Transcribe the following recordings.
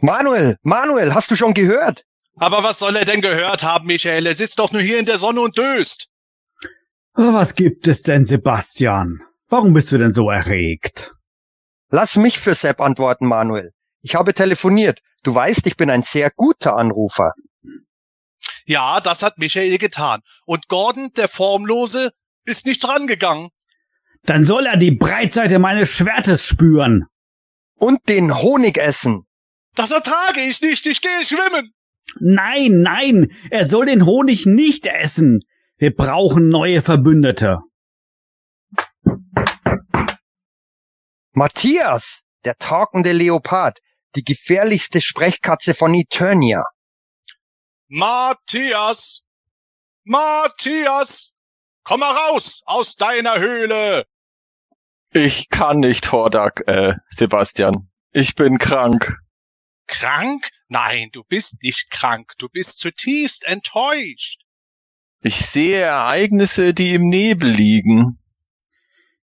Manuel, Manuel, hast du schon gehört? Aber was soll er denn gehört haben, Michael? Er sitzt doch nur hier in der Sonne und döst. Was gibt es denn, Sebastian? Warum bist du denn so erregt? Lass mich für Sepp antworten, Manuel. Ich habe telefoniert. Du weißt, ich bin ein sehr guter Anrufer. Ja, das hat Michael getan. Und Gordon, der Formlose, ist nicht drangegangen. Dann soll er die Breitseite meines Schwertes spüren. Und den Honig essen. Das ertrage ich nicht. Ich gehe schwimmen. Nein, nein, er soll den Honig nicht essen. Wir brauchen neue Verbündete. Matthias, der talkende Leopard, die gefährlichste Sprechkatze von Eternia. Matthias! Matthias! Komm mal raus aus deiner Höhle! Ich kann nicht, Hordak, äh, Sebastian. Ich bin krank. Krank? Nein, du bist nicht krank. Du bist zutiefst enttäuscht. Ich sehe Ereignisse, die im Nebel liegen.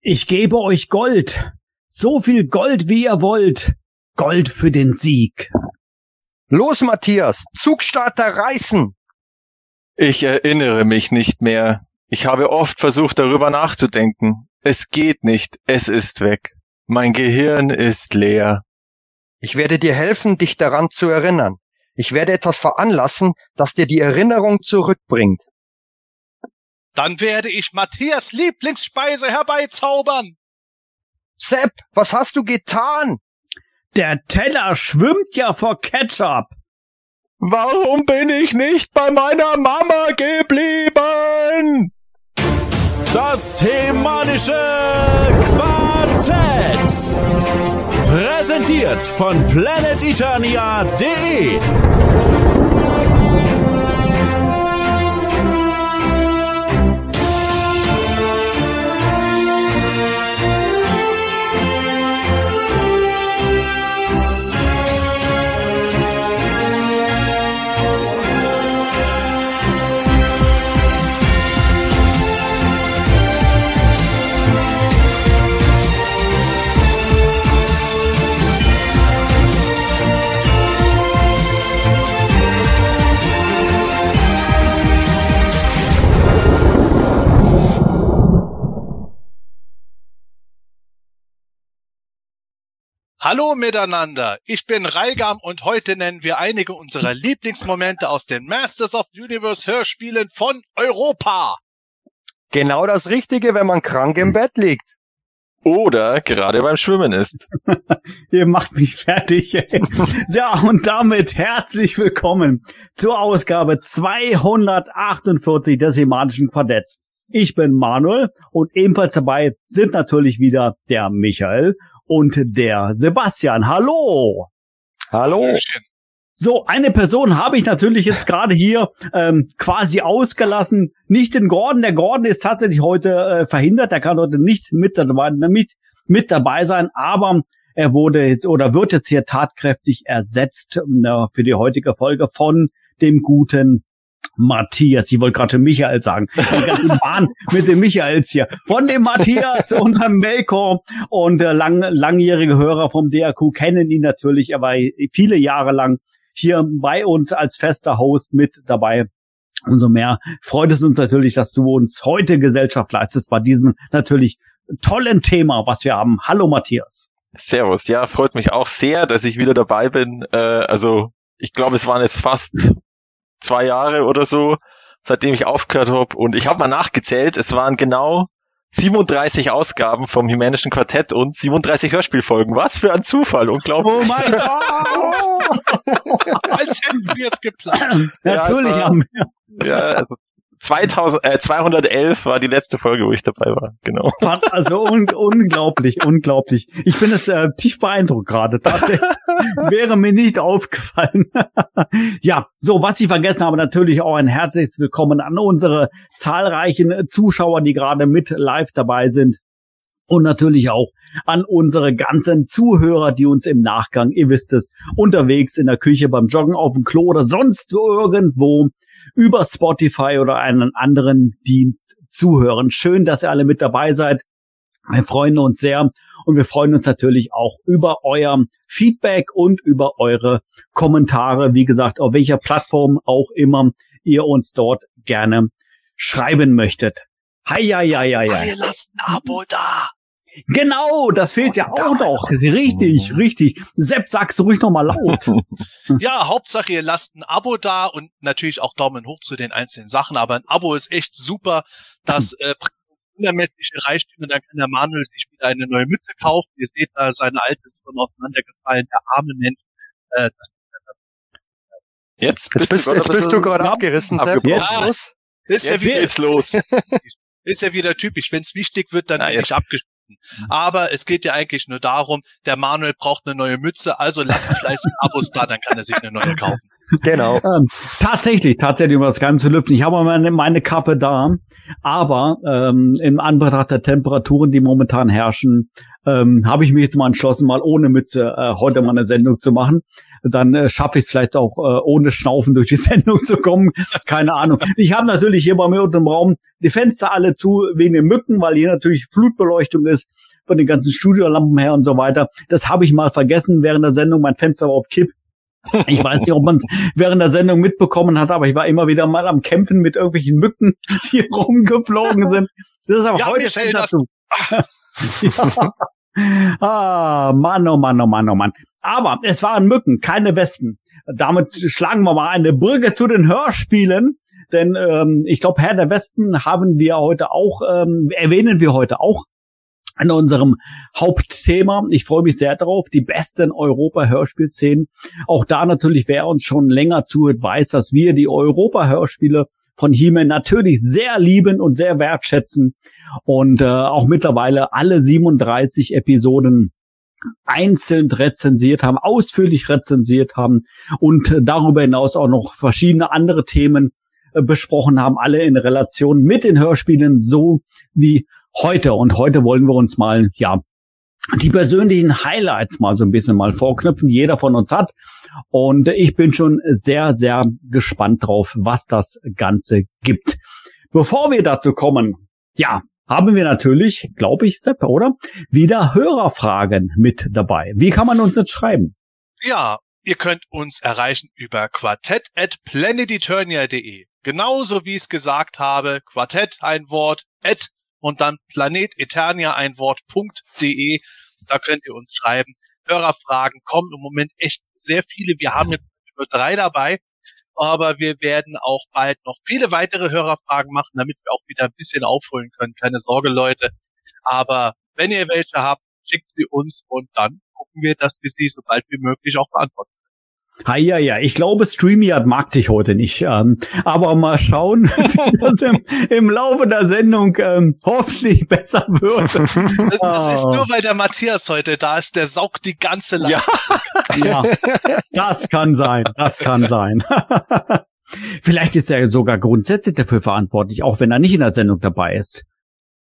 Ich gebe euch Gold. So viel Gold, wie ihr wollt. Gold für den Sieg. Los, Matthias, Zugstarter reißen. Ich erinnere mich nicht mehr. Ich habe oft versucht, darüber nachzudenken. Es geht nicht, es ist weg. Mein Gehirn ist leer. Ich werde dir helfen, dich daran zu erinnern. Ich werde etwas veranlassen, das dir die Erinnerung zurückbringt. Dann werde ich Matthias Lieblingsspeise herbeizaubern. Sepp, was hast du getan? Der Teller schwimmt ja vor Ketchup. Warum bin ich nicht bei meiner Mama geblieben? Das hemanische Quartett. Präsentiert von planeteternia.de. Hallo miteinander, ich bin Reigam und heute nennen wir einige unserer Lieblingsmomente aus den Masters of the Universe Hörspielen von Europa. Genau das Richtige, wenn man krank im Bett liegt. Oder gerade beim Schwimmen ist. Ihr macht mich fertig. Ey. ja, und damit herzlich willkommen zur Ausgabe 248 des Semanischen Quartetts. Ich bin Manuel und ebenfalls dabei sind natürlich wieder der Michael und der Sebastian. Hallo! Hallo! So, eine Person habe ich natürlich jetzt gerade hier ähm, quasi ausgelassen. Nicht den Gordon. Der Gordon ist tatsächlich heute äh, verhindert. Der kann heute nicht mit dabei, mit, mit dabei sein. Aber er wurde jetzt oder wird jetzt hier tatkräftig ersetzt äh, für die heutige Folge von dem guten Matthias, ich wollte gerade Michael sagen, die ganze Bahn mit dem Michaels hier, von dem Matthias, unserem Melkor und äh, lang, langjährige Hörer vom DRQ kennen ihn natürlich, er war viele Jahre lang hier bei uns als fester Host mit dabei. Umso mehr freut es uns natürlich, dass du uns heute Gesellschaft leistest bei diesem natürlich tollen Thema, was wir haben. Hallo Matthias. Servus, ja, freut mich auch sehr, dass ich wieder dabei bin. Äh, also ich glaube, es waren jetzt fast zwei Jahre oder so, seitdem ich aufgehört habe. Und ich habe mal nachgezählt, es waren genau 37 Ausgaben vom Himänischen Quartett und 37 Hörspielfolgen. Was für ein Zufall, unglaublich. Oh mein Gott! Als hätten wir es geplant. Natürlich Ja, es war- haben wir. Ja, 2000, äh, 211 war die letzte Folge, wo ich dabei war. Genau. Also un unglaublich, unglaublich. Ich bin es äh, tief beeindruckt gerade. Wäre mir nicht aufgefallen. ja, so was ich vergessen habe, natürlich auch ein herzliches Willkommen an unsere zahlreichen Zuschauer, die gerade mit live dabei sind. Und natürlich auch an unsere ganzen Zuhörer, die uns im Nachgang, ihr wisst es, unterwegs in der Küche, beim Joggen, auf dem Klo oder sonst irgendwo über Spotify oder einen anderen Dienst zuhören. Schön, dass ihr alle mit dabei seid. Wir freuen uns sehr und wir freuen uns natürlich auch über euer Feedback und über eure Kommentare. Wie gesagt, auf welcher Plattform auch immer ihr uns dort gerne schreiben möchtet. Hei, hei, hei, hei. Ihr lasst ein Abo da. Genau, das fehlt ja auch noch. Richtig, richtig. Sepp, sagst du ruhig noch mal laut. Ja, Hauptsache ihr lasst ein Abo da und natürlich auch Daumen hoch zu den einzelnen Sachen. Aber ein Abo ist echt super. Das äh, bringt wundermäßig Reichtümer. Dann kann der Manuel sich wieder eine neue Mütze kaufen. Ihr seht da seine alte ist schon auseinandergefallen. Der arme Mensch. Äh, das Jetzt Jetzt bist, du jetzt bist du gerade abgerissen, Sepp. Ja. Los. ist ja, Jetzt wieder geht's los. ist ja wieder typisch. Wenn es wichtig wird, dann Na, werde jetzt. ich abgeschnitten. Aber es geht ja eigentlich nur darum, der Manuel braucht eine neue Mütze, also lasst fleißig Abos da, dann kann er sich eine neue kaufen. Genau. Ähm, tatsächlich, tatsächlich, um das Ganze zu lüften. Ich habe meine, meine Kappe da, aber ähm, im Anbetracht der Temperaturen, die momentan herrschen, ähm, habe ich mich jetzt mal entschlossen, mal ohne Mütze äh, heute mal eine Sendung zu machen. Dann äh, schaffe ich es vielleicht auch äh, ohne Schnaufen durch die Sendung zu kommen. Keine Ahnung. Ich habe natürlich hier bei mir unten im Raum die Fenster alle zu wegen den Mücken, weil hier natürlich Flutbeleuchtung ist von den ganzen Studiolampen her und so weiter. Das habe ich mal vergessen während der Sendung. Mein Fenster war auf Kipp. Ich weiß nicht, ob man es während der Sendung mitbekommen hat, aber ich war immer wieder mal am Kämpfen mit irgendwelchen Mücken, die rumgeflogen sind. Das ist aber Ja, heute schon dazu. ja. Ah, Mann, oh Mann, oh Mann, oh Mann. Aber es waren Mücken, keine Wespen. Damit schlagen wir mal eine Brücke zu den Hörspielen. Denn ähm, ich glaube, Herr der Wespen haben wir heute auch, ähm, erwähnen wir heute auch an unserem Hauptthema. Ich freue mich sehr darauf. Die besten Europa-Hörspielszenen. Auch da natürlich, wer uns schon länger zuhört, weiß, dass wir die Europa-Hörspiele von He-Man natürlich sehr lieben und sehr wertschätzen und äh, auch mittlerweile alle 37 Episoden einzeln rezensiert haben, ausführlich rezensiert haben und darüber hinaus auch noch verschiedene andere Themen äh, besprochen haben, alle in Relation mit den Hörspielen, so wie heute. Und heute wollen wir uns mal, ja, die persönlichen Highlights mal so ein bisschen mal vorknüpfen, die jeder von uns hat. Und ich bin schon sehr, sehr gespannt drauf, was das Ganze gibt. Bevor wir dazu kommen, ja, haben wir natürlich, glaube ich, Sepp, oder? Wieder Hörerfragen mit dabei. Wie kann man uns jetzt schreiben? Ja, ihr könnt uns erreichen über quartett at planeteternia.de. Genauso wie ich es gesagt habe, Quartett ein Wort, at und dann planeteternia ein Wort.de. Da könnt ihr uns schreiben. Hörerfragen kommen im Moment echt sehr viele. Wir haben jetzt nur drei dabei, aber wir werden auch bald noch viele weitere Hörerfragen machen, damit wir auch wieder ein bisschen aufholen können. Keine Sorge, Leute. Aber wenn ihr welche habt, schickt sie uns und dann gucken wir, dass wir sie so bald wie möglich auch beantworten. Ha, ja, ja, ich glaube, StreamYard mag dich heute nicht. Ähm, aber mal schauen, wie das im, im Laufe der Sendung ähm, hoffentlich besser wird. Das, das ist Oh. nur, weil der Matthias heute da ist, der saugt die ganze Ja, Leistung. Ja, das kann sein, das kann sein. Vielleicht ist er sogar grundsätzlich dafür verantwortlich, auch wenn er nicht in der Sendung dabei ist.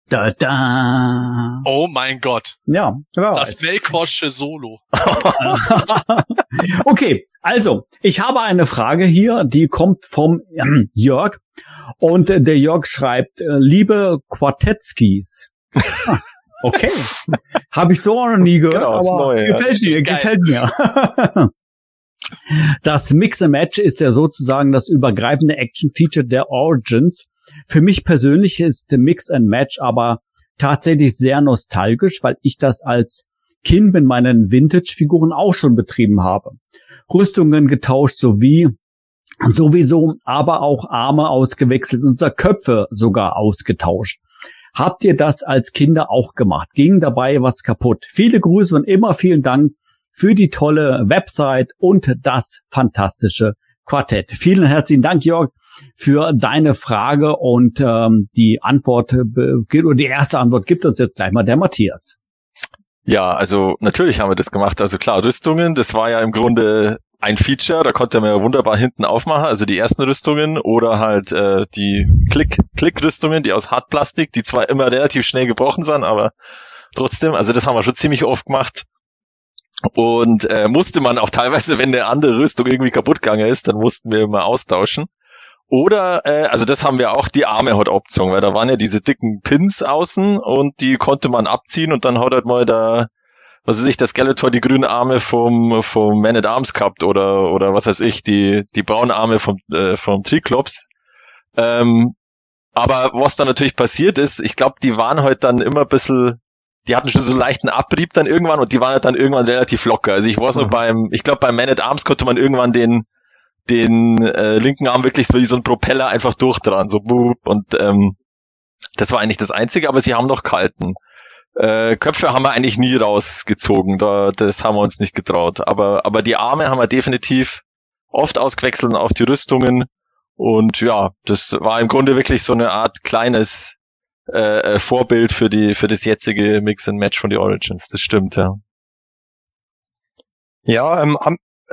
Da, da. Oh mein Gott, Ja, wer das weiß. Melkorsche Solo. okay, also ich habe eine Frage hier, die kommt vom ähm, Jörg und äh, der Jörg schreibt, äh, liebe Quartetskis. Ah, Okay, habe ich so auch noch nie gehört, Genau, das aber Neue, ja. gefällt mir, Geil. gefällt mir. Das Mix and Match ist ja sozusagen das übergreifende Action-Feature der Origins. Für mich persönlich ist Mix and Match aber tatsächlich sehr nostalgisch, weil ich das als Kind mit meinen Vintage-Figuren auch schon betrieben habe. Rüstungen getauscht sowie sowieso, aber auch Arme ausgewechselt und Köpfe sogar ausgetauscht. Habt ihr das als Kinder auch gemacht? Ging dabei was kaputt? Viele Grüße und immer vielen Dank für die tolle Website und das fantastische Quartett. Vielen herzlichen Dank, Jörg, für deine Frage und ähm, die Antwort, äh, oder die erste Antwort gibt uns jetzt gleich mal der Matthias. Ja, also natürlich haben wir das gemacht. Also klar, Rüstungen, das war ja im Grunde ein Feature, da konnte man ja wunderbar hinten aufmachen, also die ersten Rüstungen oder halt äh, die Klick Klickrüstungen, die aus Hartplastik, die zwar immer relativ schnell gebrochen sind, aber trotzdem, also das haben wir schon ziemlich oft gemacht. Und äh, musste man auch teilweise, wenn eine andere Rüstung irgendwie kaputt gegangen ist, dann mussten wir immer austauschen. Oder, äh, also das haben wir auch, die Arme hat Option, weil da waren ja diese dicken Pins außen und die konnte man abziehen und dann hat halt mal da, was weiß ich, der Skeletor die grünen Arme vom, vom Man at Arms gehabt oder, oder was weiß ich, die, die braunen Arme vom, äh, vom Triklops. Ähm, aber was dann natürlich passiert ist, ich glaube, die waren halt dann immer ein bisschen, die hatten schon so einen leichten Abrieb dann irgendwann und die waren halt dann irgendwann relativ locker. Also ich weiß noch beim, ich glaube beim Man at Arms konnte man irgendwann den, den äh, linken Arm wirklich so wie so ein Propeller einfach durchdran, so boop, und ähm, das war eigentlich das Einzige, aber sie haben noch kalten. Äh, Köpfe haben wir eigentlich nie rausgezogen, da, das haben wir uns nicht getraut. Aber, aber die Arme haben wir definitiv oft ausgewechselt, auch die Rüstungen. Und ja, das war im Grunde wirklich so eine Art kleines äh, äh Vorbild für die für das jetzige Mix and Match von die Origins. Das stimmt, ja. Ja, ähm,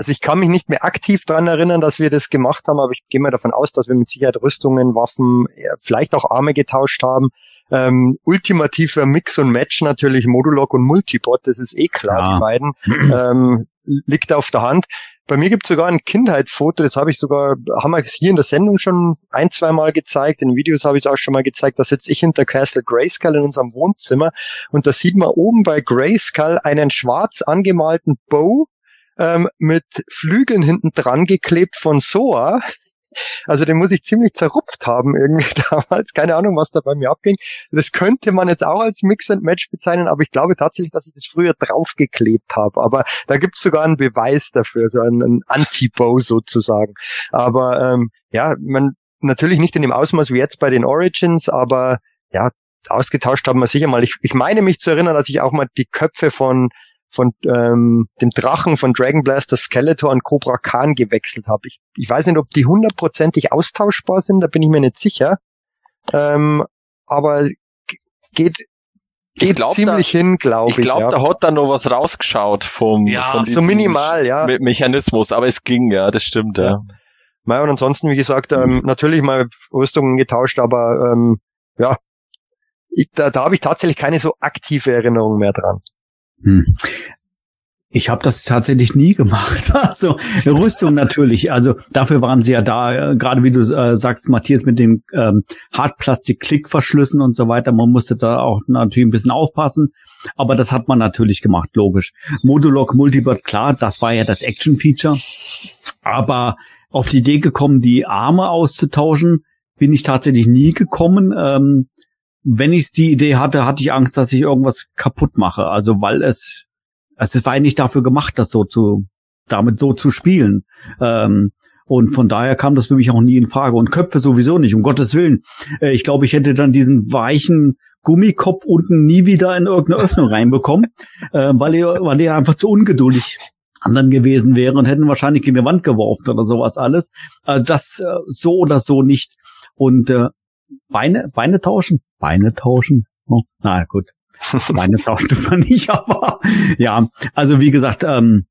also ich kann mich nicht mehr aktiv dran erinnern, dass wir das gemacht haben, aber ich gehe mal davon aus, dass wir mit Sicherheit Rüstungen, Waffen, vielleicht auch Arme getauscht haben. Ähm, ultimativer Mix und Match natürlich Modulog und Multibot, das ist eh klar, ja. die beiden. Ähm, liegt auf der Hand. Bei mir gibt es sogar ein Kindheitsfoto, das habe ich sogar, haben wir hier in der Sendung schon ein, zwei Mal gezeigt, in Videos habe ich es auch schon mal gezeigt, da sitze ich hinter Castle Grayskull in unserem Wohnzimmer und da sieht man oben bei Grayskull einen schwarz angemalten Bow ähm, mit Flügeln hinten dran geklebt von Soa. Also den muss ich ziemlich zerrupft haben irgendwie damals. Keine Ahnung, was da bei mir abging. Das könnte man jetzt auch als Mix and Match bezeichnen, aber ich glaube tatsächlich, dass ich das früher draufgeklebt habe. Aber da gibt's sogar einen Beweis dafür, so einen, einen Anti-Bow sozusagen. Aber ähm, ja, man natürlich nicht in dem Ausmaß wie jetzt bei den Origins, aber ja, ausgetauscht haben wir sicher mal. Ich, ich meine mich zu erinnern, dass ich auch mal die Köpfe von von ähm, dem Drachen von Dragon Blaster Skeletor an Cobra Khan gewechselt habe. Ich, ich weiß nicht, ob die hundertprozentig austauschbar sind, da bin ich mir nicht sicher. Ähm, aber geht geht glaub, ziemlich da, hin, glaube ich. Ich glaube, ja. da hat da noch was rausgeschaut vom, ja, vom so minimal, ja. Me Mechanismus, aber es ging, ja, das stimmt, ja. ja. ja und ansonsten, wie gesagt, ähm, natürlich mal Rüstungen getauscht, aber ähm, ja, ich, da, da habe ich tatsächlich keine so aktive Erinnerung mehr dran. Hm. Ich habe das tatsächlich nie gemacht. Also Rüstung natürlich. Also dafür waren sie ja da. Gerade wie du äh, sagst, Matthias, mit den ähm, Hartplastik-Klickverschlüssen und so weiter. Man musste da auch natürlich ein bisschen aufpassen. Aber das hat man natürlich gemacht, logisch. Modulok Multibot, klar, das war ja das Action-Feature. Aber auf die Idee gekommen, die Arme auszutauschen, bin ich tatsächlich nie gekommen. Ähm, wenn ich die Idee hatte, hatte ich Angst, dass ich irgendwas kaputt mache. Also weil es, es war ja nicht dafür gemacht, das so zu, damit so zu spielen. Ähm, und von daher kam das für mich auch nie in Frage. Und Köpfe sowieso nicht, um Gottes Willen. Äh, ich glaube, ich hätte dann diesen weichen Gummikopf unten nie wieder in irgendeine Öffnung reinbekommen, äh, weil ihr, weil ihr einfach zu ungeduldig anderen gewesen wäre und hätten wahrscheinlich in die Wand geworfen oder sowas alles. Also das äh, so oder so nicht. Und äh, Beine, Beine tauschen? Beine tauschen? Oh, na gut. Beine tauschen man nicht, aber ja, also wie gesagt, ähm,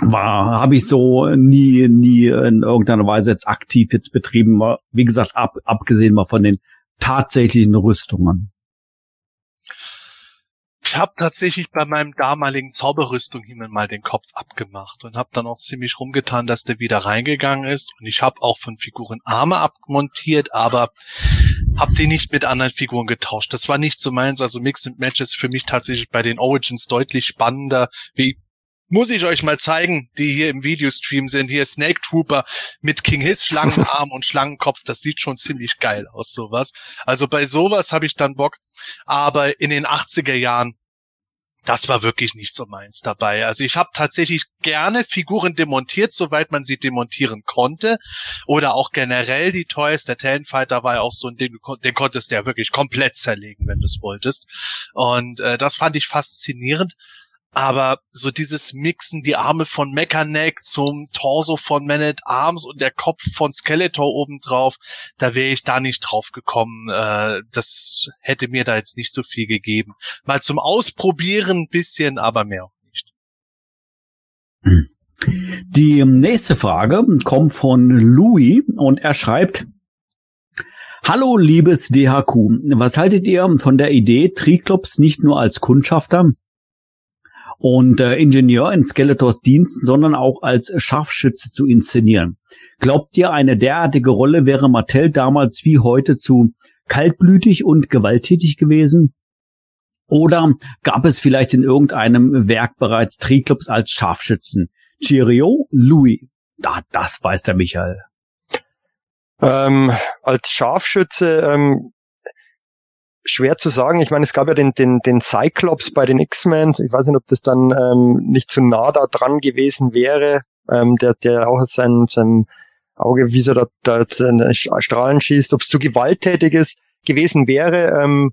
war habe ich so nie nie in irgendeiner Weise jetzt aktiv jetzt betrieben wie gesagt ab, abgesehen mal von den tatsächlichen Rüstungen ich habe tatsächlich bei meinem damaligen Zauberrüstung himmel mal den Kopf abgemacht und habe dann auch ziemlich rumgetan, dass der wieder reingegangen ist. Und ich habe auch von Figuren Arme abmontiert, aber habe die nicht mit anderen Figuren getauscht. Das war nicht so meins. Also Mix and Matches für mich tatsächlich bei den Origins deutlich spannender, wie muss ich euch mal zeigen, die hier im Videostream sind. Hier Snake Trooper mit King Hiss Schlangenarm und Schlangenkopf. Das sieht schon ziemlich geil aus, sowas. Also bei sowas habe ich dann Bock. Aber in den 80er Jahren, das war wirklich nicht so meins dabei. Also ich habe tatsächlich gerne Figuren demontiert, soweit man sie demontieren konnte. Oder auch generell die Toys. Der Talonfighter war ja auch so ein Ding, den konntest du ja wirklich komplett zerlegen, wenn du es wolltest. Und äh, das fand ich faszinierend aber so dieses Mixen, die Arme von Mechaneck zum Torso von Man at Arms und der Kopf von Skeletor obendrauf, da wäre ich da nicht drauf gekommen. Äh, das hätte mir da jetzt nicht so viel gegeben. Mal zum Ausprobieren ein bisschen, aber mehr auch nicht. Die nächste Frage kommt von Louis und er schreibt, Hallo liebes DHQ, was haltet ihr von der Idee, Triklops nicht nur als Kundschafter, und äh, Ingenieur in Skeletors Diensten, sondern auch als Scharfschütze zu inszenieren. Glaubt ihr, eine derartige Rolle wäre Mattel damals wie heute zu kaltblütig und gewalttätig gewesen? Oder gab es vielleicht in irgendeinem Werk bereits Triclops als Scharfschützen? Cheerio, Louis. Ah, das weiß der Michael. Ähm, als Scharfschütze ähm, schwer zu sagen. Ich meine, es gab ja den, den, den Cyclops bei den X-Men. Ich weiß nicht, ob das dann ähm, nicht zu nah da dran gewesen wäre, ähm, der, der auch aus seinem, seinem Auge, wie so da, da Strahlen schießt, ob es zu gewalttätig ist, gewesen wäre. Ähm,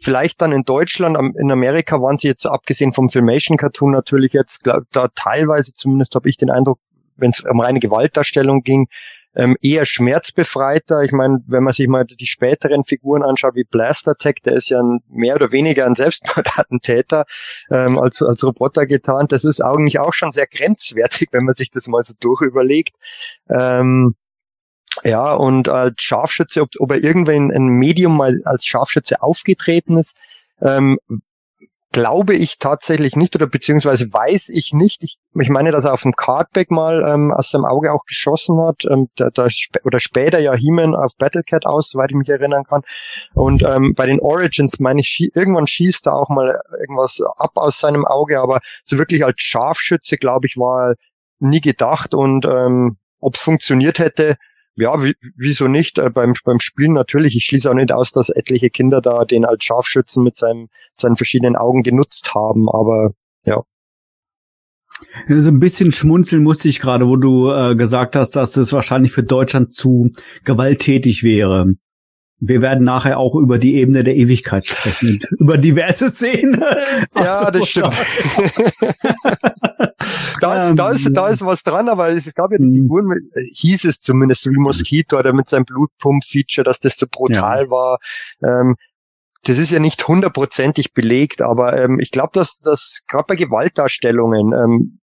vielleicht dann in Deutschland, in Amerika waren sie jetzt abgesehen vom Filmation Cartoon natürlich jetzt glaub, da teilweise, zumindest habe ich den Eindruck, wenn es um reine Gewaltdarstellung ging, ähm, eher schmerzbefreiter. Ich meine, wenn man sich mal die späteren Figuren anschaut, wie Blaster Tech, der ist ja ein, mehr oder weniger ein Selbstmordattentäter ähm, als, als Roboter getan. Das ist eigentlich auch schon sehr grenzwertig, wenn man sich das mal so durchüberlegt. Ähm, ja, und als Scharfschütze, ob, ob er irgendwann ein Medium mal als Scharfschütze aufgetreten ist, ähm, glaube ich tatsächlich nicht oder beziehungsweise weiß ich nicht. Ich, ich meine, dass er auf dem Cardback mal ähm, aus seinem Auge auch geschossen hat. Ähm, da, da, oder später ja He-Man auf Battlecat aus, soweit ich mich erinnern kann. Und ähm, bei den Origins meine ich, irgendwann schießt er auch mal irgendwas ab aus seinem Auge, aber so wirklich als Scharfschütze, glaube ich, war nie gedacht. Und ähm, ob es funktioniert hätte, ja, wieso nicht? Äh, beim, beim Spielen natürlich. Ich schließe auch nicht aus, dass etliche Kinder da den als Scharfschützen mit seinem, seinen verschiedenen Augen genutzt haben, aber ja. So ein bisschen schmunzeln musste ich gerade, wo du äh, gesagt hast, dass es wahrscheinlich für Deutschland zu gewalttätig wäre. Wir werden nachher auch über die Ebene der Ewigkeit sprechen, über diverse Szenen. Ja, also, das stimmt. da, da, ist, da ist was dran, aber es gab ja die mhm. Figuren, äh, hieß es zumindest, wie Mosquito oder mit seinem Blutpump-Feature, dass das so brutal ja. war. Ähm, das ist ja nicht hundertprozentig belegt, aber ähm, ich glaube, dass das gerade bei Gewaltdarstellungen ähm,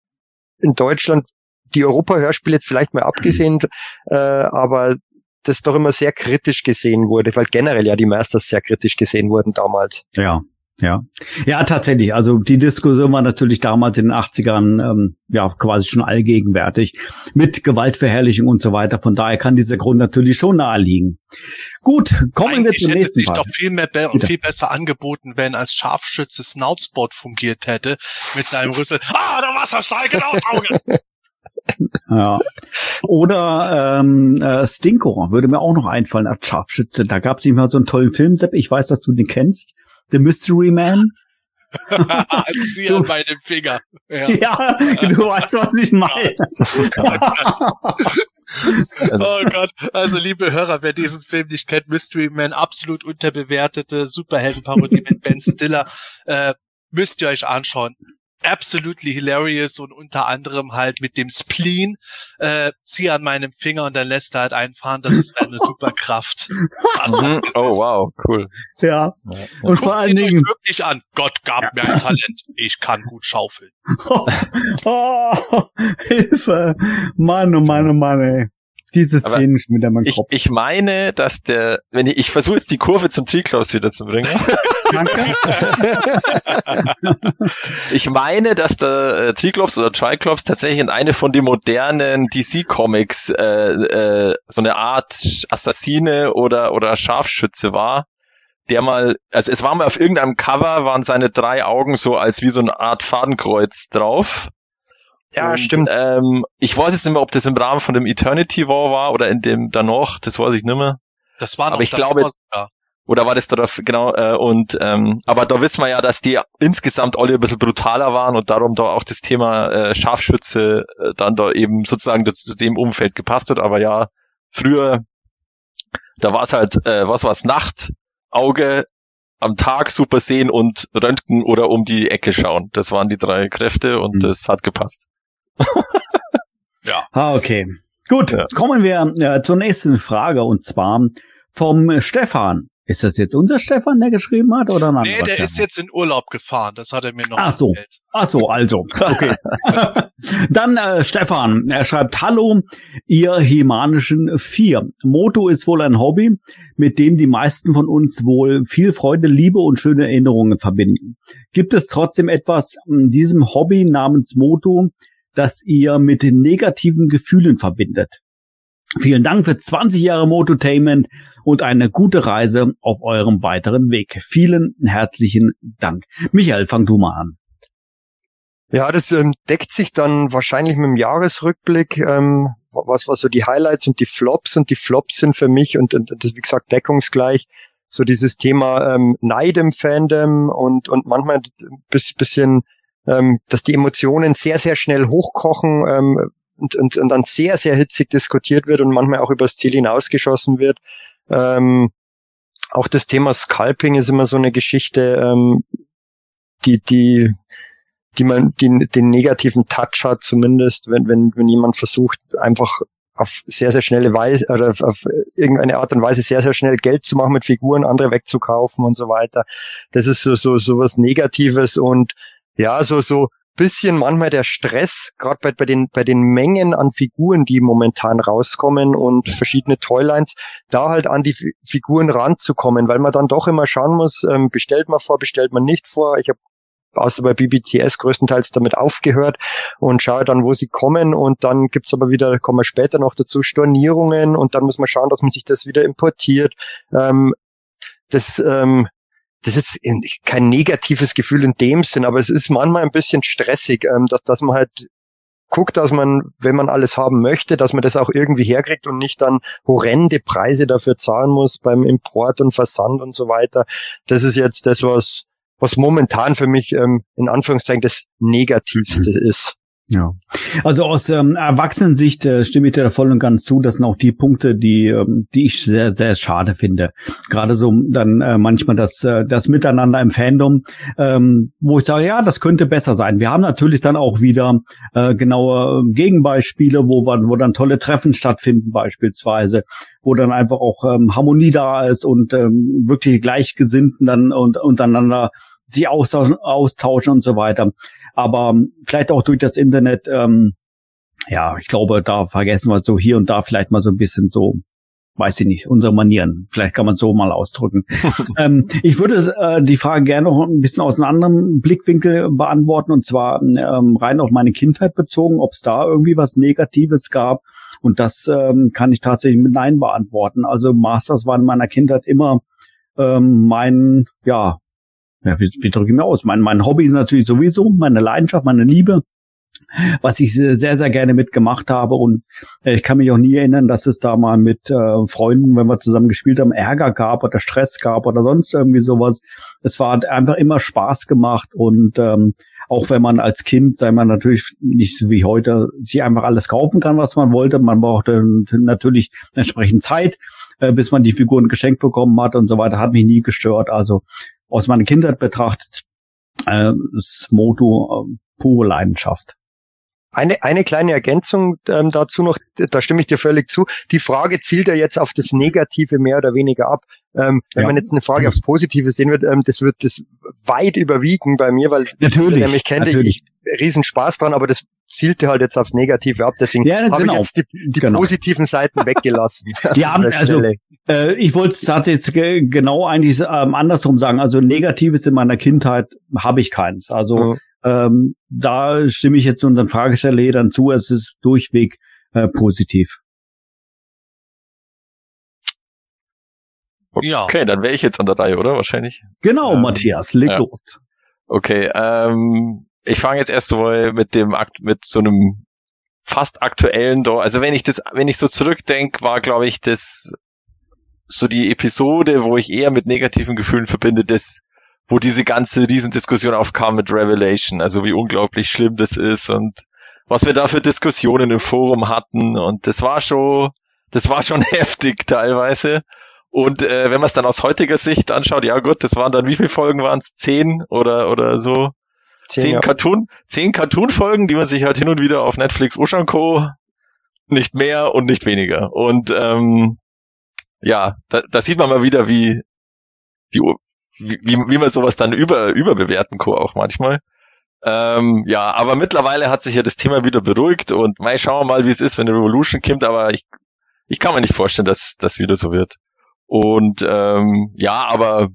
in Deutschland die Europa-Hörspiele jetzt vielleicht mal abgesehen, äh, aber das doch immer sehr kritisch gesehen wurde, weil generell ja die Masters sehr kritisch gesehen wurden damals. Ja, ja. Ja, tatsächlich. Also die Diskussion war natürlich damals in den 80ern ähm, ja quasi schon allgegenwärtig mit Gewaltverherrlichung und so weiter. Von daher kann dieser Grund natürlich schon naheliegen. Gut, kommen Eigentlich wir zum nächsten hätte sich doch viel mehr be und viel besser angeboten, wenn als Scharfschütze Snoutspot fungiert hätte mit seinem Rüssel. Ah, der Wasserstrahl genau Auge. Ja. Oder ähm, äh, Stinko würde mir auch noch einfallen als Scharfschütze. Da gab es nicht mal so einen tollen Film, Sepp. Ich weiß, dass du den kennst. The Mystery Man. Zieh an meinem Finger. Ja. ja, du weißt, was ich meine. oh Gott. Also, liebe Hörer, wer diesen Film nicht kennt, Mystery Man, absolut unterbewertete Superheldenparodie mit Ben Stiller, äh, müsst ihr euch anschauen absolutely hilarious und unter anderem halt mit dem Spleen, äh, zieh an meinem Finger und dann lässt er halt einfahren, das ist eine super Kraft. Also, mhm. oh wow, cool. Ja. Und vor allen Dingen wirklich an. Gott gab ja. mir ein Talent. Ich kann gut schaufeln. Oh, oh, Hilfe. Mann, oh Mann, oh Mann, ey. Diese Szenen mit der man ich, ich meine, dass der, wenn ich, ich versuche jetzt die Kurve zum Triclops wieder zu bringen. Danke. ich meine, dass der äh, Triclops oder Triclops tatsächlich in eine von den modernen DC Comics äh, äh, so eine Art Assassine oder oder Scharfschütze war, der mal, also es war mal auf irgendeinem Cover, waren seine drei Augen so als wie so eine Art Fadenkreuz drauf. Ja, und, stimmt. Ähm, ich weiß jetzt nicht mehr, ob das im Rahmen von dem Eternity War war oder in dem danach, das weiß ich nicht mehr. Das war noch Aber ich glaube, ja. oder war das da genau äh, und ähm, aber da wissen wir ja, dass die insgesamt alle ein bisschen brutaler waren und darum da auch das Thema äh, Scharfschütze äh, dann da eben sozusagen zu dem Umfeld gepasst hat. Aber ja, früher da war es halt, äh, was war's, Nacht, Auge, am Tag super sehen und Röntgen oder um die Ecke schauen. Das waren die drei Kräfte und mhm. das hat gepasst. ja. Ah, okay. Gut, ja. kommen wir äh, zur nächsten Frage und zwar vom Stefan. Ist das jetzt unser Stefan, der geschrieben hat, oder nein? Nee, der Stefan? ist jetzt in Urlaub gefahren. Das hat er mir noch Ach so. Erzählt. Ach so, also. Okay. Dann äh, Stefan, er schreibt, Hallo, ihr Hemanischen Vier. Moto ist wohl ein Hobby, mit dem die meisten von uns wohl viel Freude, Liebe und schöne Erinnerungen verbinden. Gibt es trotzdem etwas in diesem Hobby namens Moto, das ihr mit negativen Gefühlen verbindet? Vielen Dank für 20 Jahre Mototainment und eine gute Reise auf eurem weiteren Weg. Vielen herzlichen Dank. Michael, fang du mal an. Ja, das ähm, deckt sich dann wahrscheinlich mit dem Jahresrückblick, ähm, was was so die Highlights und die Flops und die Flops sind für mich und, und das wie gesagt deckungsgleich so dieses Thema ähm, Neid im Fandom und und manchmal ein bisschen ähm, dass die Emotionen sehr sehr schnell hochkochen, ähm, und, und, und dann sehr, sehr hitzig diskutiert wird und manchmal auch übers Ziel hinausgeschossen wird. Ähm, auch das Thema Scalping ist immer so eine Geschichte, ähm, die, die, die man, die den negativen Touch hat, zumindest, wenn, wenn, wenn jemand versucht, einfach auf sehr, sehr schnelle Weise oder auf, auf irgendeine Art und Weise sehr, sehr schnell Geld zu machen mit Figuren, andere wegzukaufen und so weiter. Das ist so, so, so was Negatives und ja, so, so bisschen manchmal der Stress, gerade bei, bei, den, bei den Mengen an Figuren, die momentan rauskommen und verschiedene Toylines, da halt an die F Figuren ranzukommen, weil man dann doch immer schauen muss, ähm, bestellt man vor, bestellt man nicht vor. Ich habe außer bei BBTS größtenteils damit aufgehört und schaue dann, wo sie kommen und dann gibt's aber wieder, kommen wir später noch dazu, Stornierungen und dann muss man schauen, dass man sich das wieder importiert. Ähm, das ähm, das ist kein negatives Gefühl in dem Sinn, aber es ist manchmal ein bisschen stressig, ähm, dass, dass man halt guckt, dass man, wenn man alles haben möchte, dass man das auch irgendwie herkriegt und nicht dann horrende Preise dafür zahlen muss beim Import und Versand und so weiter. Das ist jetzt das, was, was momentan für mich ähm, in Anführungszeichen das Negativste ist. Ja, also aus ähm, Erwachsenensicht äh, stimme ich dir da voll und ganz zu. Das sind auch die Punkte, die ähm, die ich sehr sehr schade finde. Gerade so dann äh, manchmal das äh, das Miteinander im Fandom, ähm, wo ich sage, ja, das könnte besser sein. Wir haben natürlich dann auch wieder äh, genaue Gegenbeispiele, wo wo dann tolle Treffen stattfinden beispielsweise, wo dann einfach auch ähm, Harmonie da ist und ähm, wirklich Gleichgesinnten dann und untereinander sich austauschen, austauschen und so weiter. Aber vielleicht auch durch das Internet, ähm, ja, ich glaube, da vergessen wir so hier und da vielleicht mal so ein bisschen so, weiß ich nicht, unsere Manieren. Vielleicht kann man so mal ausdrücken. ähm, ich würde äh, die Frage gerne noch ein bisschen aus einem anderen Blickwinkel beantworten und zwar ähm, rein auf meine Kindheit bezogen, ob es da irgendwie was Negatives gab. Und das ähm, kann ich tatsächlich mit Nein beantworten. Also Masters war in meiner Kindheit immer ähm, mein, ja, ja, wie, wie drücke ich mir aus? Mein, mein Hobby ist natürlich sowieso meine Leidenschaft, meine Liebe, was ich sehr, sehr gerne mitgemacht habe. Und äh, ich kann mich auch nie erinnern, dass es da mal mit äh, Freunden, wenn wir zusammen gespielt haben, Ärger gab oder Stress gab oder sonst irgendwie sowas. Es war einfach immer Spaß gemacht und ähm, auch wenn man als Kind, sei man natürlich nicht so wie heute, sich einfach alles kaufen kann, was man wollte. Man brauchte natürlich entsprechend Zeit, äh, bis man die Figuren geschenkt bekommen hat und so weiter, hat mich nie gestört. Also aus meiner Kindheit betrachtet, äh, das Motto äh, pure Leidenschaft. Eine, eine kleine Ergänzung ähm, dazu noch, da stimme ich dir völlig zu. Die Frage zielt ja jetzt auf das Negative mehr oder weniger ab. Ähm, wenn ja. man jetzt eine Frage aufs Positive sehen wird, ähm, das wird das weit überwiegen bei mir, weil natürlich, der mich kennt, ich riesen Spaß dran, aber das zielte halt jetzt aufs Negative ab. Deswegen ja, habe genau. ich jetzt die, die genau. positiven Seiten weggelassen. Ja, also äh, ich wollte es tatsächlich genau eigentlich ähm, andersrum sagen. Also Negatives in meiner Kindheit habe ich keins. Also mhm. ähm, da stimme ich jetzt unseren Fragesteller dann zu. Es ist durchweg äh, positiv. Ja. Okay, dann wäre ich jetzt an der Reihe, oder? Wahrscheinlich. Genau, ähm, Matthias, leg ja. los. Okay, ähm, ich fange jetzt erst mal mit dem Akt, mit so einem fast aktuellen. Also wenn ich das, wenn ich so zurückdenke, war glaube ich das so die Episode, wo ich eher mit negativen Gefühlen verbinde, das, wo diese ganze Riesendiskussion aufkam mit Revelation, also wie unglaublich schlimm das ist und was wir da für Diskussionen im Forum hatten und das war schon, das war schon heftig teilweise. Und äh, wenn man es dann aus heutiger Sicht anschaut, ja gut, das waren dann wie viele Folgen waren es? Zehn oder oder so? Zehn, zehn ja. Cartoon, zehn Cartoon-Folgen, die man sich halt hin und wieder auf Netflix Ocean Co. nicht mehr und nicht weniger. Und ähm, ja, da, da sieht man mal wieder, wie wie, wie, wie man sowas dann über, überbewerten kann auch manchmal. Ähm, ja, aber mittlerweile hat sich ja das Thema wieder beruhigt und mal schauen wir mal, wie es ist, wenn die Revolution kommt, aber ich, ich kann mir nicht vorstellen, dass das wieder so wird. Und ähm, ja, aber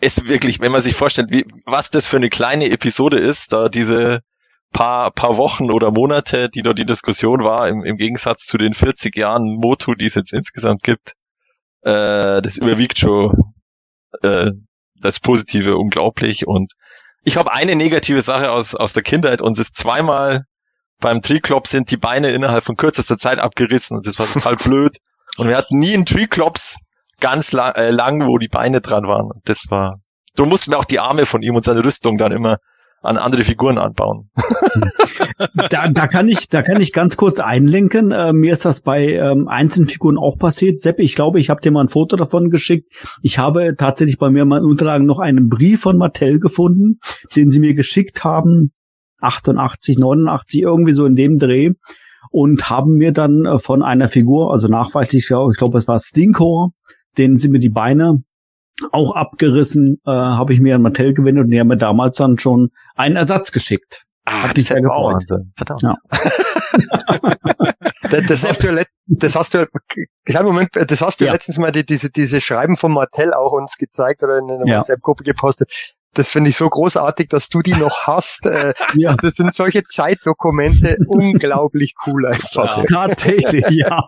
es wirklich, wenn man sich vorstellt, wie, was das für eine kleine Episode ist, da diese paar, paar Wochen oder Monate, die dort die Diskussion war, im, im Gegensatz zu den 40 Jahren Motu, die es jetzt insgesamt gibt, äh, das überwiegt schon äh, das Positive unglaublich. Und ich habe eine negative Sache aus, aus der Kindheit. Uns ist zweimal beim Triklops sind die Beine innerhalb von kürzester Zeit abgerissen und das war total blöd. Und wir hatten nie einen Triklops ganz lang, äh, lang, wo die Beine dran waren. Und das war, so mussten wir auch die Arme von ihm und seine Rüstung dann immer an andere Figuren anbauen. da, da kann ich, da kann ich ganz kurz einlenken. Äh, mir ist das bei ähm, einzelnen Figuren auch passiert. Sepp, ich glaube, ich habe dir mal ein Foto davon geschickt. Ich habe tatsächlich bei mir in meinen Unterlagen noch einen Brief von Mattel gefunden, den sie mir geschickt haben. 88, 89, irgendwie so in dem Dreh. Und haben mir dann äh, von einer Figur, also nachweislich, ich glaube, es war Stinkor, denen sie mir die Beine auch abgerissen, äh, habe ich mir an Mattel gewendet und die haben mir damals dann schon einen Ersatz geschickt. Ah, Hat mich sehr gefreut. Wahnsinn. Verdammt. Ja. das, das, hast du ja das hast du kleinen Moment, das hast du ja. letztens mal die, diese, diese Schreiben von Mattel auch uns gezeigt oder in einer ja. WhatsApp-Gruppe gepostet. Das finde ich so großartig, dass du die noch hast. Äh, ja. Das sind solche Zeitdokumente unglaublich cool einfach. Ja. Tatsächlich, ja.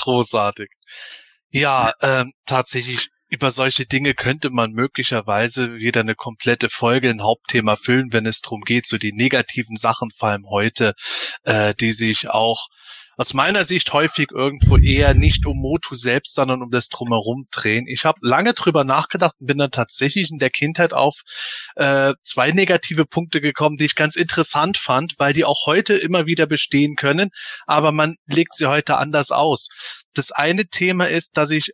Großartig. Ja, ähm, tatsächlich über solche Dinge könnte man möglicherweise wieder eine komplette Folge, ein Hauptthema füllen, wenn es darum geht, so die negativen Sachen, vor allem heute, äh, die sich auch aus meiner Sicht häufig irgendwo eher nicht um Motu selbst, sondern um das Drumherum drehen. Ich habe lange drüber nachgedacht und bin dann tatsächlich in der Kindheit auf äh, zwei negative Punkte gekommen, die ich ganz interessant fand, weil die auch heute immer wieder bestehen können, aber man legt sie heute anders aus. Das eine Thema ist, dass ich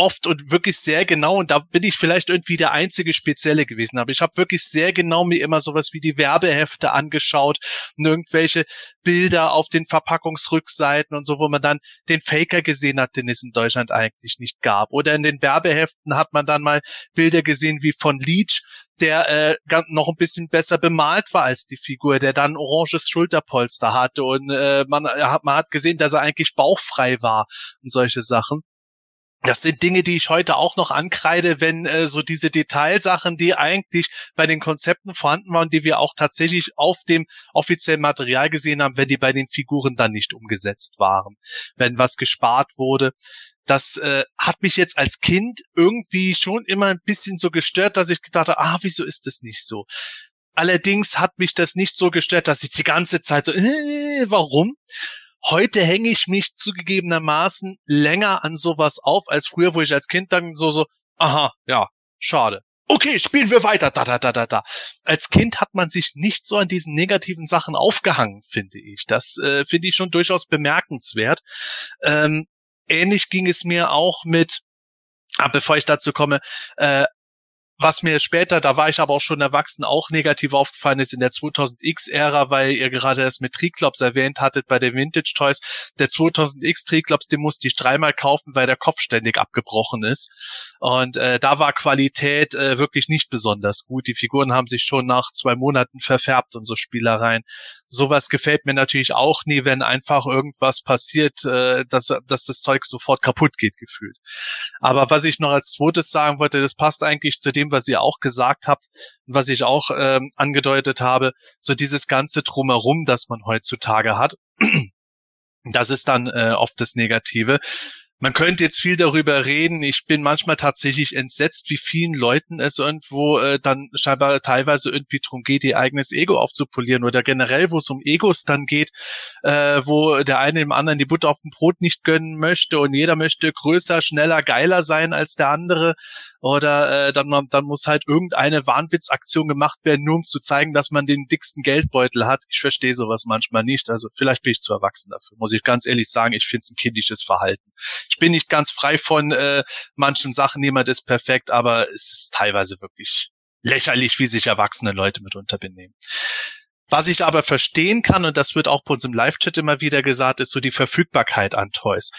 oft und wirklich sehr genau, und da bin ich vielleicht irgendwie der einzige Spezielle gewesen, aber ich habe wirklich sehr genau mir immer sowas wie die Werbehefte angeschaut und irgendwelche Bilder auf den Verpackungsrückseiten und so, wo man dann den Faker gesehen hat, den es in Deutschland eigentlich nicht gab. Oder in den Werbeheften hat man dann mal Bilder gesehen wie von Leech, der äh, noch ein bisschen besser bemalt war als die Figur, der dann oranges Schulterpolster hatte und äh, man, man hat gesehen, dass er eigentlich bauchfrei war und solche Sachen das sind Dinge, die ich heute auch noch ankreide, wenn äh, so diese Detailsachen, die eigentlich bei den Konzepten vorhanden waren, die wir auch tatsächlich auf dem offiziellen Material gesehen haben, wenn die bei den Figuren dann nicht umgesetzt waren, wenn was gespart wurde. Das äh, hat mich jetzt als Kind irgendwie schon immer ein bisschen so gestört, dass ich gedacht habe, ah, wieso ist das nicht so? Allerdings hat mich das nicht so gestört, dass ich die ganze Zeit so, äh, warum? Heute hänge ich mich zugegebenermaßen länger an sowas auf als früher, wo ich als Kind dann so so, aha, ja, schade. Okay, spielen wir weiter. Da, da, da, da, da. Als Kind hat man sich nicht so an diesen negativen Sachen aufgehangen, finde ich. Das äh, finde ich schon durchaus bemerkenswert. Ähm, ähnlich ging es mir auch mit, ah, bevor ich dazu komme, äh, was mir später, da war ich aber auch schon erwachsen, auch negativ aufgefallen ist in der 2000X-Ära, weil ihr gerade das mit Triklops erwähnt hattet bei den Vintage Toys. Der 2000X Triklops, den musste ich dreimal kaufen, weil der Kopf ständig abgebrochen ist. Und äh, da war Qualität äh, wirklich nicht besonders gut. Die Figuren haben sich schon nach zwei Monaten verfärbt und so Spielereien. Sowas gefällt mir natürlich auch nie, wenn einfach irgendwas passiert, äh, dass, dass das Zeug sofort kaputt geht, gefühlt. Aber was ich noch als zweites sagen wollte, das passt eigentlich zu dem, was ihr auch gesagt habt was ich auch ähm, angedeutet habe, so dieses ganze Drumherum, das man heutzutage hat. Das ist dann äh, oft das Negative. Man könnte jetzt viel darüber reden. Ich bin manchmal tatsächlich entsetzt, wie vielen Leuten es irgendwo äh, dann scheinbar teilweise irgendwie drum geht, ihr eigenes Ego aufzupolieren oder generell, wo es um Egos dann geht, äh, wo der eine dem anderen die Butter auf dem Brot nicht gönnen möchte und jeder möchte größer, schneller, geiler sein als der andere oder äh, dann, dann muss halt irgendeine Wahnwitzaktion gemacht werden, nur um zu zeigen, dass man den dicksten Geldbeutel hat. Ich verstehe sowas manchmal nicht. Also vielleicht bin ich zu erwachsen dafür, muss ich ganz ehrlich sagen. Ich finde es ein kindisches Verhalten ich bin nicht ganz frei von äh, manchen Sachen, niemand ist perfekt, aber es ist teilweise wirklich lächerlich, wie sich erwachsene Leute mitunter benehmen. Was ich aber verstehen kann, und das wird auch bei uns im Live-Chat immer wieder gesagt, ist so die Verfügbarkeit an Toys.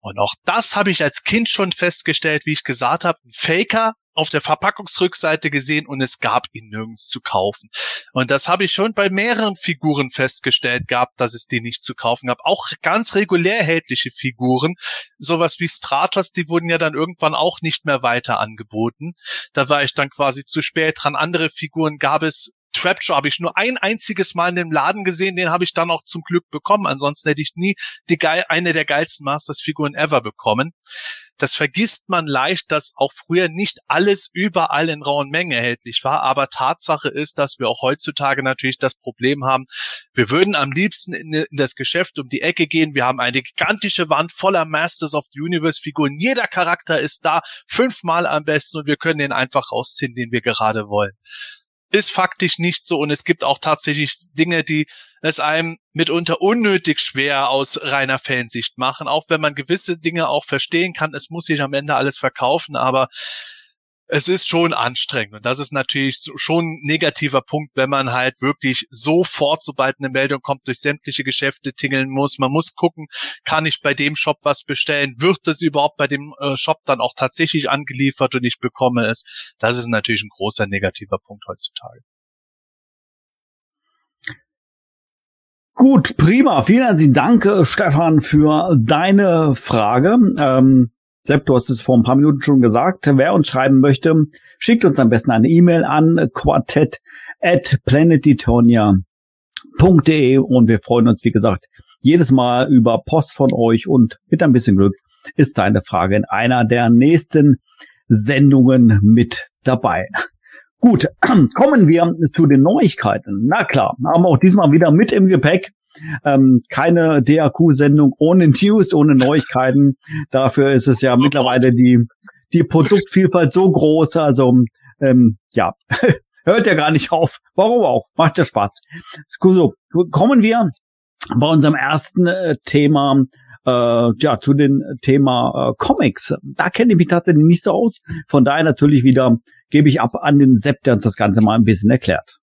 Und auch das habe ich als Kind schon festgestellt, wie ich gesagt habe, ein Faker auf der Verpackungsrückseite gesehen und es gab ihn nirgends zu kaufen. Und das habe ich schon bei mehreren Figuren festgestellt gehabt, dass es die nicht zu kaufen gab. Auch ganz regulär erhältliche Figuren, sowas wie Stratos, die wurden ja dann irgendwann auch nicht mehr weiter angeboten. Da war ich dann quasi zu spät dran. Andere Figuren gab es Trapjaw habe ich nur ein einziges Mal in dem Laden gesehen, den habe ich dann auch zum Glück bekommen. Ansonsten hätte ich nie die geil, eine der geilsten Masters-Figuren ever bekommen. Das vergisst man leicht, dass auch früher nicht alles überall in rauen Mengen erhältlich war. Aber Tatsache ist, dass wir auch heutzutage natürlich das Problem haben, wir würden am liebsten in, in das Geschäft um die Ecke gehen. Wir haben eine gigantische Wand voller Masters of the Universe Figuren. Jeder Charakter ist da fünfmal am besten und wir können den einfach rausziehen, den wir gerade wollen ist faktisch nicht so und es gibt auch tatsächlich Dinge, die es einem mitunter unnötig schwer aus reiner Fansicht machen, auch wenn man gewisse Dinge auch verstehen kann. Es muss sich am Ende alles verkaufen, aber es ist schon anstrengend. Und das ist natürlich schon ein negativer Punkt, wenn man halt wirklich sofort, sobald eine Meldung kommt, durch sämtliche Geschäfte tingeln muss. Man muss gucken, kann ich bei dem Shop was bestellen? Wird das überhaupt bei dem äh, Shop dann auch tatsächlich angeliefert und ich bekomme es? Das ist natürlich ein großer negativer Punkt heutzutage. Gut, prima. Vielen herzlichen Dank, äh, Stefan, für deine Frage. Ähm, Sepp, du hast es vor ein paar Minuten schon gesagt. Wer uns schreiben möchte, schickt uns am besten eine E-Mail an quartett at und wir freuen uns, wie gesagt, jedes Mal über Post von euch und mit ein bisschen Glück ist deine Frage in einer der nächsten Sendungen mit dabei. Gut, kommen wir zu den Neuigkeiten. Na klar, haben wir auch diesmal wieder mit im Gepäck ähm, keine DAQ-Sendung ohne News, ohne Neuigkeiten. Dafür ist es ja mittlerweile die, die Produktvielfalt so groß. Also ähm, ja, hört ja gar nicht auf. Warum auch? Macht ja Spaß. So, kommen wir bei unserem ersten äh, Thema äh, ja zu dem Thema äh, Comics. Da kenne ich mich tatsächlich nicht so aus. Von daher natürlich wieder gebe ich ab an den Sepp, der uns das Ganze mal ein bisschen erklärt.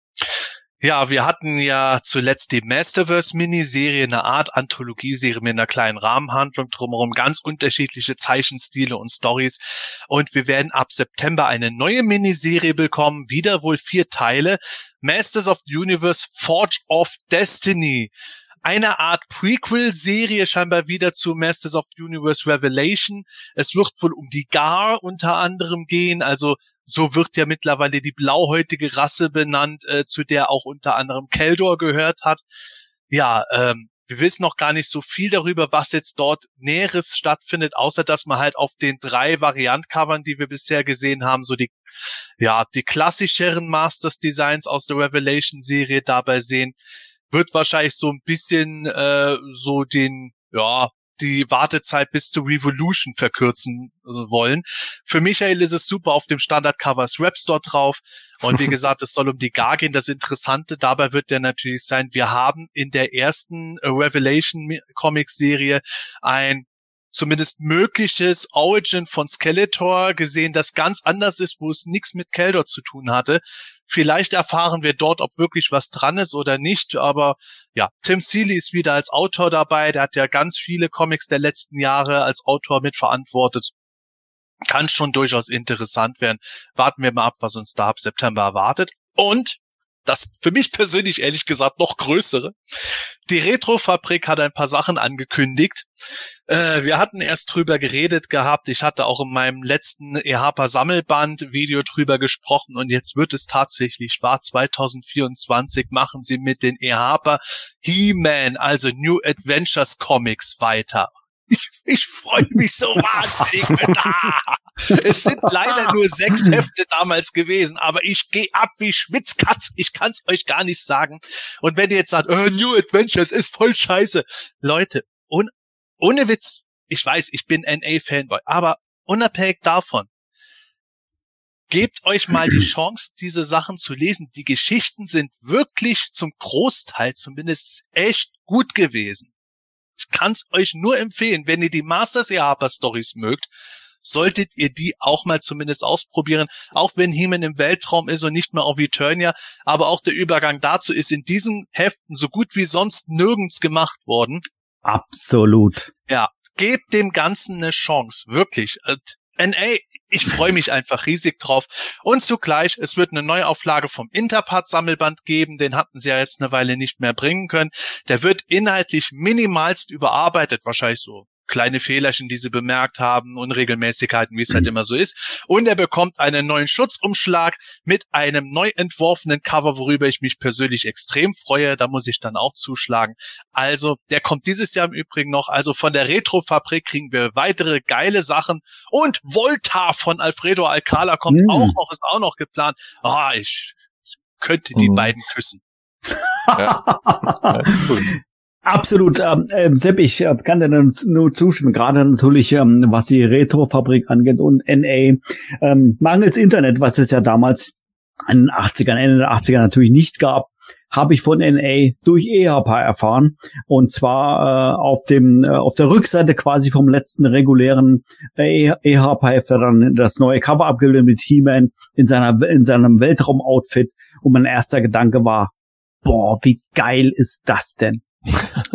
Ja, wir hatten ja zuletzt die Masterverse-Miniserie, eine Art Anthologieserie mit einer kleinen Rahmenhandlung drumherum, ganz unterschiedliche Zeichenstile und Stories. Und wir werden ab September eine neue Miniserie bekommen, wieder wohl vier Teile. Masters of the Universe, Forge of Destiny eine Art Prequel-Serie scheinbar wieder zu Masters of the Universe Revelation. Es wird wohl um die Gar unter anderem gehen, also so wird ja mittlerweile die blauhäutige Rasse benannt, äh, zu der auch unter anderem Keldor gehört hat. Ja, ähm, wir wissen noch gar nicht so viel darüber, was jetzt dort Näheres stattfindet, außer dass man halt auf den drei Variantcovern, die wir bisher gesehen haben, so die, ja, die klassischeren Masters Designs aus der Revelation Serie dabei sehen, wird wahrscheinlich so ein bisschen äh, so den, ja, die Wartezeit bis zur Revolution verkürzen äh, wollen. Für Michael ist es super, auf dem Standard-Cover ist Rapstore drauf. Und wie gesagt, es soll um die Gar gehen. Das Interessante dabei wird ja natürlich sein, wir haben in der ersten äh, Revelation Comics Serie ein zumindest mögliches Origin von Skeletor gesehen, das ganz anders ist, wo es nichts mit Keldor zu tun hatte. Vielleicht erfahren wir dort, ob wirklich was dran ist oder nicht. Aber ja, Tim Seeley ist wieder als Autor dabei. Der hat ja ganz viele Comics der letzten Jahre als Autor mitverantwortet. Kann schon durchaus interessant werden. Warten wir mal ab, was uns da ab September erwartet. Und das für mich persönlich ehrlich gesagt noch größere. Die Retrofabrik hat ein paar Sachen angekündigt. Äh, wir hatten erst drüber geredet gehabt. Ich hatte auch in meinem letzten EHPA Sammelband Video drüber gesprochen und jetzt wird es tatsächlich wahr. 2024 machen sie mit den EHPA He-Man, also New Adventures Comics weiter. Ich, ich freue mich so wahnsinnig. Es sind leider nur sechs Hefte damals gewesen, aber ich gehe ab wie Schwitzkatz. Ich kann es euch gar nicht sagen. Und wenn ihr jetzt sagt, oh, New Adventures ist voll scheiße. Leute, un ohne Witz, ich weiß, ich bin NA-Fanboy, aber unabhängig davon, gebt euch mal die Chance, diese Sachen zu lesen. Die Geschichten sind wirklich zum Großteil zumindest echt gut gewesen. Ich kann es euch nur empfehlen, wenn ihr die Masters Harper Stories mögt, solltet ihr die auch mal zumindest ausprobieren, auch wenn Heeman im Weltraum ist und nicht mehr auf Eternia, aber auch der Übergang dazu ist in diesen Heften so gut wie sonst nirgends gemacht worden. Absolut. Ja, gebt dem Ganzen eine Chance, wirklich. NA, ich freue mich einfach riesig drauf. Und zugleich, es wird eine Neuauflage vom Interpart-Sammelband geben, den hatten sie ja jetzt eine Weile nicht mehr bringen können. Der wird inhaltlich minimalst überarbeitet, wahrscheinlich so kleine Fehlerchen, die sie bemerkt haben, Unregelmäßigkeiten, wie es halt mhm. immer so ist. Und er bekommt einen neuen Schutzumschlag mit einem neu entworfenen Cover, worüber ich mich persönlich extrem freue. Da muss ich dann auch zuschlagen. Also, der kommt dieses Jahr im Übrigen noch. Also von der Retro-Fabrik kriegen wir weitere geile Sachen. Und Volta von Alfredo Alcala kommt mhm. auch noch, ist auch noch geplant. Ah, ich, ich könnte die mhm. beiden küssen. ja. cool. Absolut, ähm, äh, Sepp, ich äh, kann dir nur zustimmen, gerade natürlich, ähm, was die Retro-Fabrik angeht und NA. Ähm, mangels Internet, was es ja damals in den 80ern, Ende der 80er natürlich nicht gab, habe ich von NA durch EHP erfahren. Und zwar äh, auf dem äh, auf der Rückseite quasi vom letzten regulären äh, EHP-Hefter dann das neue Cover abgebildet mit He-Man in seiner in seinem Weltraum-Outfit. Und mein erster Gedanke war, boah, wie geil ist das denn?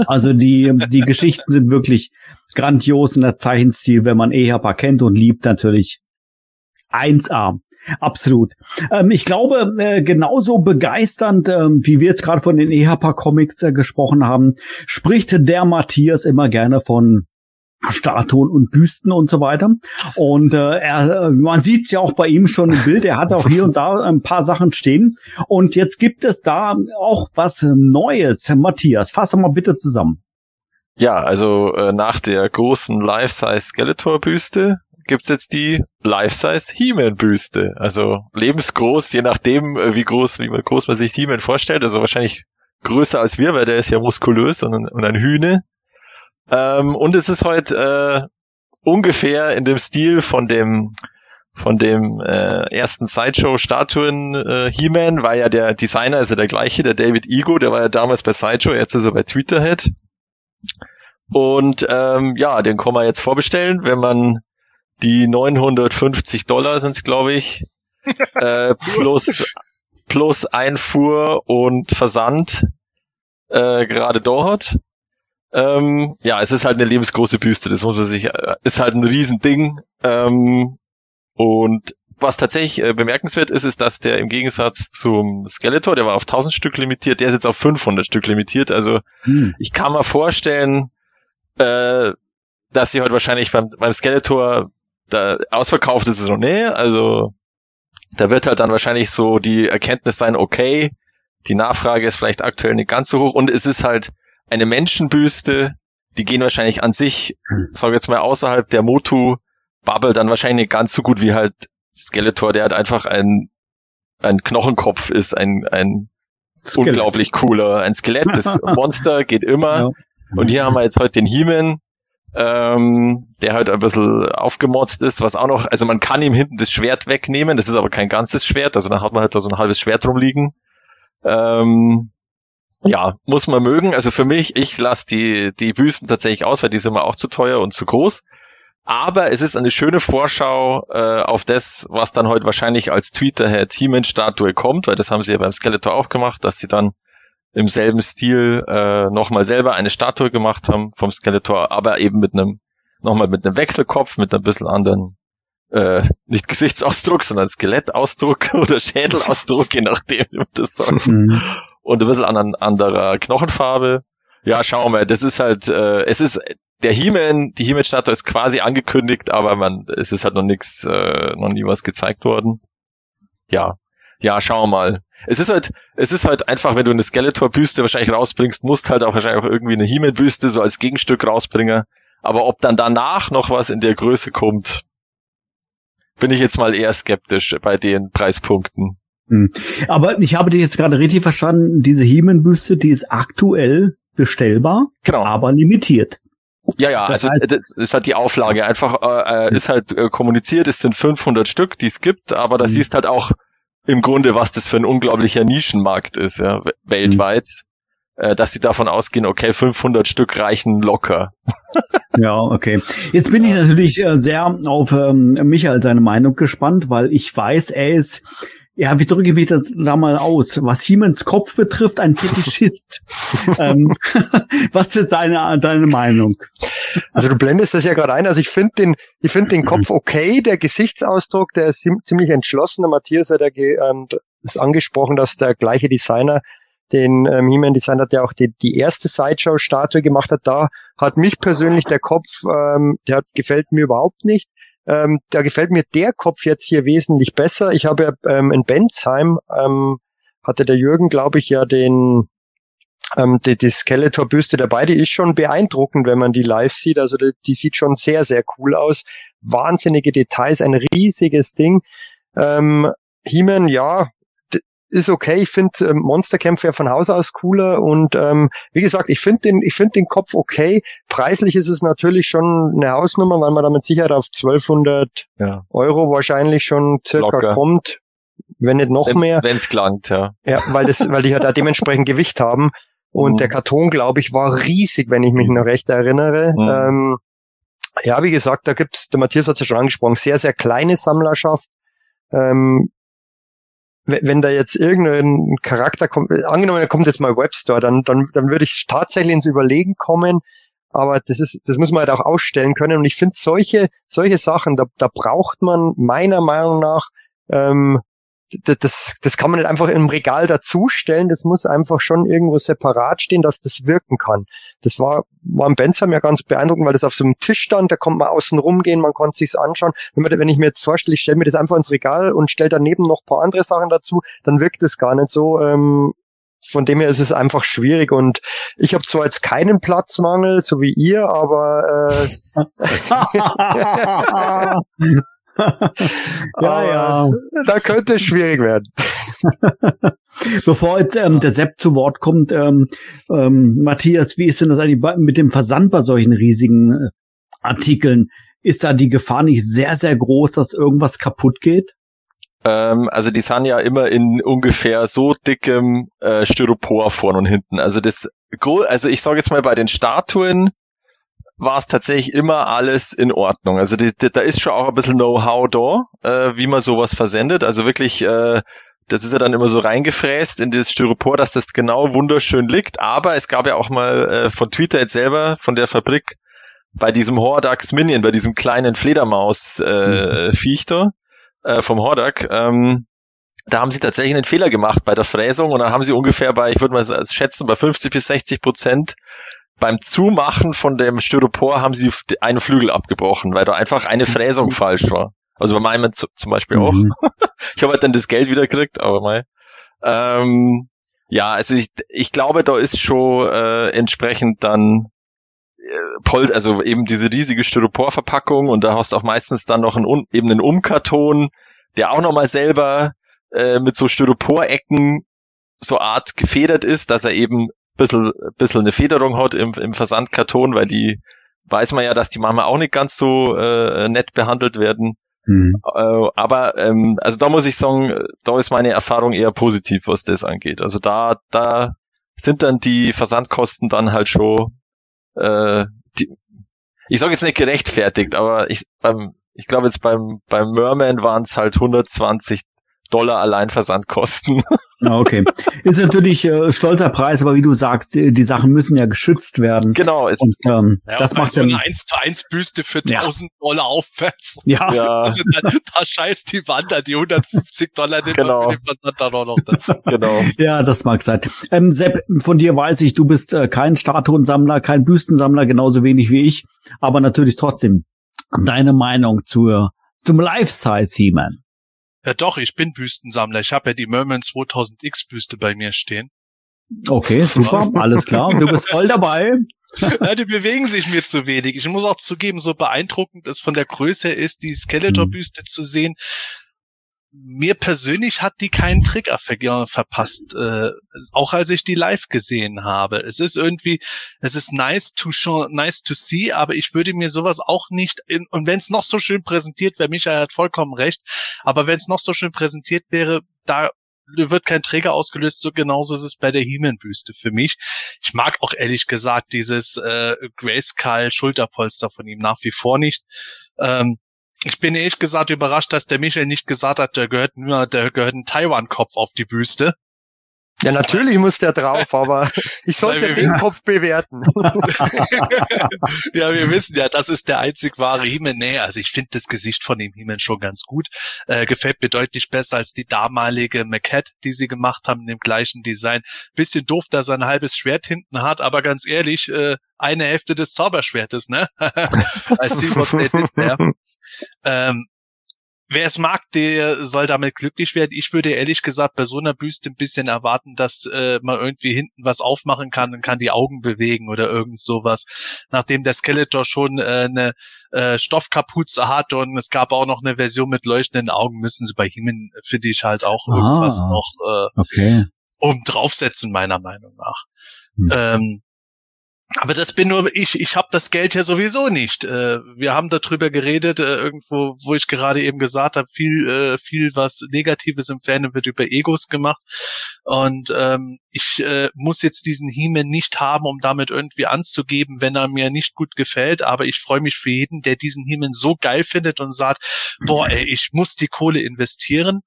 Also die, die Geschichten sind wirklich grandios in der Zeichenstil, wenn man EHPA kennt und liebt natürlich 1A. Absolut. Ähm, ich glaube, äh, genauso begeisternd, äh, wie wir jetzt gerade von den EHPA-Comics äh, gesprochen haben, spricht der Matthias immer gerne von Statuen und Büsten und so weiter. Und äh, er, man sieht es ja auch bei ihm schon im Bild. Er hat auch hier und da ein paar Sachen stehen. Und jetzt gibt es da auch was Neues. Matthias, fass doch mal bitte zusammen. Ja, also äh, nach der großen Life-Size Skeletor-Büste gibt's jetzt die Life-Size He-Man-Büste. Also lebensgroß, je nachdem, äh, wie groß, wie groß man sich He-Man vorstellt. Also wahrscheinlich größer als wir, weil der ist ja muskulös und, und ein Hühne. Ähm, und es ist heute äh, ungefähr in dem Stil von dem von dem äh, ersten Sideshow-Statuen äh, He-Man, war ja der Designer, ja der gleiche, der David Ego, der war ja damals bei Sideshow, jetzt ist er bei Twitterhead. Und ähm, ja, den kann man jetzt vorbestellen, wenn man die 950 Dollar sind, glaube ich, äh, plus, plus Einfuhr und Versand äh, gerade hat. Ähm, ja, es ist halt eine lebensgroße Büste, das muss man sich, äh, ist halt ein Riesending. Ähm, und was tatsächlich äh, bemerkenswert ist, ist, dass der im Gegensatz zum Skeletor, der war auf 1000 Stück limitiert, der ist jetzt auf 500 Stück limitiert. Also hm. ich kann mir vorstellen, äh, dass sie heute wahrscheinlich beim, beim Skeletor da ausverkauft ist es noch nee. Also da wird halt dann wahrscheinlich so die Erkenntnis sein, okay, die Nachfrage ist vielleicht aktuell nicht ganz so hoch und es ist halt eine Menschenbüste, die gehen wahrscheinlich an sich, hm. sag jetzt mal außerhalb der Motu-Bubble dann wahrscheinlich nicht ganz so gut wie halt Skeletor, der halt einfach ein, ein Knochenkopf ist, ein, ein unglaublich cooler, ein Skelett, das Monster geht immer. Ja. Und hier haben wir jetzt heute den He-Man, ähm, der halt ein bisschen aufgemotzt ist, was auch noch, also man kann ihm hinten das Schwert wegnehmen, das ist aber kein ganzes Schwert, also dann hat man halt da so ein halbes Schwert rumliegen. Ähm, ja, muss man mögen. Also für mich, ich lasse die, die Büsten tatsächlich aus, weil die sind mir auch zu teuer und zu groß. Aber es ist eine schöne Vorschau äh, auf das, was dann heute wahrscheinlich als Tweeterhead He-Man-Statue kommt, weil das haben sie ja beim Skeletor auch gemacht, dass sie dann im selben Stil äh, nochmal selber eine Statue gemacht haben vom Skeletor, aber eben mit einem, nochmal mit einem Wechselkopf, mit ein bisschen anderen, äh, nicht Gesichtsausdruck, sondern Skelettausdruck oder Schädelausdruck, je nachdem, wie man das sagt. Mhm und ein bisschen an anderer Knochenfarbe. Ja, schauen wir, das ist halt, äh, es ist der He-Man, die He-Man-Statue ist quasi angekündigt, aber man, es ist halt noch nichts, äh, noch nie was gezeigt worden. Ja, ja, schauen wir mal. Es ist halt, es ist halt einfach, wenn du eine Skeletor-Büste wahrscheinlich rausbringst, musst halt auch wahrscheinlich auch irgendwie eine He-Man-Büste so als Gegenstück rausbringen. Aber ob dann danach noch was in der Größe kommt, bin ich jetzt mal eher skeptisch bei den Preispunkten. Hm. Aber ich habe dich jetzt gerade richtig verstanden, diese Heman-Büste, die ist aktuell bestellbar, genau. aber limitiert. Ja, ja, das also heißt, das ist halt die Auflage. Einfach äh, äh ist halt äh, kommuniziert, es sind 500 Stück, die es gibt, aber da mhm. siehst halt auch im Grunde, was das für ein unglaublicher Nischenmarkt ist, ja, weltweit, mhm. dass sie davon ausgehen, okay, 500 Stück reichen locker. ja, okay. Jetzt bin ich natürlich äh, sehr auf ähm, Michael seine Meinung gespannt, weil ich weiß, er ist ja, wie drücke ich mich das da mal aus? Was Siemens Kopf betrifft, ein Fetischist. ähm, was ist deine, deine Meinung? Also du blendest das ja gerade ein. Also ich finde den, ich finde den Kopf okay, der Gesichtsausdruck, der ist ziemlich entschlossen. Der Matthias hat ja ähm, ist angesprochen, dass der gleiche Designer den ähm, He-Man Designer, der auch die, die erste Sideshow-Statue gemacht hat, da hat mich persönlich der Kopf, ähm, der hat, gefällt mir überhaupt nicht. Ähm, da gefällt mir der Kopf jetzt hier wesentlich besser. Ich habe ähm, in Bensheim, ähm, hatte der Jürgen, glaube ich, ja den ähm, die, die Skeletor-Büste dabei, die ist schon beeindruckend, wenn man die live sieht. Also die, die sieht schon sehr, sehr cool aus. Wahnsinnige Details, ein riesiges Ding. Ähm, He-Man, ja, ist okay. Ich finde ähm, Monsterkämpfe ja von Haus aus cooler und ähm, wie gesagt, ich finde den, ich finde den Kopf okay. Preislich ist es natürlich schon eine Hausnummer, weil man damit sicher auf 1200 ja. Euro wahrscheinlich schon circa Locker. kommt, wenn nicht noch wenn, mehr. Wenn es gelangt, ja. Ja, weil das, weil die halt da dementsprechend Gewicht haben. Und mhm. der Karton, glaube ich, war riesig, wenn ich mich noch recht erinnere. Mhm. Ähm, ja, wie gesagt, da gibt's, der Matthias hat es ja schon angesprochen, sehr, sehr kleine Sammlerschaft. Ähm, wenn da jetzt irgendein Charakter kommt, angenommen, da kommt jetzt mal Webstore, dann, dann, dann würde ich tatsächlich ins Überlegen kommen, aber das ist, das muss man halt auch ausstellen können. Und ich finde solche, solche Sachen, da, da braucht man meiner Meinung nach ähm, das, das, das kann man nicht einfach im Regal dazustellen, das muss einfach schon irgendwo separat stehen, dass das wirken kann. Das war, war im Bensheim ja ganz beeindruckend, weil das auf so einem Tisch stand, da konnte man außen rumgehen, man konnte sich's anschauen. Wenn, man, wenn ich mir jetzt vorstelle, ich stelle mir das einfach ins Regal und stelle daneben noch paar andere Sachen dazu, dann wirkt es gar nicht so. Ähm, von dem her ist es einfach schwierig und ich habe zwar jetzt keinen Platzmangel, so wie ihr, aber äh, ja, ja. Da könnte es schwierig werden. Bevor jetzt ähm, der Sepp zu Wort kommt, ähm, ähm, Matthias, wie ist denn das eigentlich mit dem Versand bei solchen riesigen äh, Artikeln? Ist da die Gefahr nicht sehr, sehr groß, dass irgendwas kaputt geht? Ähm, also die sind ja immer in ungefähr so dickem äh, Styropor vorn und hinten. Also das, also ich sage jetzt mal bei den Statuen war es tatsächlich immer alles in Ordnung. Also die, die, da ist schon auch ein bisschen Know-how da, äh, wie man sowas versendet. Also wirklich, äh, das ist ja dann immer so reingefräst in das Styropor, dass das genau wunderschön liegt. Aber es gab ja auch mal äh, von Twitter jetzt selber, von der Fabrik, bei diesem Hordax Minion, bei diesem kleinen Fledermaus-Viechter äh, äh, vom Hordak, ähm, da haben sie tatsächlich einen Fehler gemacht bei der Fräsung und dann haben sie ungefähr bei, ich würde mal schätzen, bei 50 bis 60 Prozent beim Zumachen von dem Styropor haben sie einen Flügel abgebrochen, weil da einfach eine Fräsung falsch war. Also bei meinem zum Beispiel auch. Mhm. ich habe halt dann das Geld wieder gekriegt, aber mal. Ähm, ja, also ich, ich glaube, da ist schon äh, entsprechend dann äh, also eben diese riesige Styroporverpackung und da hast du auch meistens dann noch einen, eben einen Umkarton, der auch nochmal selber äh, mit so Styroporecken so Art gefedert ist, dass er eben bisschen, bisschen eine Federung hat im, im Versandkarton, weil die weiß man ja, dass die manchmal auch nicht ganz so äh, nett behandelt werden. Mhm. Äh, aber ähm, also da muss ich sagen, da ist meine Erfahrung eher positiv, was das angeht. Also da, da sind dann die Versandkosten dann halt schon, äh, die, ich sage jetzt nicht gerechtfertigt, aber ich, beim, ich glaube jetzt beim, beim Merman waren es halt 120 Dollar allein Versandkosten. Ah, okay. Ist natürlich äh, stolzer Preis, aber wie du sagst, die Sachen müssen ja geschützt werden. Genau. Und ähm, ja, das macht so eine 1 zu 1 Büste für 1000 ja. Dollar aufwärts. Ja. ja. Also da, da scheißt die Wand die 150 Dollar den genau. für den Versand dann auch noch dazu. genau. Ja, das mag sein. Ähm, Sepp, von dir weiß ich, du bist äh, kein Statuensammler, kein Büstensammler, genauso wenig wie ich, aber natürlich trotzdem deine Meinung zur zum Life-Size He-Man. Ja doch, ich bin Büstensammler. Ich habe ja die Merman 2000X Büste bei mir stehen. Okay, super, alles klar. Du bist voll dabei. ja, die bewegen sich mir zu wenig. Ich muss auch zugeben, so beeindruckend es von der Größe ist, die Skeletor-Büste zu sehen mir persönlich hat die keinen Trigger verpasst, äh, auch als ich die live gesehen habe. Es ist irgendwie, es ist nice to show, nice to see, aber ich würde mir sowas auch nicht, in, und wenn es noch so schön präsentiert wäre, Michael hat vollkommen recht, aber wenn es noch so schön präsentiert wäre, da wird kein Träger ausgelöst, so genauso ist es bei der He-Man-Büste für mich. Ich mag auch ehrlich gesagt dieses äh, Grayskull-Schulterpolster von ihm nach wie vor nicht. Ähm, ich bin ehrlich gesagt überrascht, dass der Michael nicht gesagt hat, der gehört nur, der gehört ein Taiwan-Kopf auf die Büste. Ja, natürlich muss der drauf, aber ich sollte den Kopf bewerten. ja, wir wissen ja, das ist der einzig wahre Himen. Nee, also ich finde das Gesicht von dem Himen schon ganz gut. Äh, gefällt mir deutlich besser als die damalige Maquette, die sie gemacht haben in dem gleichen Design. Bisschen doof, dass er ein halbes Schwert hinten hat, aber ganz ehrlich, äh, eine Hälfte des Zauberschwertes, ne? als Silver ähm, wer es mag, der soll damit glücklich werden. Ich würde ehrlich gesagt bei so einer Büste ein bisschen erwarten, dass äh, man irgendwie hinten was aufmachen kann und kann die Augen bewegen oder irgend sowas. Nachdem der Skeletor schon äh, eine äh, Stoffkapuze hat und es gab auch noch eine Version mit leuchtenden Augen, müssen sie bei ihm, finde ich, halt auch ah, irgendwas noch äh, okay. oben draufsetzen, meiner Meinung nach. Hm. Ähm, aber das bin nur ich. Ich habe das Geld ja sowieso nicht. Äh, wir haben darüber geredet, äh, irgendwo, wo ich gerade eben gesagt habe, viel, äh, viel was Negatives im Fernsehen wird über Egos gemacht. Und ähm, ich äh, muss jetzt diesen He-Man nicht haben, um damit irgendwie anzugeben, wenn er mir nicht gut gefällt. Aber ich freue mich für jeden, der diesen He-Man so geil findet und sagt, boah, ey, ich muss die Kohle investieren.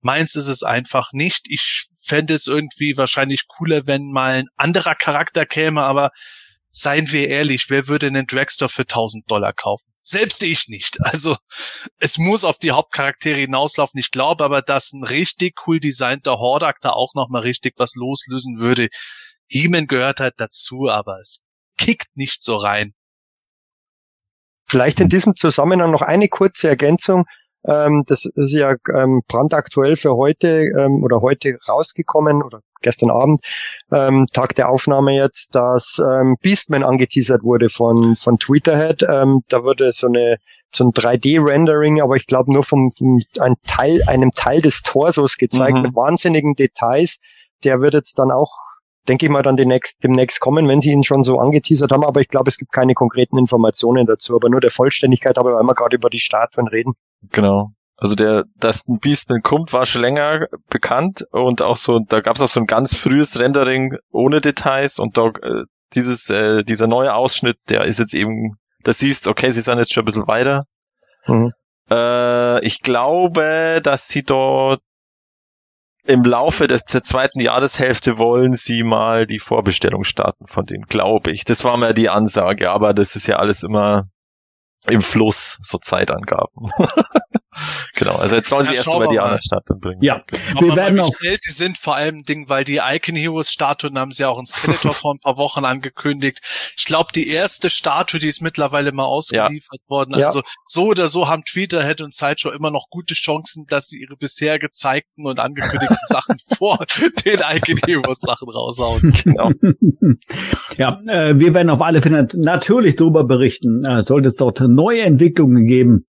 Meins ist es einfach nicht. Ich fände es irgendwie wahrscheinlich cooler, wenn mal ein anderer Charakter käme, aber seien wir ehrlich, wer würde einen Dragster für 1000 Dollar kaufen? Selbst ich nicht. Also es muss auf die Hauptcharaktere hinauslaufen. Ich glaube aber, dass ein richtig cool designter Hordak da auch nochmal richtig was loslösen würde. He-Man gehört halt dazu, aber es kickt nicht so rein. Vielleicht in diesem Zusammenhang noch eine kurze Ergänzung. Ähm, das ist ja ähm, brandaktuell für heute ähm, oder heute rausgekommen oder gestern Abend, ähm, Tag der Aufnahme jetzt, dass ähm, Beastman angeteasert wurde von, von Tweeterhead. Ähm, da wurde so eine so ein 3D-Rendering, aber ich glaube nur vom, vom ein Teil, einem Teil des Torsos gezeigt mhm. mit wahnsinnigen Details. Der wird jetzt dann auch, denke ich mal, dann demnächst, demnächst kommen, wenn sie ihn schon so angeteasert haben. Aber ich glaube, es gibt keine konkreten Informationen dazu. Aber nur der Vollständigkeit, aber weil wir gerade über die Statuen reden. Genau. Also der, dass ein Beastman kommt, war schon länger bekannt und auch so, da gab es auch so ein ganz frühes Rendering ohne Details und da äh, dieses, äh, dieser neue Ausschnitt, der ist jetzt eben, da siehst, okay, sie sind jetzt schon ein bisschen weiter. Mhm. Äh, ich glaube, dass sie dort im Laufe des, der zweiten Jahreshälfte wollen sie mal die Vorbestellung starten von denen, glaube ich. Das war mal die Ansage, aber das ist ja alles immer im Fluss, so Zeitangaben. genau, also jetzt sollen sie erst mal die andere Stadt bringen. Ja, wir werden auch schnell sie sind, vor allem Ding, weil die Icon Heroes Statuen haben sie auch in Skeletor vor ein paar Wochen angekündigt. Ich glaube, die erste Statue, die ist mittlerweile mal ausgeliefert ja. worden. Also ja. so oder so haben Tweeterhead und Sideshow immer noch gute Chancen, dass sie ihre bisher gezeigten und angekündigten Sachen vor den Icon Heroes Sachen raushauen. Genau. ja, äh, wir werden auf alle Fälle natürlich darüber berichten. Äh, sollte es dort neue Entwicklungen geben,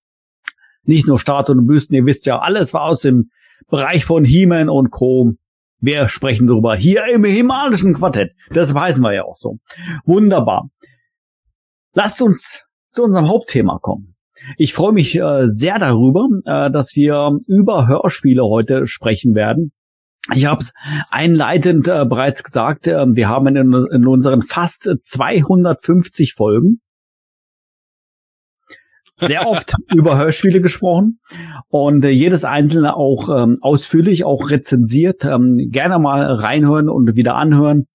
nicht nur Statuen und Büsten, ihr wisst ja, alles war aus dem Bereich von He-Man und Co. Wir sprechen darüber hier im Himalischen Quartett. Das heißen wir ja auch so. Wunderbar. Lasst uns zu unserem Hauptthema kommen. Ich freue mich äh, sehr darüber, äh, dass wir über Hörspiele heute sprechen werden. Ich habe es einleitend äh, bereits gesagt, äh, wir haben in, in unseren fast 250 Folgen sehr oft über Hörspiele gesprochen und äh, jedes einzelne auch ähm, ausführlich, auch rezensiert. Ähm, gerne mal reinhören und wieder anhören.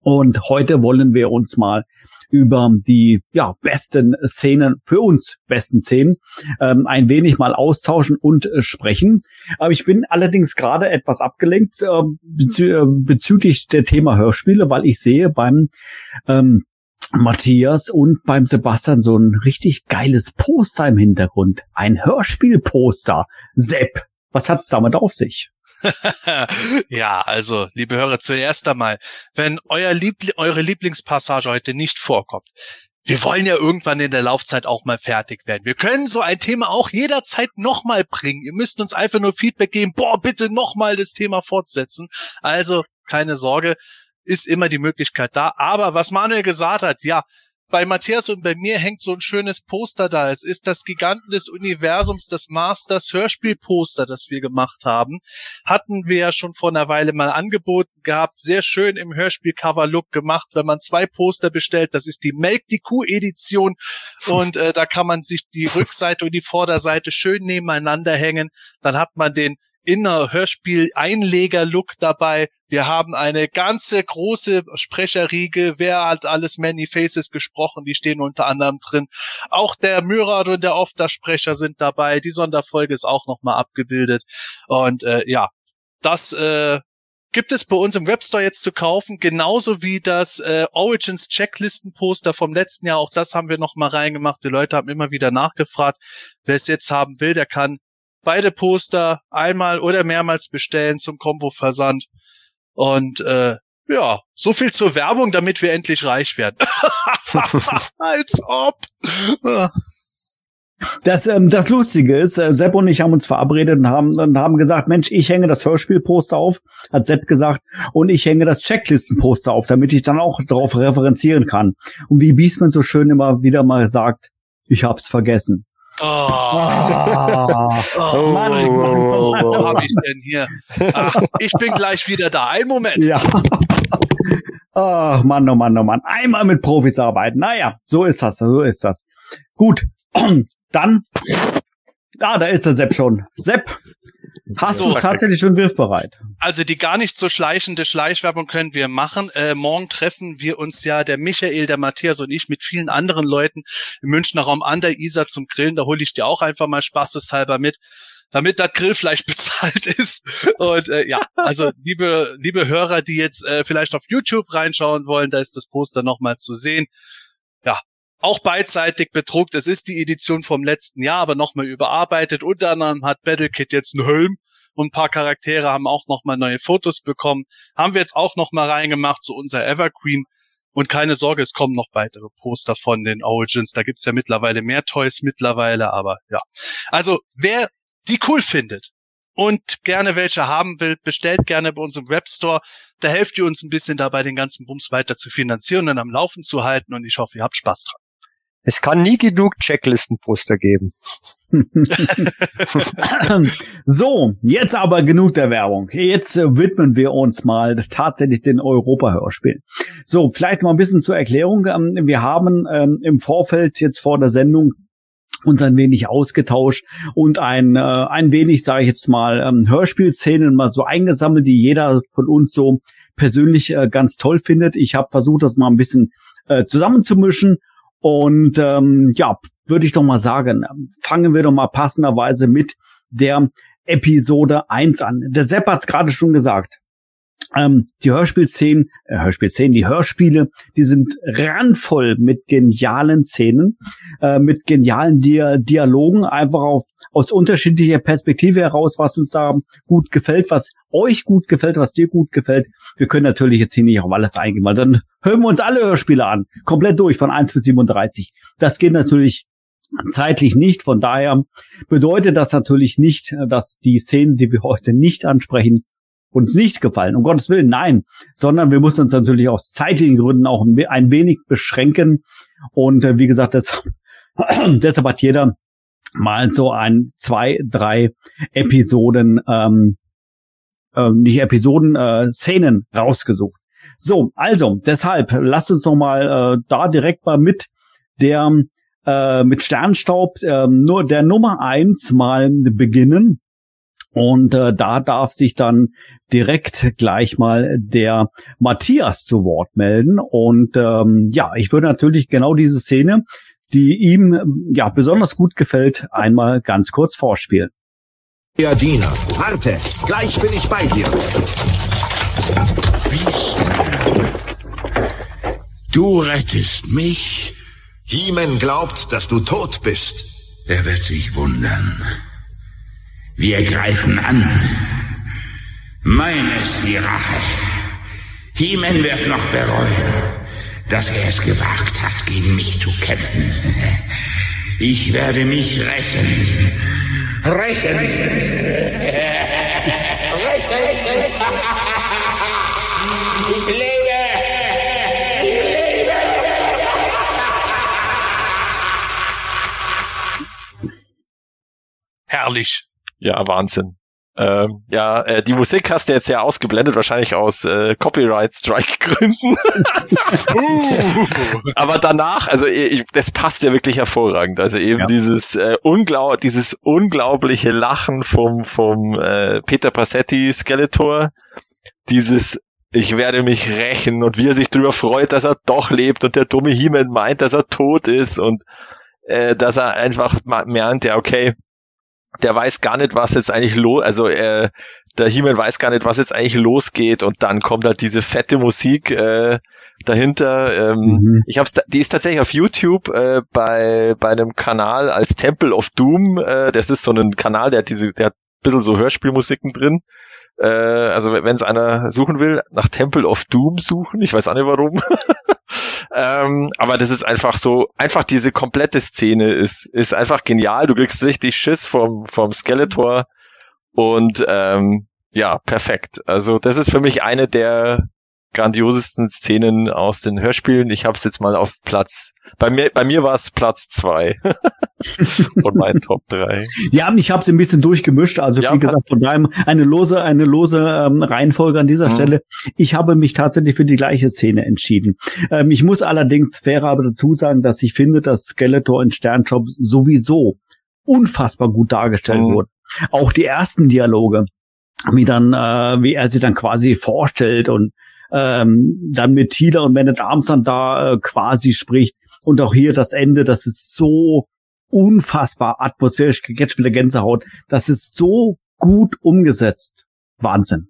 Und heute wollen wir uns mal über die ja, besten Szenen, für uns besten Szenen, ähm, ein wenig mal austauschen und äh, sprechen. Aber ich bin allerdings gerade etwas abgelenkt äh, bezü bezüglich der Thema Hörspiele, weil ich sehe beim ähm, Matthias und beim Sebastian so ein richtig geiles Poster im Hintergrund. Ein Hörspielposter. Sepp, was hat's damit auf sich? ja, also, liebe Hörer, zuerst einmal, wenn euer Liebl eure Lieblingspassage heute nicht vorkommt, wir wollen ja irgendwann in der Laufzeit auch mal fertig werden. Wir können so ein Thema auch jederzeit nochmal bringen. Ihr müsst uns einfach nur Feedback geben. Boah, bitte nochmal das Thema fortsetzen. Also, keine Sorge ist immer die Möglichkeit da. Aber was Manuel gesagt hat, ja, bei Matthias und bei mir hängt so ein schönes Poster da. Es ist das Giganten des Universums, das Masters Hörspielposter, das wir gemacht haben. Hatten wir ja schon vor einer Weile mal angeboten gehabt. Sehr schön im Hörspielcover-Look gemacht, wenn man zwei Poster bestellt. Das ist die Melk die Kuh Edition und äh, da kann man sich die Rückseite und die Vorderseite schön nebeneinander hängen. Dann hat man den Inner-Hörspiel-Einleger-Look dabei. Wir haben eine ganze große Sprecherriege. Wer hat alles Many Faces gesprochen? Die stehen unter anderem drin. Auch der Mürad und der Ofter-Sprecher sind dabei. Die Sonderfolge ist auch nochmal abgebildet. Und äh, ja, das äh, gibt es bei uns im Webstore jetzt zu kaufen, genauso wie das äh, Origins Checklisten Poster vom letzten Jahr. Auch das haben wir noch mal reingemacht. Die Leute haben immer wieder nachgefragt. Wer es jetzt haben will, der kann beide Poster einmal oder mehrmals bestellen zum Kombo-Versand. Und äh, ja, so viel zur Werbung, damit wir endlich reich werden. Als ob. Das, ähm, das Lustige ist, äh, Sepp und ich haben uns verabredet und haben, und haben gesagt, Mensch, ich hänge das Hörspielposter auf, hat Sepp gesagt, und ich hänge das Checklistenposter auf, damit ich dann auch darauf referenzieren kann. Und wie Biesman so schön immer wieder mal sagt, ich hab's vergessen. Oh, oh, oh Mann, Mann, Mann, Mann, wo hab ich denn hier? Ach, ich bin gleich wieder da. Ein Moment. Ja. Ach, Mann, oh Mann, oh Mann. Einmal mit Profis arbeiten. Naja, so ist das, so ist das. Gut, dann, ah, da ist der Sepp schon. Sepp, hast so, du tatsächlich schon griffbereit? Also die gar nicht so schleichende Schleichwerbung können wir machen. Äh, morgen treffen wir uns ja, der Michael, der Matthias und ich mit vielen anderen Leuten im Münchner Raum an der Isar zum Grillen. Da hole ich dir auch einfach mal spaßeshalber mit damit das Grillfleisch bezahlt ist. Und äh, ja, also liebe, liebe Hörer, die jetzt äh, vielleicht auf YouTube reinschauen wollen, da ist das Poster nochmal zu sehen. Auch beidseitig bedruckt. Es ist die Edition vom letzten Jahr, aber nochmal überarbeitet. Unter anderem hat Battlekit jetzt einen Helm und ein paar Charaktere haben auch nochmal neue Fotos bekommen. Haben wir jetzt auch nochmal reingemacht zu unser Evergreen. Und keine Sorge, es kommen noch weitere Poster von den Origins. Da gibt's ja mittlerweile mehr Toys mittlerweile, aber ja. Also wer die cool findet und gerne welche haben will, bestellt gerne bei uns im Webstore. Da helft ihr uns ein bisschen dabei, den ganzen Bums weiter zu finanzieren und am Laufen zu halten. Und ich hoffe, ihr habt Spaß dran. Es kann nie genug Checklistenposter geben. so, jetzt aber genug der Werbung. Jetzt äh, widmen wir uns mal tatsächlich den Europa-Hörspielen. So, vielleicht mal ein bisschen zur Erklärung. Ähm, wir haben ähm, im Vorfeld jetzt vor der Sendung uns ein wenig ausgetauscht und ein, äh, ein wenig, sage ich jetzt mal, ähm, Hörspielszenen mal so eingesammelt, die jeder von uns so persönlich äh, ganz toll findet. Ich habe versucht, das mal ein bisschen äh, zusammenzumischen und ähm, ja, würde ich doch mal sagen, fangen wir doch mal passenderweise mit der Episode 1 an. Der Sepp hat es gerade schon gesagt. Ähm, die Hörspielszenen, äh, Hörspielszenen, die Hörspiele, die sind randvoll mit genialen Szenen, äh, mit genialen Dia Dialogen, einfach auf, aus unterschiedlicher Perspektive heraus, was uns da gut gefällt, was euch gut gefällt, was dir gut gefällt. Wir können natürlich jetzt hier nicht auf alles eingehen, weil dann hören wir uns alle Hörspiele an, komplett durch, von 1 bis 37. Das geht natürlich zeitlich nicht. Von daher bedeutet das natürlich nicht, dass die Szenen, die wir heute nicht ansprechen, uns nicht gefallen. Um Gottes Willen, nein. Sondern wir müssen uns natürlich aus zeitlichen Gründen auch ein wenig beschränken. Und äh, wie gesagt, das, deshalb hat jeder mal so ein, zwei, drei Episoden, ähm, äh, nicht Episoden, äh, Szenen rausgesucht. So, also deshalb lasst uns noch mal äh, da direkt mal mit der äh, mit Sternstaub äh, nur der Nummer eins mal beginnen. Und äh, da darf sich dann direkt gleich mal der Matthias zu Wort melden. Und ähm, ja, ich würde natürlich genau diese Szene, die ihm ja besonders gut gefällt, einmal ganz kurz vorspielen. Ja, Diener, warte, gleich bin ich bei dir. Du rettest mich. Hiemen glaubt, dass du tot bist. Er wird sich wundern. Wir greifen an. Mein ist die Rache. Hiemen wird noch bereuen, dass er es gewagt hat, gegen mich zu kämpfen. Ich werde mich rächen. Rächen. rächen. Ich lebe. Ich lebe. Herrlich. Ja, Wahnsinn. Ähm, ja, äh, die Musik hast du jetzt ja ausgeblendet, wahrscheinlich aus äh, Copyright-Strike-Gründen. Aber danach, also ich, das passt ja wirklich hervorragend. Also eben Ja. dieses äh, unglaub, dieses unglaubliche Lachen vom vom äh, Peter Passetti Skeletor, dieses ich werde mich rächen und wie er sich darüber freut, dass er doch lebt und der dumme He-Man meint, dass er tot ist und äh, dass er einfach meint, ja okay, der weiß gar nicht, was jetzt eigentlich los, also äh, der He-Man weiß gar nicht, was jetzt eigentlich losgeht und dann kommt halt diese fette Musik äh, dahinter. Ähm, Mhm. Ich hab's, die ist tatsächlich auf YouTube äh, bei bei einem Kanal als Temple of Doom. Äh, das ist so ein Kanal, der hat diese, der hat ein bisschen so Hörspielmusiken drin. Äh, also wenn es einer suchen will, nach Temple of Doom suchen. Ich weiß auch nicht warum. ähm, aber das ist einfach so, einfach diese komplette Szene ist ist einfach genial. Du kriegst richtig Schiss vom vom Skeletor und ähm, ja perfekt. Also das ist für mich eine der grandiosesten Szenen aus den Hörspielen. Ich habe es jetzt mal auf Platz. Bei mir, bei mir war es Platz zwei von meinen Top drei. Ja, ich habe es ein bisschen durchgemischt. Also Ja, wie gesagt, von daher eine lose, eine lose ähm, Reihenfolge an dieser Mhm. Stelle. Ich habe mich tatsächlich für die gleiche Szene entschieden. Ähm, ich muss allerdings fairer aber dazu sagen, dass ich finde, dass Skeletor in Sternshop sowieso unfassbar gut dargestellt Mhm. wurde. Auch die ersten Dialoge, wie dann, äh, wie er sie dann quasi vorstellt und ähm, dann mit Tila und Man at Arms dann da äh, quasi spricht. Und auch hier das Ende, das ist so unfassbar atmosphärisch, jetzt wieder Gänsehaut. Das ist so gut umgesetzt. Wahnsinn.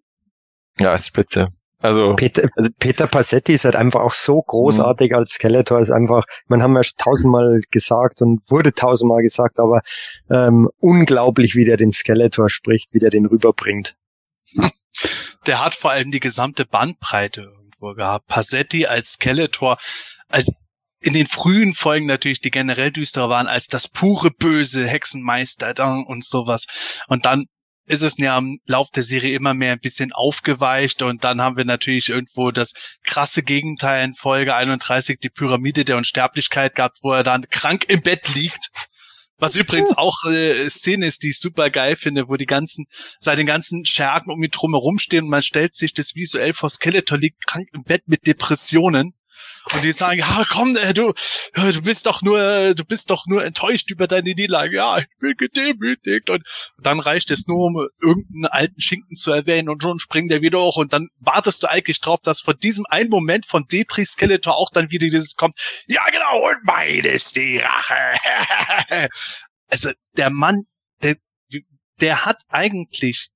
Ja, ist bitte. Also Peter, Peter Passetti ist halt einfach auch so großartig als Skeletor, ist einfach, man haben ja schon tausendmal gesagt und wurde tausendmal gesagt, aber ähm, unglaublich, wie der den Skeletor spricht, wie der den rüberbringt. der hat vor allem die gesamte Bandbreite irgendwo gehabt. Passetti als Skeletor, als in den frühen Folgen natürlich, die generell düsterer waren, als das pure böse Hexenmeister und sowas. Und dann ist es ja im Lauf der Serie immer mehr ein bisschen aufgeweicht und dann haben wir natürlich irgendwo das krasse Gegenteil in Folge 31, die Pyramide der Unsterblichkeit gehabt, wo er dann krank im Bett liegt. Was übrigens auch äh, Szene ist, die ich super geil finde, wo die ganzen, seit den ganzen Schergen um ihn drum herum stehen und man stellt sich das visuell vor Skeletor liegt krank im Bett mit Depressionen. Und die sagen, ja, komm, äh, du, äh, du bist doch nur, äh, du bist doch nur enttäuscht über deine Niederlage. Ja, ich bin gedemütigt. Und dann reicht es nur, um irgendeinen alten Schinken zu erwähnen und schon springt er wieder hoch. Und dann wartest du eigentlich drauf, dass von diesem einen Moment von Depri Skeletor auch dann wieder dieses kommt. Ja, genau, und beides die Rache. also, der Mann, der, der hat eigentlich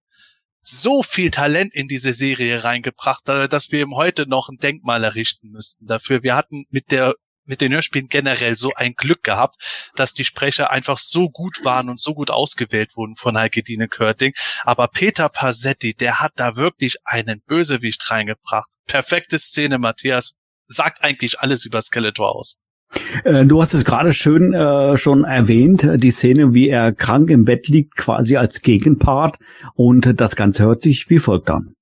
so viel Talent in diese Serie reingebracht, äh, dass wir ihm heute noch ein Denkmal errichten müssten dafür. Wir hatten mit der mit den Hörspielen generell so ein Glück gehabt, dass die Sprecher einfach so gut waren und so gut ausgewählt wurden von Heike Dine Körting. Aber Peter Passetti, der hat da wirklich einen Bösewicht reingebracht. Perfekte Szene, Matthias. Sagt eigentlich alles über Skeletor aus. Äh, du hast es gerade schön äh, schon erwähnt, äh, die Szene, wie er krank im Bett liegt, quasi als Gegenpart. Und das Ganze hört sich wie folgt an.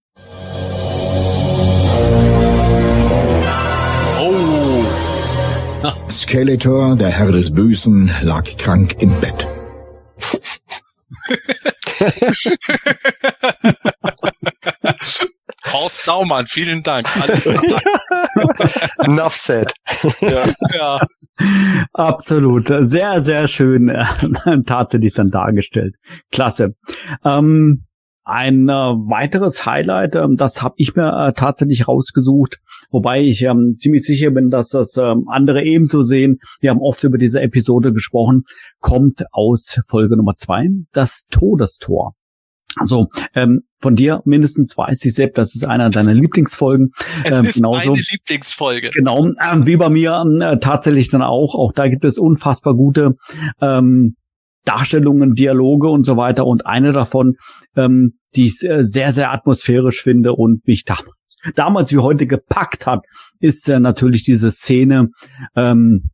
Oh, Skeletor, der Herr des Bösen, lag krank im Bett. Horst Naumann, vielen Dank. Alles klar. Enough said. ja. Absolut. Sehr, sehr schön äh, tatsächlich dann dargestellt. Klasse. Ähm, ein äh, weiteres Highlight, ähm, das habe ich mir äh, tatsächlich rausgesucht, wobei ich ähm, ziemlich sicher bin, dass das ähm, andere ebenso sehen. Wir haben oft über diese Episode gesprochen, kommt aus Folge Nummer zwei, das Todestor. Also ähm, von dir mindestens weiß ich, Sepp, das ist einer deiner Lieblingsfolgen. Es Ähm, ist genauso. meine Lieblingsfolge. Genau, ähm, wie bei mir ähm, äh, tatsächlich dann auch. Auch da gibt es unfassbar gute ähm, Darstellungen, Dialoge und so weiter. Und eine davon, ähm, die ich äh, sehr, sehr atmosphärisch finde und mich damals, damals wie heute gepackt hat, ist äh, natürlich diese Szene, ähm,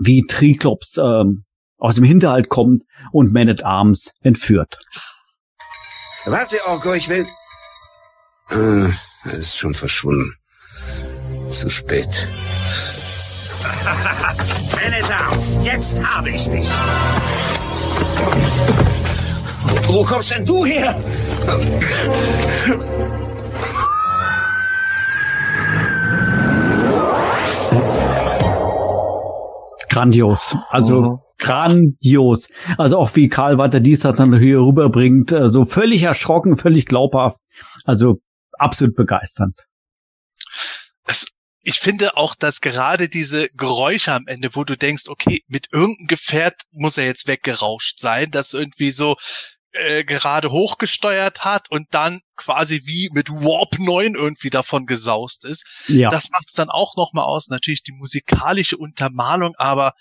wie Triklops ähm, aus dem Hinterhalt kommt und Man at Arms entführt. Warte, Orko, ich will... Ah, er ist schon verschwunden. Zu spät. Arms, jetzt habe ich dich. Wo kommst denn du her? Grandios. Also mhm. Grandios. Also auch wie Karl Walter dies dann hier rüberbringt, äh, so völlig erschrocken, völlig glaubhaft. Also absolut begeisternd. Es, ich finde auch, dass gerade diese Geräusche am Ende, wo du denkst, okay, mit irgendeinem Gefährt muss er jetzt weggerauscht sein, das irgendwie so äh, gerade hochgesteuert hat und dann quasi wie mit Warp 9 irgendwie davon gesaust ist. Ja. Das macht es dann auch nochmal aus. Natürlich die musikalische Untermalung, aber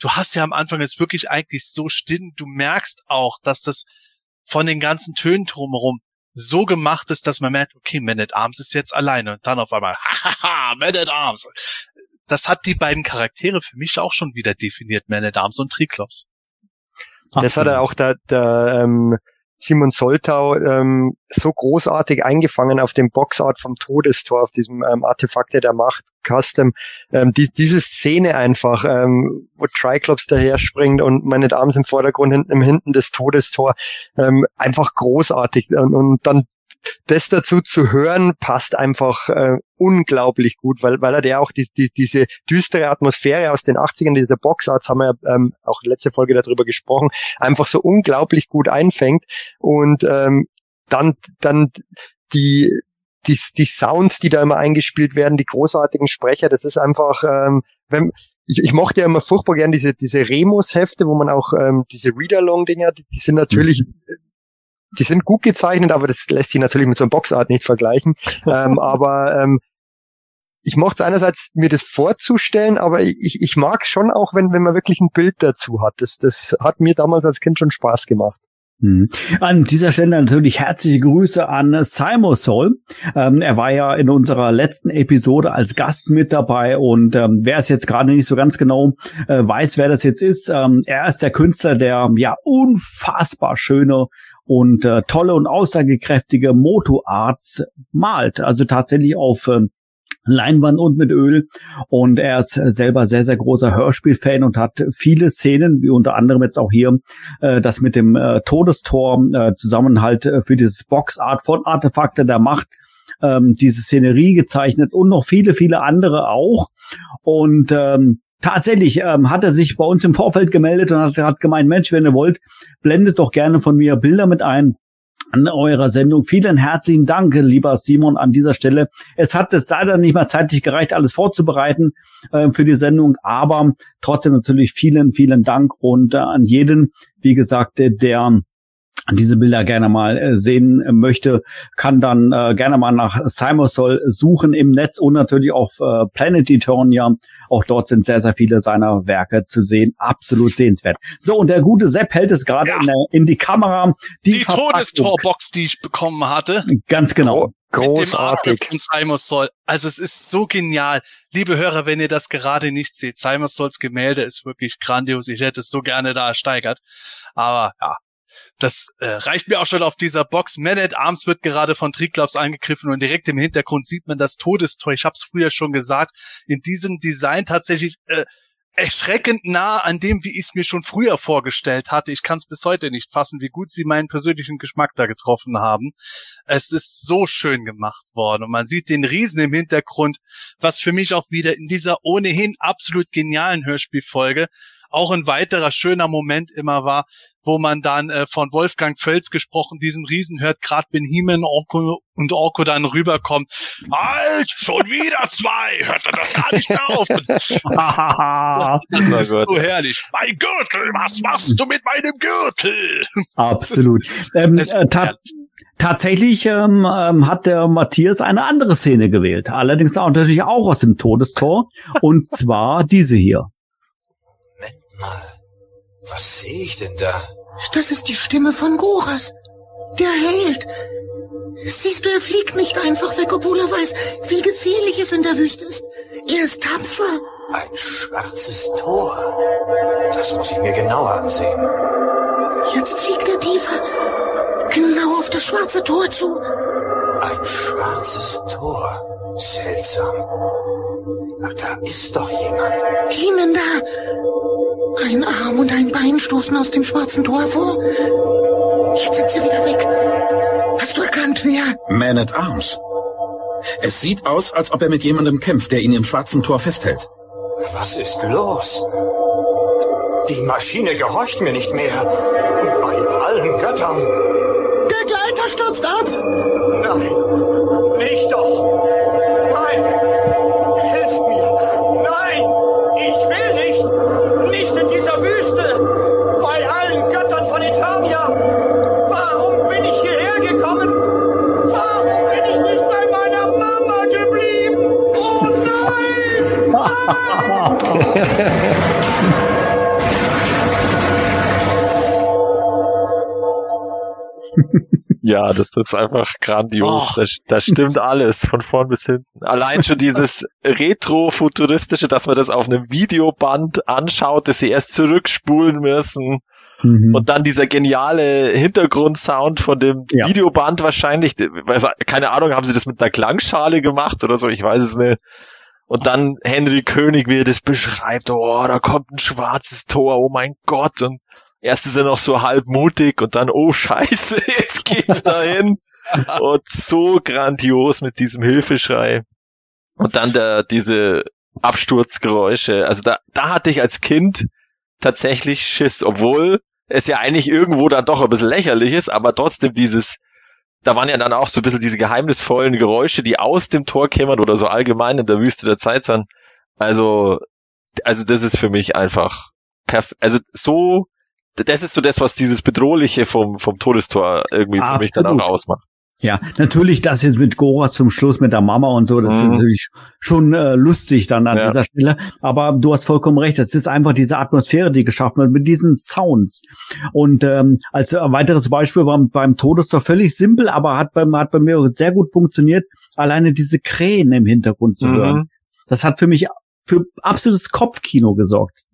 du hast ja am Anfang jetzt wirklich eigentlich so still. Du merkst auch, dass das von den ganzen Tönen drumherum so gemacht ist, dass man merkt, okay, Man at Arms ist jetzt alleine und dann auf einmal, hahaha, Man at Arms. Das hat die beiden Charaktere für mich auch schon wieder definiert, Man at Arms und Triklops. Das hat er auch der, der ähm, Simon Soltau ähm, so großartig eingefangen auf dem Boxart vom Todestor, auf diesem ähm, Artefakte der Macht Custom. Ähm, die, diese Szene einfach, ähm, wo Triclops daher springt und meine Damen im Vordergrund, hinten im Hinten des Todestor, ähm, einfach großartig. Und, und dann das dazu zu hören, passt einfach äh, unglaublich gut, weil, weil er ja auch die, die, diese düstere Atmosphäre aus den 80ern, dieser Boxarts, haben wir ähm, auch letzte Folge darüber gesprochen, einfach so unglaublich gut einfängt. Und ähm, dann, dann die, die, die Sounds, die da immer eingespielt werden, die großartigen Sprecher, das ist einfach, ähm, wenn, ich, ich mochte ja immer furchtbar gern diese, diese Remus-Hefte, wo man auch ähm, diese Read-Along-Dinger, die, die sind natürlich mhm die sind gut gezeichnet, aber das lässt sich natürlich mit so einem Boxart nicht vergleichen. ähm, aber ähm, ich mochte es einerseits, mir das vorzustellen, aber ich, ich mag schon auch, wenn, wenn man wirklich ein Bild dazu hat. Das, das hat mir damals als Kind schon Spaß gemacht. Hm. An dieser Stelle natürlich herzliche Grüße an Simon Soul. Ähm, er war ja in unserer letzten Episode als Gast mit dabei und ähm, wer es jetzt gerade nicht so ganz genau äh, weiß, wer das jetzt ist, ähm, er ist der Künstler, der ja unfassbar schöne und äh, tolle und aussagekräftige Moto-Arts malt. Also tatsächlich auf äh, Leinwand und mit Öl. Und er ist selber sehr, sehr großer Hörspielfan und hat viele Szenen, wie unter anderem jetzt auch hier äh, das mit dem äh, Todestor äh, zusammen halt äh, für dieses Boxart von Artefakte der Macht ähm, diese Szenerie gezeichnet und noch viele, viele andere auch. Und ähm, tatsächlich ähm, hat er sich bei uns im Vorfeld gemeldet und hat, hat gemeint, Mensch, wenn ihr wollt, blendet doch gerne von mir Bilder mit ein an eurer Sendung. Vielen herzlichen Dank, lieber Simon, an dieser Stelle. Es hat es leider nicht mal zeitlich gereicht, alles vorzubereiten äh, für die Sendung, aber trotzdem natürlich vielen, vielen Dank und äh, an jeden, wie gesagt, der, der diese Bilder gerne mal äh, sehen möchte, kann dann äh, gerne mal nach Simosol suchen im Netz und natürlich auf äh, Planet Eternia. Auch dort sind sehr, sehr viele seiner Werke zu sehen. Absolut sehenswert. So, und der gute Sepp hält es gerade ja. in, in, die Kamera. Die, die Todestorbox, die ich bekommen hatte. Ganz genau. Großartig. Von Simon Soll. Also es ist so genial. Liebe Hörer, wenn ihr das gerade nicht seht, Simon Solls Gemälde ist wirklich grandios. Ich hätte es so gerne da ersteigert. Aber ja, das äh, reicht mir auch schon auf dieser Box. Man at Arms wird gerade von Triklops angegriffen und direkt im Hintergrund sieht man das Todestor. Ich habe es früher schon gesagt. In diesem Design tatsächlich äh, erschreckend nah an dem, wie ich es mir schon früher vorgestellt hatte. Ich kann es bis heute nicht fassen, wie gut sie meinen persönlichen Geschmack da getroffen haben. Es ist so schön gemacht worden und man sieht den Riesen im Hintergrund, was für mich auch wieder in dieser ohnehin absolut genialen Hörspielfolge auch ein weiterer schöner Moment immer war, wo man dann äh, von Wolfgang Völz gesprochen diesen Riesen hört, gerade wenn Heeman Orko und Orko dann rüberkommt. Halt, schon wieder zwei, hört er das gar nicht mehr auf. das, das ist so herrlich. Mein Gürtel, was machst du mit meinem Gürtel? Absolut. ähm, äh, ta tatsächlich ähm, ähm, hat der Matthias eine andere Szene gewählt. Allerdings auch natürlich auch aus dem Todestor. und zwar diese hier. Mal, was sehe ich denn da? Das ist die Stimme von Goras. Der Held. Siehst du, er fliegt nicht einfach weg, obwohl er weiß, wie gefährlich es in der Wüste ist. Er ist tapfer. Ein schwarzes Tor. Das muss ich mir genauer ansehen. Jetzt fliegt er tiefer. Genau auf das schwarze Tor zu. Ein schwarzes Tor. Seltsam. Ach, da ist doch jemand. Jemand da. Ein Arm und ein Bein stoßen aus dem schwarzen Tor hervor. Jetzt sind sie wieder weg. Und wer? Man at Arms. Es sieht aus, als ob er mit jemandem kämpft, der ihn im schwarzen Tor festhält. Was ist los? Die Maschine gehorcht mir nicht mehr. Bei allen Göttern. Der Gleiter stürzt ab! Nein, nicht doch. Ja, das ist einfach grandios. Da, da stimmt alles von vorn bis hinten. Allein schon dieses retro-futuristische, dass man das auf einem Videoband anschaut, dass sie erst zurückspulen müssen. Mhm. Und dann dieser geniale Hintergrundsound von dem Ja. Videoband wahrscheinlich, keine Ahnung, haben sie das mit einer Klangschale gemacht oder so, ich weiß es nicht. Und dann Henry König, wie er das beschreibt, oh, da kommt ein schwarzes Tor, oh mein Gott. Und erst ist er noch so halb mutig und dann, oh scheiße, jetzt geht's dahin. und so grandios mit diesem Hilfeschrei. Und dann der, diese Absturzgeräusche. Also da, da hatte ich als Kind tatsächlich Schiss, obwohl es ja eigentlich irgendwo dann doch ein bisschen lächerlich ist, aber trotzdem dieses, da waren ja dann auch so ein bisschen diese geheimnisvollen Geräusche, die aus dem Tor kämen oder so allgemein in der Wüste der Zeit sind. Also, also das ist für mich einfach perfekt, also so, das ist so das, was dieses Bedrohliche vom, vom Todestor irgendwie für mich dann auch Absolut. ausmacht. Ja, natürlich das jetzt mit Goras zum Schluss mit der Mama und so, das ist Mhm. natürlich schon äh, lustig dann an Ja. dieser Stelle. Aber du hast vollkommen recht, es ist einfach diese Atmosphäre, die geschaffen wird mit diesen Sounds. Und ähm, als weiteres Beispiel beim, beim Todestor völlig simpel, aber hat bei, hat bei mir sehr gut funktioniert, alleine diese Krähen im Hintergrund zu Mhm. hören. Das hat für mich für absolutes Kopfkino gesorgt.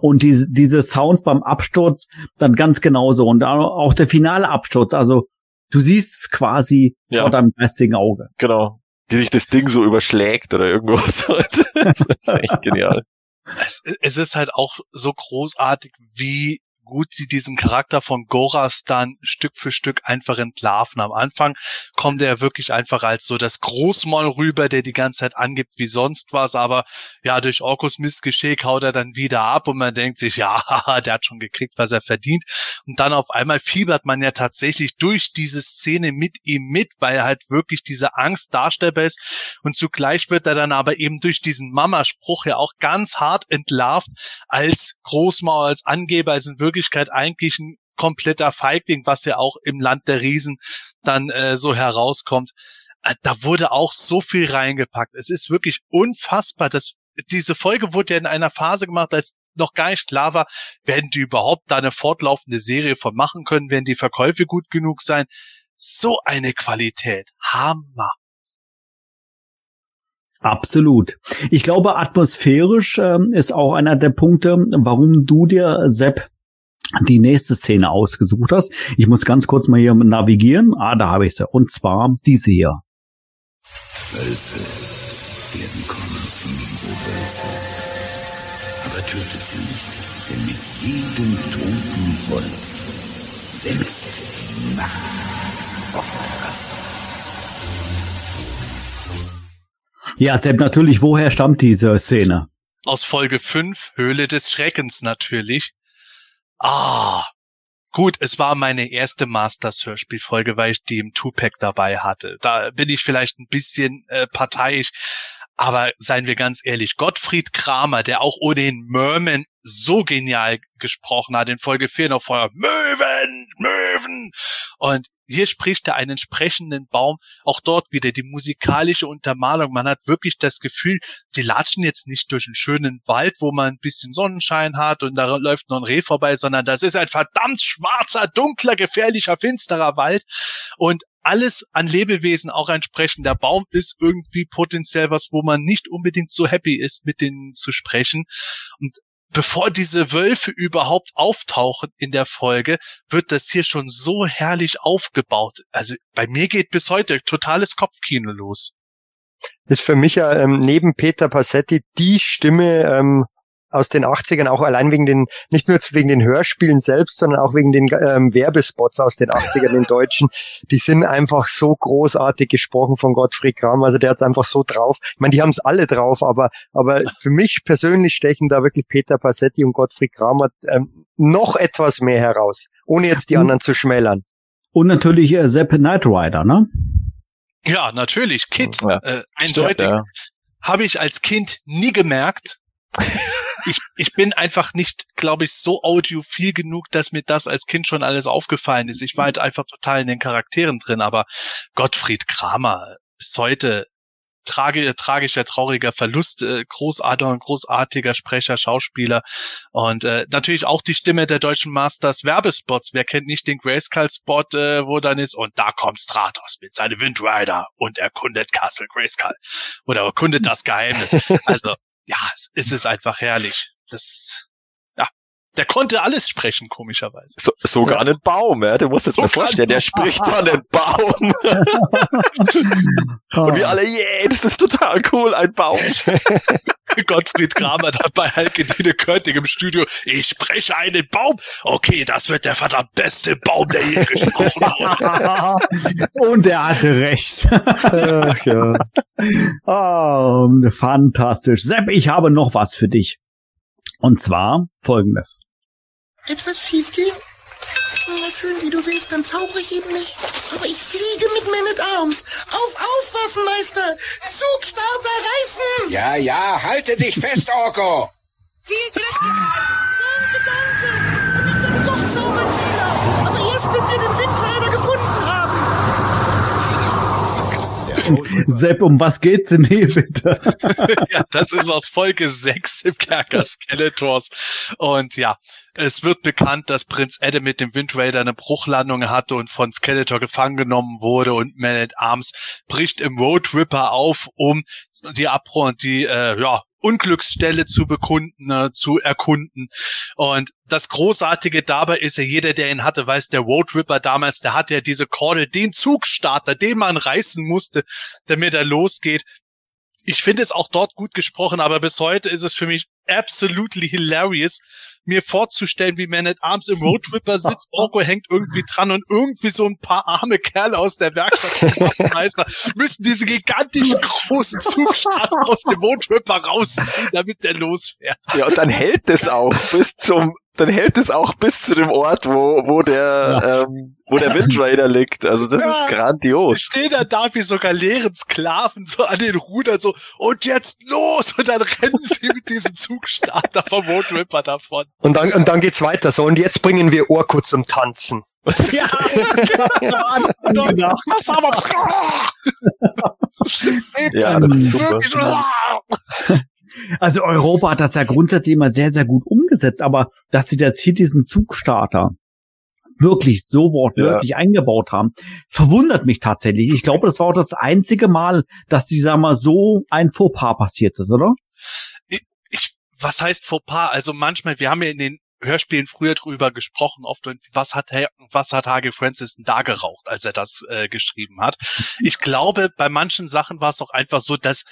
Und diese, diese Sound beim Absturz dann ganz genauso. Und auch der finale Absturz, also du siehst es quasi Ja. vor deinem geistigen Auge. Genau. Wie sich das Ding so überschlägt oder irgendwas. das ist echt genial. es, es ist halt auch so großartig, wie gut sie diesen Charakter von Goras dann Stück für Stück einfach entlarven. Am Anfang kommt er wirklich einfach als so das Großmaul rüber, der die ganze Zeit angibt wie sonst was, aber ja, durch Orkus Missgeschick haut er dann wieder ab und man denkt sich, ja, der hat schon gekriegt, was er verdient. Und dann auf einmal fiebert man ja tatsächlich durch diese Szene mit ihm mit, weil er halt wirklich diese Angst darstellbar ist. Und zugleich wird er dann aber eben durch diesen Mama-Spruch ja auch ganz hart entlarvt als Großmauer, als Angeber, als in Wirklichkeit eigentlich ein kompletter Feigling, was ja auch im Land der Riesen dann äh, so herauskommt. Äh, Da wurde auch so viel reingepackt. Es ist wirklich unfassbar, dass diese Folge wurde ja in einer Phase gemacht, als noch gar nicht klar war, werden die überhaupt da eine fortlaufende Serie von machen können, werden die Verkäufe gut genug sein. So eine Qualität. Hammer. Absolut. Ich glaube, atmosphärisch ähm, ist auch einer der Punkte, warum du dir, Sepp, die nächste Szene ausgesucht hast. Ich muss ganz kurz mal hier navigieren. Ah, da habe ich sie. Und zwar diese hier. Wölfe werden kommen, viele Wölfe. Aber tötet sie nicht, denn mit jedem toten Volk wächst die Macht. Ja, Sepp, natürlich, woher stammt diese Szene? Aus Folge 5, Höhle des Schreckens natürlich. Ah, gut, es war meine erste Masters-Hörspielfolge, weil ich die im Two-Pack dabei hatte. Da bin ich vielleicht ein bisschen äh, parteiisch, aber seien wir ganz ehrlich, Gottfried Kramer, der auch ohnehin Merman so genial gesprochen hat, in Folge 4 noch vorher, Möwen, Möwen. Und hier spricht er einen sprechenden Baum. Auch dort wieder die musikalische Untermalung. Man hat wirklich das Gefühl, die latschen jetzt nicht durch einen schönen Wald, wo man ein bisschen Sonnenschein hat und da läuft noch ein Reh vorbei, sondern das ist ein verdammt schwarzer, dunkler, gefährlicher, finsterer Wald. Und alles an Lebewesen, auch ein sprechender Baum, ist irgendwie potenziell was, wo man nicht unbedingt so happy ist, mit denen zu sprechen. Und bevor diese Wölfe überhaupt auftauchen in der Folge, wird das hier schon so herrlich aufgebaut. Also bei mir geht bis heute totales Kopfkino los. ist für mich ja ähm, neben Peter Passetti die Stimme, ähm, aus den 80ern, auch allein wegen den, nicht nur wegen den Hörspielen selbst, sondern auch wegen den ähm, Werbespots aus den 80ern, den deutschen, die sind einfach so großartig gesprochen von Gottfried Kram. Also der hat's einfach so drauf. Ich meine, die haben es alle drauf, aber, aber für mich persönlich stechen da wirklich Peter Passetti und Gottfried Kramer ähm, noch etwas mehr heraus, ohne jetzt die anderen zu schmälern. Und natürlich äh, Sepp Knight Rider, ne? Ja, natürlich. Kid, Ja. äh, eindeutig. Ja. Habe ich als Kind nie gemerkt. Ich, ich bin einfach nicht, glaube ich, so audiophil genug, dass mir das als Kind schon alles aufgefallen ist. Ich war halt einfach total in den Charakteren drin, aber Gottfried Kramer bis heute tragi tragischer, trauriger Verlust, äh, großartiger, großartiger Sprecher, Schauspieler und äh, natürlich auch die Stimme der deutschen Masters Werbespots. Wer kennt nicht den Grayskull-Spot, äh, wo dann ist und da kommt Stratos mit seinem Windrider und erkundet Castle Grayskull oder erkundet das Geheimnis. Also ja, es, ist einfach herrlich. Das, der konnte alles sprechen, komischerweise. So, sogar einen Baum, ja. Du musst es mir Sogar vorstellen, der spricht dann einen Baum. Und wir alle, yeah, das ist total cool, ein Baum. Gottfried Kramer dabei Heike Dine Körting im Studio. Ich spreche einen Baum. Okay, das wird der verdammt beste Baum, der je gesprochen wurde. Und er hatte recht. Ach, ja. Oh, fantastisch. Sepp, ich habe noch was für dich. Und zwar folgendes. Etwas schief gehen? Na schön, wie du willst, dann zaubere ich eben nicht. Aber ich fliege mit Man at Arms. Auf, auf, Waffenmeister! Zugstarter reißen! Ja, ja, halte dich fest, Orko. Viel Glück! Danke, danke! Und ich werde doch Zauberzähler! Aber erst, wenn wir den Windrider gefunden haben! Sepp, um was geht's denn hier bitte? ja, das ist aus Folge 6 im Kerker Skeletors. Und ja, es wird bekannt, dass Prinz Adam mit dem Wind Raider eine Bruchlandung hatte und von Skeletor gefangen genommen wurde und Man at Arms bricht im Road Ripper auf, um die Abro die äh, ja, Unglücksstelle zu bekunden, äh, zu erkunden. Und das Großartige dabei ist ja, jeder, der ihn hatte, weiß, der Road Ripper damals, der hatte ja diese Kordel, den Zugstarter, den man reißen musste, damit er losgeht. Ich finde es auch dort gut gesprochen, aber bis heute ist es für mich absolutely hilarious, mir vorzustellen, wie Man at Arms im Road Ripper sitzt, Orko hängt irgendwie dran und irgendwie so ein paar arme Kerle aus der Werkstatt müssen diese gigantischen großen Zugstarter aus dem Road Ripper rausziehen, damit der losfährt. Ja, und dann hält es auch bis zum, dann hält es auch bis zu dem Ort, wo, wo der, ähm, wo der Wind Raider liegt. Also das Ja. ist grandios. Stehen da da wie so galeeren Sklaven so an den Rudern so und jetzt los und dann rennen sie mit diesem Zugstarter vom Road Ripper davon. Und dann, und dann geht's weiter so. Und jetzt bringen wir Orko zum Tanzen. Ja, Genau. Das aber Ja, das ist super. Also Europa hat das ja grundsätzlich immer sehr, sehr gut umgesetzt, aber dass sie jetzt hier diesen Zugstarter wirklich so wortwörtlich eingebaut haben, verwundert mich tatsächlich. Ich glaube, das war auch das einzige Mal, dass die, sag mal, so ein Fauxpas passiert ist, oder? ich, was heißt Fauxpas? Also manchmal, wir haben ja in den Hörspielen früher drüber gesprochen, oft, und was hat, was hat Hage Francis denn da geraucht, als er das äh, geschrieben hat. Ich glaube, bei manchen Sachen war es auch einfach so, dass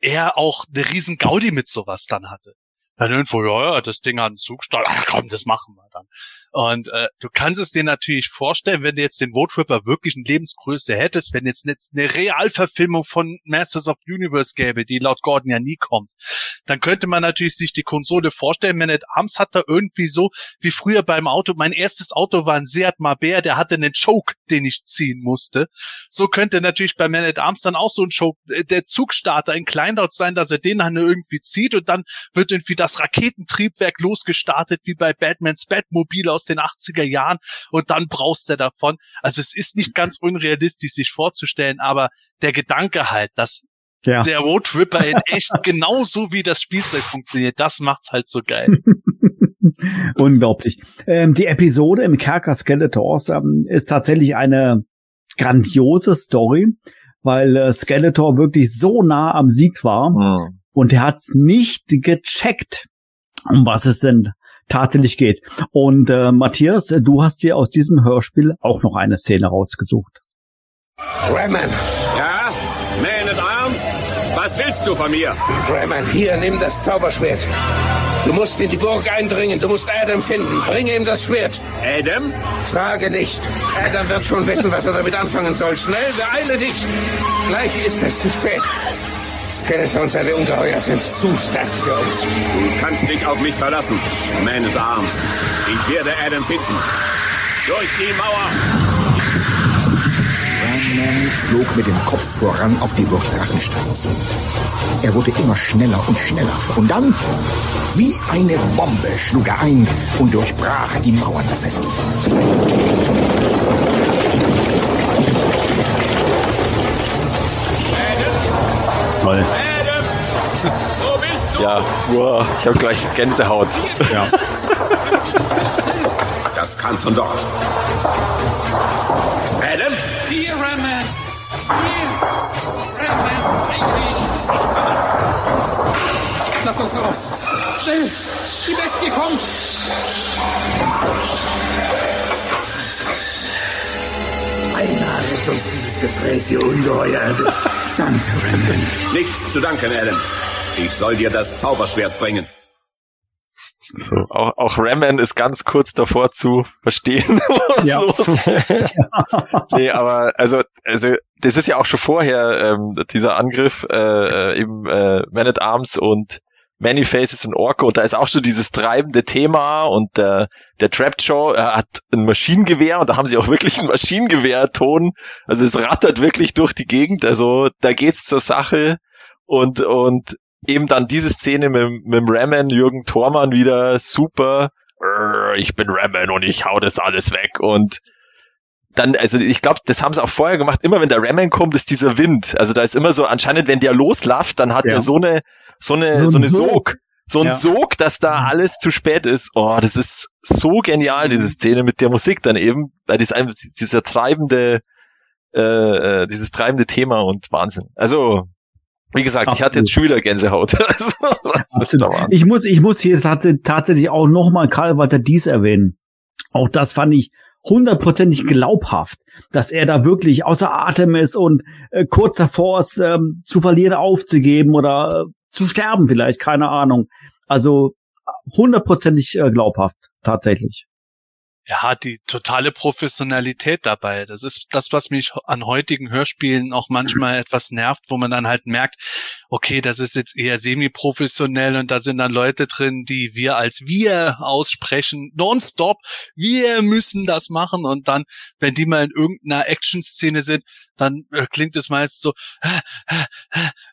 er auch eine riesen Gaudi mit sowas dann hatte. Dann irgendwo, ja, ja, das Ding hat einen Zugstall, ach komm, das machen wir dann. Und äh, du kannst es dir natürlich vorstellen, wenn du jetzt den Vote Ripper wirklich in Lebensgröße hättest, wenn jetzt eine Realverfilmung von Masters of Universe gäbe, die laut Gordon ja nie kommt, dann könnte man natürlich sich die Konsole vorstellen. Man at Arms hat da irgendwie so, wie früher beim Auto, mein erstes Auto war ein Seat Marbert, der hatte einen Choke, den ich ziehen musste. So könnte natürlich bei Man at Arms dann auch so ein Choke, äh, der Zugstarter in Kleinlaut sein, dass er den dann irgendwie zieht und dann wird irgendwie das Raketentriebwerk losgestartet, wie bei Batmans Batmobil aus den 80er Jahren und dann braust er davon. Also es ist nicht ganz unrealistisch, sich vorzustellen, aber der Gedanke halt, dass Ja. der Road Ripper in echt genauso wie das Spielzeug funktioniert, das macht's halt so geil. Unglaublich. Ähm, die Episode im Kerker Skeletors ähm, ist tatsächlich eine grandiose Story, weil äh, Skeletor wirklich so nah am Sieg war Hm. und er hat's nicht gecheckt, um was es denn tatsächlich geht. Und äh, Matthias, du hast dir aus diesem Hörspiel auch noch eine Szene rausgesucht. Gremman, Ja? Man at Arms? Was willst du von mir? Gremman, hier, nimm das Zauberschwert. Du musst in die Burg eindringen. Du musst Adam finden. Bringe ihm das Schwert. Adam? Frage nicht. Adam wird schon wissen, was er damit anfangen soll. Schnell, beeile dich. Gleich ist es zu spät. Seine Ungeheuer sind zu stark für uns. Du kannst dich auf mich verlassen. Man at Arms. Ich werde Adam finden. Durch die Mauer. Ram-Man flog mit dem Kopf voran auf die Burg Drachenstein zu. Er wurde immer schneller und schneller. Und dann, wie eine Bombe, schlug er ein und durchbrach die Mauern der Festung. Toll. Wo bist du? Ja, wow, ich habe gleich Gänsehaut. Ja. Das kann von dort. Adam? Hier, Ramman! Hier! Ramman, eigentlich! Lass uns raus! Schnell! Die Bestie kommt! Einer hat uns dieses gefräßige Ungeheuer erwischt. Danke, Ramman. Nichts zu danken, Adam. Ich soll dir das Zauberschwert bringen. So, auch, auch Ramman ist ganz kurz davor zu verstehen, was Ja. los ist. nee, aber also, also das ist ja auch schon vorher ähm, dieser Angriff äh, äh, eben äh, Man at Arms und Many Faces und Orko und da ist auch schon dieses treibende Thema und der der Trapjaw er hat ein Maschinengewehr und da haben sie auch wirklich einen Maschinengewehrton. Also es rattert wirklich durch die Gegend. Also da geht's zur Sache und und eben dann diese Szene mit, mit dem Ramen, Jürgen Thormann wieder super. "Rrr, Ich bin Ramen und ich hau das alles weg und dann, also ich glaube, das haben sie auch vorher gemacht, immer wenn der Ramen kommt, ist dieser Wind. Also da ist immer so, anscheinend, wenn der loslafft, dann hat Ja. er so eine, so eine, So so, ein eine Sog. Sog. So ein Ja. Sog, dass da alles zu spät ist. Oh, das ist so genial, diese Szene mit der Musik dann eben, weil das einfach dieser treibende, äh, äh, dieses treibende Thema und Wahnsinn. Also, wie gesagt, ich hatte Absolut. jetzt schon wieder Gänsehaut. Das ist der Wahnsinn. Ich muss, ich muss hier tats tatsächlich auch nochmal Karl Walter Dies erwähnen. Auch das fand ich hundertprozentig glaubhaft, dass er da wirklich außer Atem ist und äh, kurz davor ist, ähm, zu verlieren, aufzugeben oder äh, zu sterben vielleicht, keine Ahnung. Also hundertprozentig äh, glaubhaft, tatsächlich. Ja, die totale Professionalität dabei. Das ist das, was mich an heutigen Hörspielen auch manchmal etwas nervt, wo man dann halt merkt, okay, das ist jetzt eher semi-professionell und da sind dann Leute drin, die wir als wir aussprechen, nonstop, wir müssen das machen. Und dann, wenn die mal in irgendeiner Action-Szene sind, dann äh, klingt es meist so,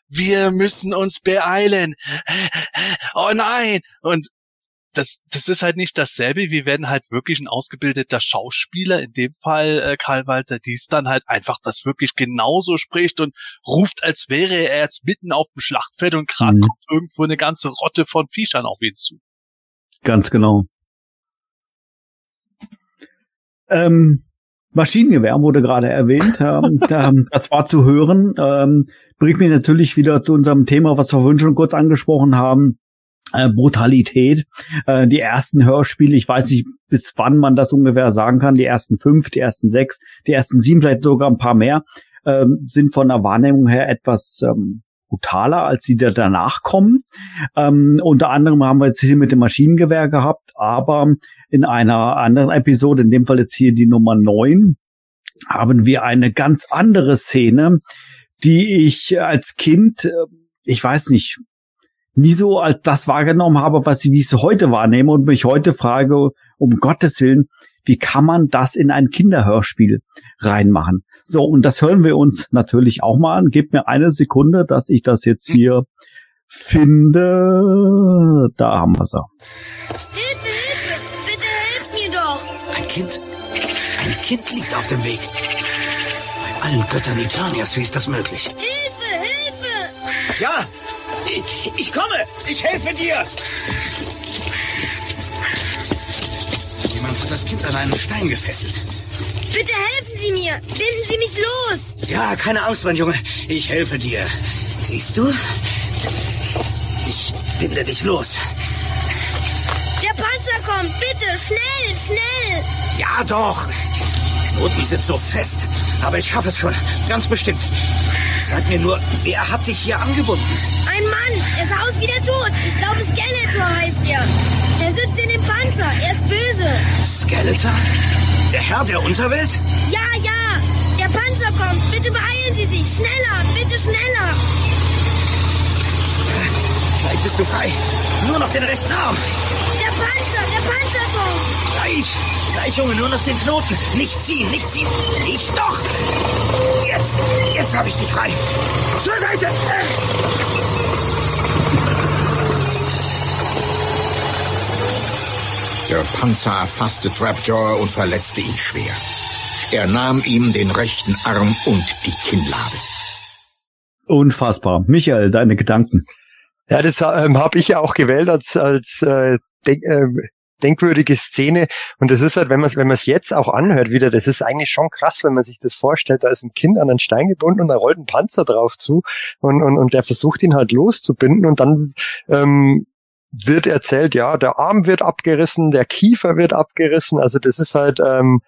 wir müssen uns beeilen, oh nein, und das, das ist halt nicht dasselbe. Wir werden halt wirklich ein ausgebildeter Schauspieler, in dem Fall äh, Karl Walter Dies dann halt einfach das wirklich genauso spricht und ruft, als wäre er jetzt mitten auf dem Schlachtfeld und gerade Mhm. kommt irgendwo eine ganze Rotte von Viechern auf ihn zu. Ganz genau. Ähm, Maschinengewehr wurde gerade erwähnt. Ähm, ähm, das war zu hören. Ähm, bringt mich natürlich wieder zu unserem Thema, was wir vorhin schon kurz angesprochen haben. Äh, Brutalität. Äh, die ersten Hörspiele, ich weiß nicht, bis wann man das ungefähr sagen kann, die ersten fünf, die ersten sechs, die ersten sieben, vielleicht sogar ein paar mehr, ähm, sind von der Wahrnehmung her etwas ähm, brutaler, als die da danach kommen. Ähm, unter anderem haben wir jetzt hier mit dem Maschinengewehr gehabt, aber in einer anderen Episode, in dem Fall jetzt hier die Nummer neun, haben wir eine ganz andere Szene, die ich als Kind, äh, ich weiß nicht, nie so als das wahrgenommen habe, was ich, wie ich es heute wahrnehme und mich heute frage, um Gottes Willen, wie kann man das in ein Kinderhörspiel reinmachen? So, und das hören wir uns natürlich auch mal an. Gebt mir eine Sekunde, dass ich das jetzt hier finde. Da haben wir sie. Hilfe, Hilfe! Bitte helft mir doch! Ein Kind. Ein Kind liegt auf dem Weg. Bei allen Göttern Eternias, wie ist das möglich? Hilfe, Hilfe! Ja, ich, komme. Ich helfe dir. Jemand hat das Kind an einen Stein gefesselt. Bitte helfen Sie mir! Binden Sie mich los! Ja, keine Angst, mein Junge. Ich helfe dir. Siehst du? Ich binde dich los. Der Panzer kommt! Bitte! Schnell! Schnell! Ja, doch. Die Knoten sind so fest. Aber ich schaffe es schon. Ganz bestimmt. Sag mir nur, wer hat dich hier angebunden? Sah aus wie der Tod. Ich glaube, Skeletor heißt er. Er sitzt in dem Panzer. Er ist böse. Skeletor? Der Herr der Unterwelt? Ja, ja. Der Panzer kommt. Bitte beeilen Sie sich. Schneller. Bitte schneller. Gleich bist du frei. Nur noch den rechten Arm. Der Panzer. Der Panzer kommt. Gleich. Gleich, Junge, nur noch den Knoten. Nicht ziehen, nicht ziehen. Ich doch. Jetzt. Jetzt habe ich dich frei. Zur Seite. Der Panzer erfasste Trapjaw und verletzte ihn schwer. Er nahm ihm den rechten Arm und die Kinnlade. Unfassbar. Michael, deine Gedanken. Ja, das ähm, habe ich ja auch gewählt als als äh, denk, äh, denkwürdige Szene. Und das ist halt, wenn man es wenn man es jetzt auch anhört wieder, das ist eigentlich schon krass, wenn man sich das vorstellt. Da ist ein Kind an einen Stein gebunden und da rollt ein Panzer drauf zu und und und der versucht ihn halt loszubinden und dann ähm, wird erzählt, ja, der Arm wird abgerissen, der Kiefer wird abgerissen. Also das ist halt ähm,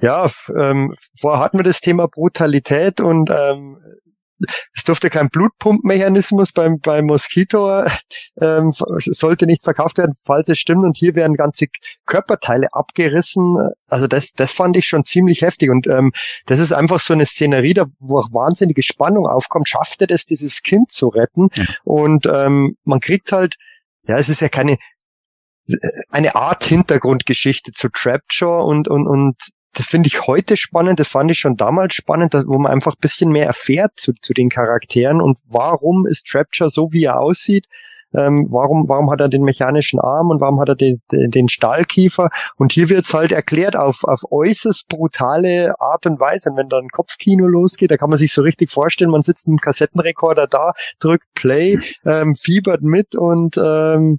ja, ähm, vorher hatten wir das Thema Brutalität und ähm, es durfte kein Blutpumpmechanismus beim, beim Moskito, ähm, sollte nicht verkauft werden, falls es stimmt. Und hier werden ganze Körperteile abgerissen. Also das, das fand ich schon ziemlich heftig. Und ähm, das ist einfach so eine Szenerie, da wo auch wahnsinnige Spannung aufkommt. Schafft er das, dieses Kind zu retten? Ja. Und ähm, man kriegt halt, ja, es ist ja keine eine Art Hintergrundgeschichte zu Trapjaw und, und, und das finde ich heute spannend, das fand ich schon damals spannend, wo man einfach ein bisschen mehr erfährt zu, zu den Charakteren und warum ist Trapture so, wie er aussieht. Ähm, warum, warum hat er den mechanischen Arm und warum hat er den, den, Stahlkiefer? Und hier wird's halt erklärt auf, auf äußerst brutale Art und Weise. Und wenn da ein Kopfkino losgeht, da kann man sich so richtig vorstellen, man sitzt mit dem Kassettenrekorder da, drückt Play, ähm, fiebert mit und ähm,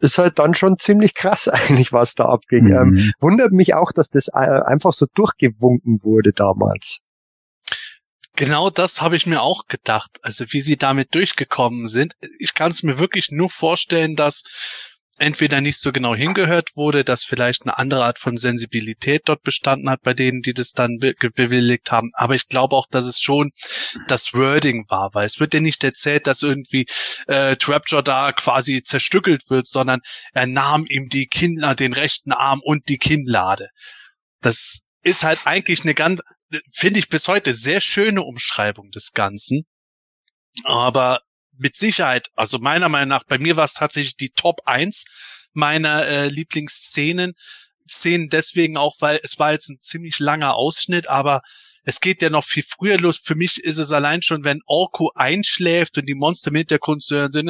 ist halt dann schon ziemlich krass eigentlich, was da abging. Mhm. Ähm, wundert mich auch, dass das äh, einfach so durchgewunken wurde damals. Genau das habe ich mir auch gedacht. Also wie sie damit durchgekommen sind. Ich kann es mir wirklich nur vorstellen, dass entweder nicht so genau hingehört wurde, dass vielleicht eine andere Art von Sensibilität dort bestanden hat bei denen, die das dann be bewilligt haben. Aber ich glaube auch, dass es schon das Wording war, weil es wird ja nicht erzählt, dass irgendwie äh, Trapjaw da quasi zerstückelt wird, sondern er nahm ihm die Kinnlade, den rechten Arm und die Kinnlade. Das ist halt eigentlich eine ganz, finde ich bis heute sehr schöne Umschreibung des Ganzen. Aber mit Sicherheit, also meiner Meinung nach, bei mir war es tatsächlich die Top 1 meiner äh, Lieblingsszenen. Szenen deswegen auch, weil es war jetzt ein ziemlich langer Ausschnitt, aber es geht ja noch viel früher los. Für mich ist es allein schon, wenn Orko einschläft und die Monster im Hintergrund zu hören sind.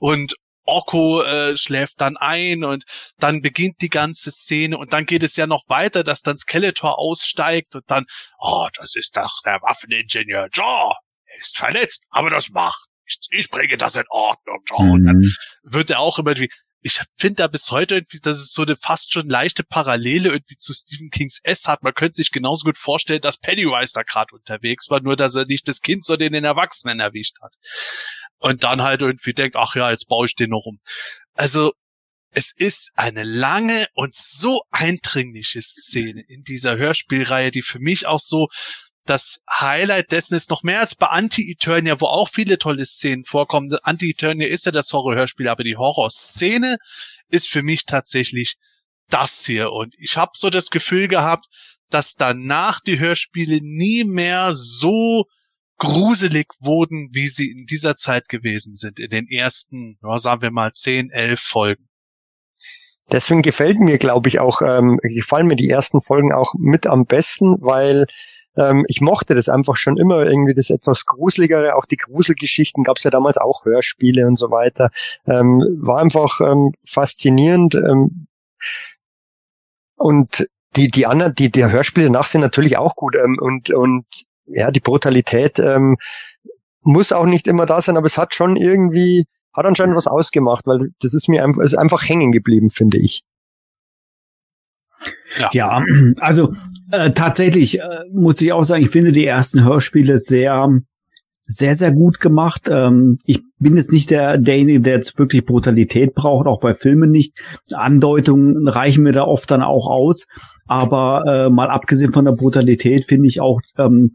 und Orko äh, schläft dann ein und dann beginnt die ganze Szene und dann geht es ja noch weiter, dass dann Skeletor aussteigt und dann, oh, das ist doch der Waffeningenieur Jaw ist verletzt, aber das macht nichts. Ich bringe das in Ordnung, John. Mhm. Und dann mhm. wird er auch immer irgendwie, ich finde da bis heute irgendwie, dass es so eine fast schon leichte Parallele irgendwie zu Stephen Kings S hat. Man könnte sich genauso gut vorstellen, dass Pennywise da gerade unterwegs war, nur dass er nicht das Kind, sondern den Erwachsenen erwischt hat. Und dann halt irgendwie denkt, ach ja, jetzt baue ich den noch um. Also, es ist eine lange und so eindringliche Szene in dieser Hörspielreihe, die für mich auch so das Highlight dessen ist noch mehr als bei Anti-Eternia, wo auch viele tolle Szenen vorkommen. Anti-Eternia ist ja das Horrorhörspiel, aber die Horrorszene ist für mich tatsächlich das hier. Und ich habe so das Gefühl gehabt, dass danach die Hörspiele nie mehr so gruselig wurden, wie sie in dieser Zeit gewesen sind, in den ersten, ja, sagen wir mal, zehn, elf Folgen. Deswegen gefällt mir, glaube ich, auch, ähm, gefallen mir die ersten Folgen auch mit am besten, weil ähm, ich mochte das einfach schon immer, irgendwie das etwas Gruseligere, auch die Gruselgeschichten gab es ja damals auch Hörspiele und so weiter. Ähm, war einfach ähm, faszinierend. Ähm, und die, die anderen, die, die Hörspiele nach sind natürlich auch gut. Ähm, und, und ja, die Brutalität ähm, muss auch nicht immer da sein, aber es hat schon irgendwie, hat anscheinend was ausgemacht, weil das ist mir einfach, ist einfach hängen geblieben, finde ich. Ja, ja also äh, tatsächlich äh, muss ich auch sagen, ich finde die ersten Hörspiele sehr, sehr, sehr gut gemacht. Ähm, ich bin jetzt nicht der, derjenige, der jetzt wirklich Brutalität braucht, auch bei Filmen nicht. Andeutungen reichen mir da oft dann auch aus. Aber äh, mal abgesehen von der Brutalität finde ich auch ähm,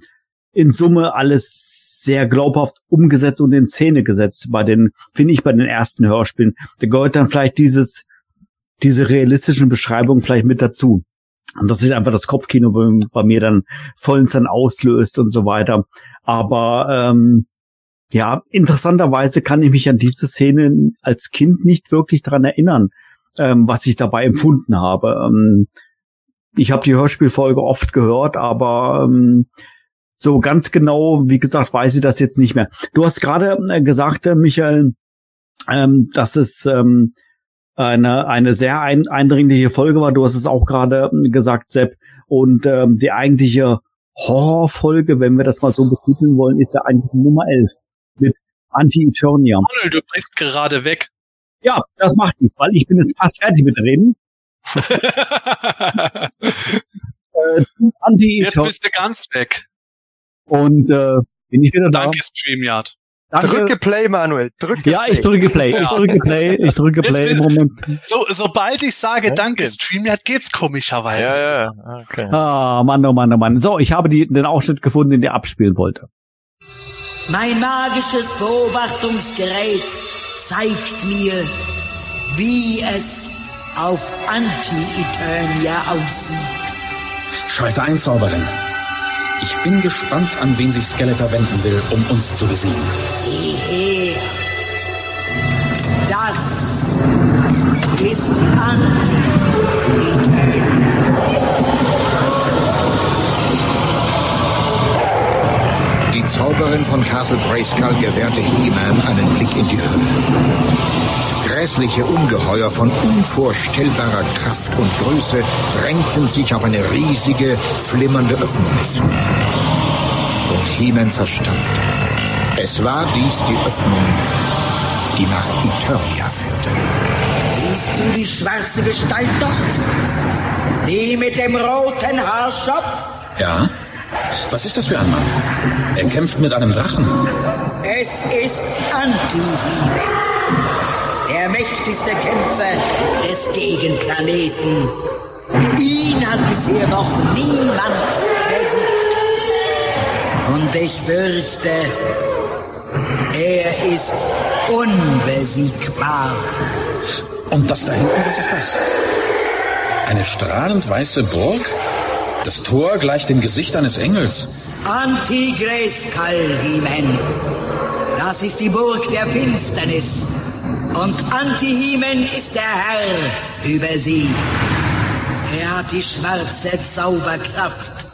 in Summe alles sehr glaubhaft umgesetzt und in Szene gesetzt bei den, finde ich, bei den ersten Hörspielen. Da gehört dann vielleicht dieses, diese realistischen Beschreibungen vielleicht mit dazu. Und das ist einfach das Kopfkino bei, bei mir dann vollends dann auslöst und so weiter. Aber ähm, ja, interessanterweise kann ich mich an diese Szene als Kind nicht wirklich dran erinnern, ähm, was ich dabei empfunden habe. Ähm, ich habe die Hörspielfolge oft gehört, aber ähm, so ganz genau, wie gesagt, weiß ich das jetzt nicht mehr. Du hast gerade äh, gesagt, äh, Michael, ähm, dass es ähm, eine, eine sehr ein, eindringliche Folge war. Du hast es auch gerade äh, gesagt, Sepp. Und ähm, die eigentliche Horrorfolge, wenn wir das mal so betiteln wollen, ist ja eigentlich Nummer 11 mit Anti-Eternia. Du bist gerade weg. Ja, das macht nichts, weil ich bin jetzt fast fertig mit Reden. äh, Anti Jetzt bist du ganz weg. Und äh, bin ich wieder da. Danke, StreamYard. Danke. Drücke Play, Manuel. Drücke ja, ich drücke Play. Ich drücke Play. Ich drücke Play im Moment. So, sobald ich sage okay. Danke, StreamYard, geht's komischerweise. Ja, ja, okay. Ah, Mann, oh Mann, oh Mann. So, ich habe die, den Ausschnitt gefunden, den der abspielen wollte. Mein magisches Beobachtungsgerät zeigt mir, wie es auf Anti-Eternia aussieht. Schalte ein, Zauberin. Ich bin gespannt, an wen sich Skeletor wenden will, um uns zu besiegen. Das ist Anti-Eternia. Die Zauberin von Castle Grayskull gewährte He-Man einen Blick in die Hölle. Grässliche Ungeheuer von unvorstellbarer Kraft und Größe drängten sich auf eine riesige, flimmernde Öffnung zu. Und Heman verstand. Es war dies die Öffnung, die nach Eternia führte. Siehst du die schwarze Gestalt dort? Die mit dem roten Haarschopf? Ja. Was ist das für ein Mann? Er kämpft mit einem Drachen. Es ist Anti-He-Man der mächtigste Kämpfer des Gegenplaneten. Ihn hat bisher noch niemand besiegt. Und ich fürchte, er ist unbesiegbar. Und das da hinten, was ist das? Eine strahlend weiße Burg? Das Tor gleicht dem Gesicht eines Engels. Anti-Grayskull, He-Man. Das ist die Burg der Finsternis. Und Antihimen ist der Herr über sie. Er hat die schwarze Zauberkraft.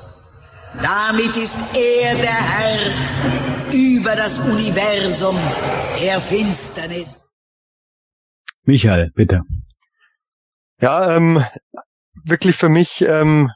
Damit ist er der Herr über das Universum der Finsternis. Michael, bitte. Ja, ähm, wirklich für mich ähm,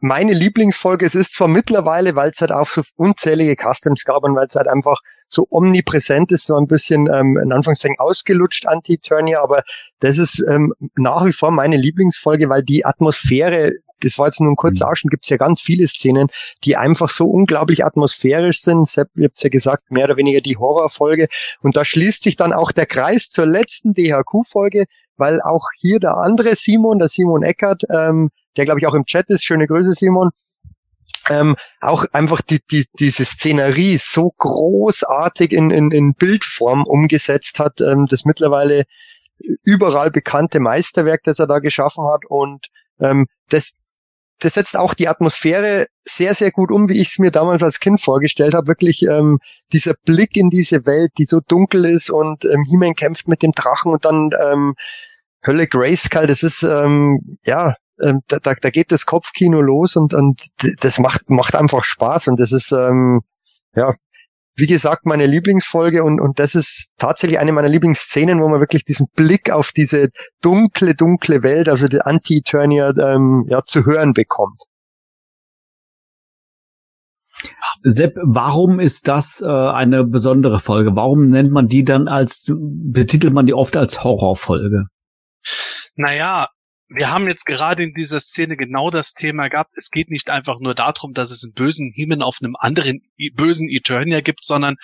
meine Lieblingsfolge. Es ist zwar mittlerweile, weil es halt auch so unzählige Customs gab und weil es halt einfach so omnipräsent ist, so ein bisschen ähm, in Anführungszeichen ausgelutscht Anti-Turnier, aber das ist ähm, nach wie vor meine Lieblingsfolge, weil die Atmosphäre das war jetzt nur ein kurzer mhm. Ausschnitt, gibt es ja ganz viele Szenen, die einfach so unglaublich atmosphärisch sind. Sepp, ihr habt ja gesagt, mehr oder weniger die Horrorfolge. Und da schließt sich dann auch der Kreis zur letzten DHQ-Folge, weil auch hier der andere Simon, der Simon Eckert, ähm, der glaube ich auch im Chat ist, schöne Grüße Simon, ähm, auch einfach die, die, diese Szenerie so großartig in, in, in Bildform umgesetzt hat, ähm, das mittlerweile überall bekannte Meisterwerk, das er da geschaffen hat und ähm, das, das setzt auch die Atmosphäre sehr, sehr gut um, wie ich es mir damals als Kind vorgestellt habe. Wirklich ähm, dieser Blick in diese Welt, die so dunkel ist und ähm, He-Man kämpft mit dem Drachen und dann ähm, Hölle Grayskull, das ist ähm, ja ähm, da, da, da geht das Kopfkino los und, und das macht, macht einfach Spaß und das ist, ähm, ja, wie gesagt, meine Lieblingsfolge und, und das ist tatsächlich eine meiner Lieblingsszenen, wo man wirklich diesen Blick auf diese dunkle, dunkle Welt, also die Anti-Eternia, ähm, ja, zu hören bekommt. Sepp, warum ist das äh, eine besondere Folge? Warum nennt man die dann als, betitelt man die oft als Horrorfolge? Naja, wir haben jetzt gerade in dieser Szene genau das Thema gehabt. Es geht nicht einfach nur darum, dass es einen bösen Himen auf einem anderen bösen Eternia gibt, sondern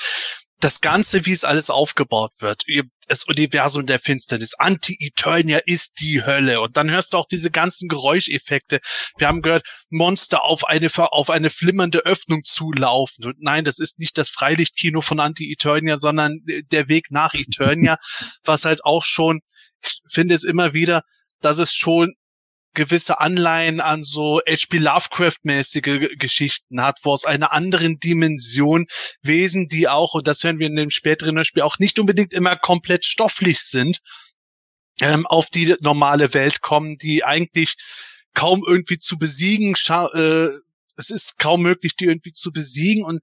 das Ganze, wie es alles aufgebaut wird, das Universum der Finsternis, Anti-Eternia ist die Hölle. Und dann hörst du auch diese ganzen Geräuscheffekte. Wir haben gehört, Monster auf eine, auf eine flimmernde Öffnung zulaufen. Und nein, das ist nicht das Freilichtkino von Anti-Eternia, sondern der Weg nach Eternia, was halt auch schon, ich finde es immer wieder, dass es schon gewisse Anleihen an so H.P. Lovecraft-mäßige Geschichten hat, wo aus einer anderen Dimension Wesen, die auch, und das hören wir in dem späteren Spiel, auch nicht unbedingt immer komplett stofflich sind, ähm, auf die normale Welt kommen, die eigentlich kaum irgendwie zu besiegen, äh, es ist kaum möglich, die irgendwie zu besiegen und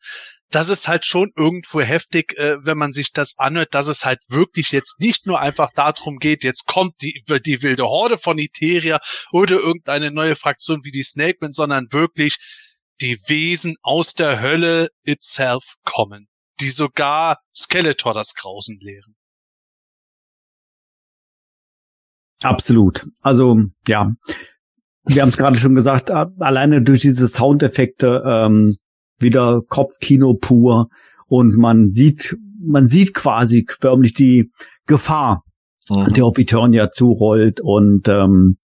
das ist halt schon irgendwo heftig, äh, wenn man sich das anhört, dass es halt wirklich jetzt nicht nur einfach darum geht, jetzt kommt die, die wilde Horde von Iteria oder irgendeine neue Fraktion wie die Snakemen, sondern wirklich die Wesen aus der Hölle itself kommen, die sogar Skeletor das Grausen lehren. Absolut. Also ja, wir haben es gerade schon gesagt, alleine durch diese Soundeffekte ähm, wieder Kopfkino pur und man sieht, man sieht quasi förmlich die Gefahr, mhm. die auf Eternia zurollt und ähm,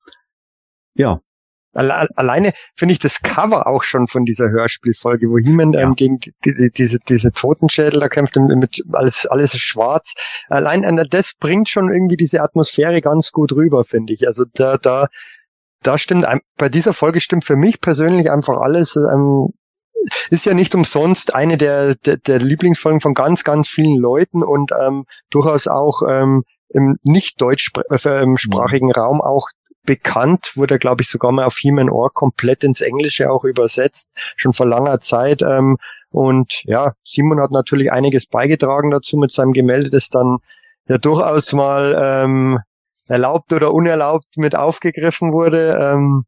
ja. Alleine finde ich das Cover auch schon von dieser Hörspielfolge, wo He-Man ähm, gegen die, diese, diese Totenschädel da kämpft mit alles, alles ist schwarz. Allein äh, das bringt schon irgendwie diese Atmosphäre ganz gut rüber, finde ich. Also da, da, da stimmt, bei dieser Folge stimmt für mich persönlich einfach alles. Ähm, ist ja nicht umsonst eine der, der, der Lieblingsfolgen von ganz, ganz vielen Leuten und ähm, durchaus auch ähm, im nicht deutschsprachigen äh, Raum auch bekannt, wurde glaube ich sogar mal auf Human Ohr komplett ins Englische auch übersetzt, schon vor langer Zeit. Ähm, und ja, Simon hat natürlich einiges beigetragen dazu mit seinem Gemälde, das dann ja durchaus mal ähm, erlaubt oder unerlaubt mit aufgegriffen wurde. Ähm,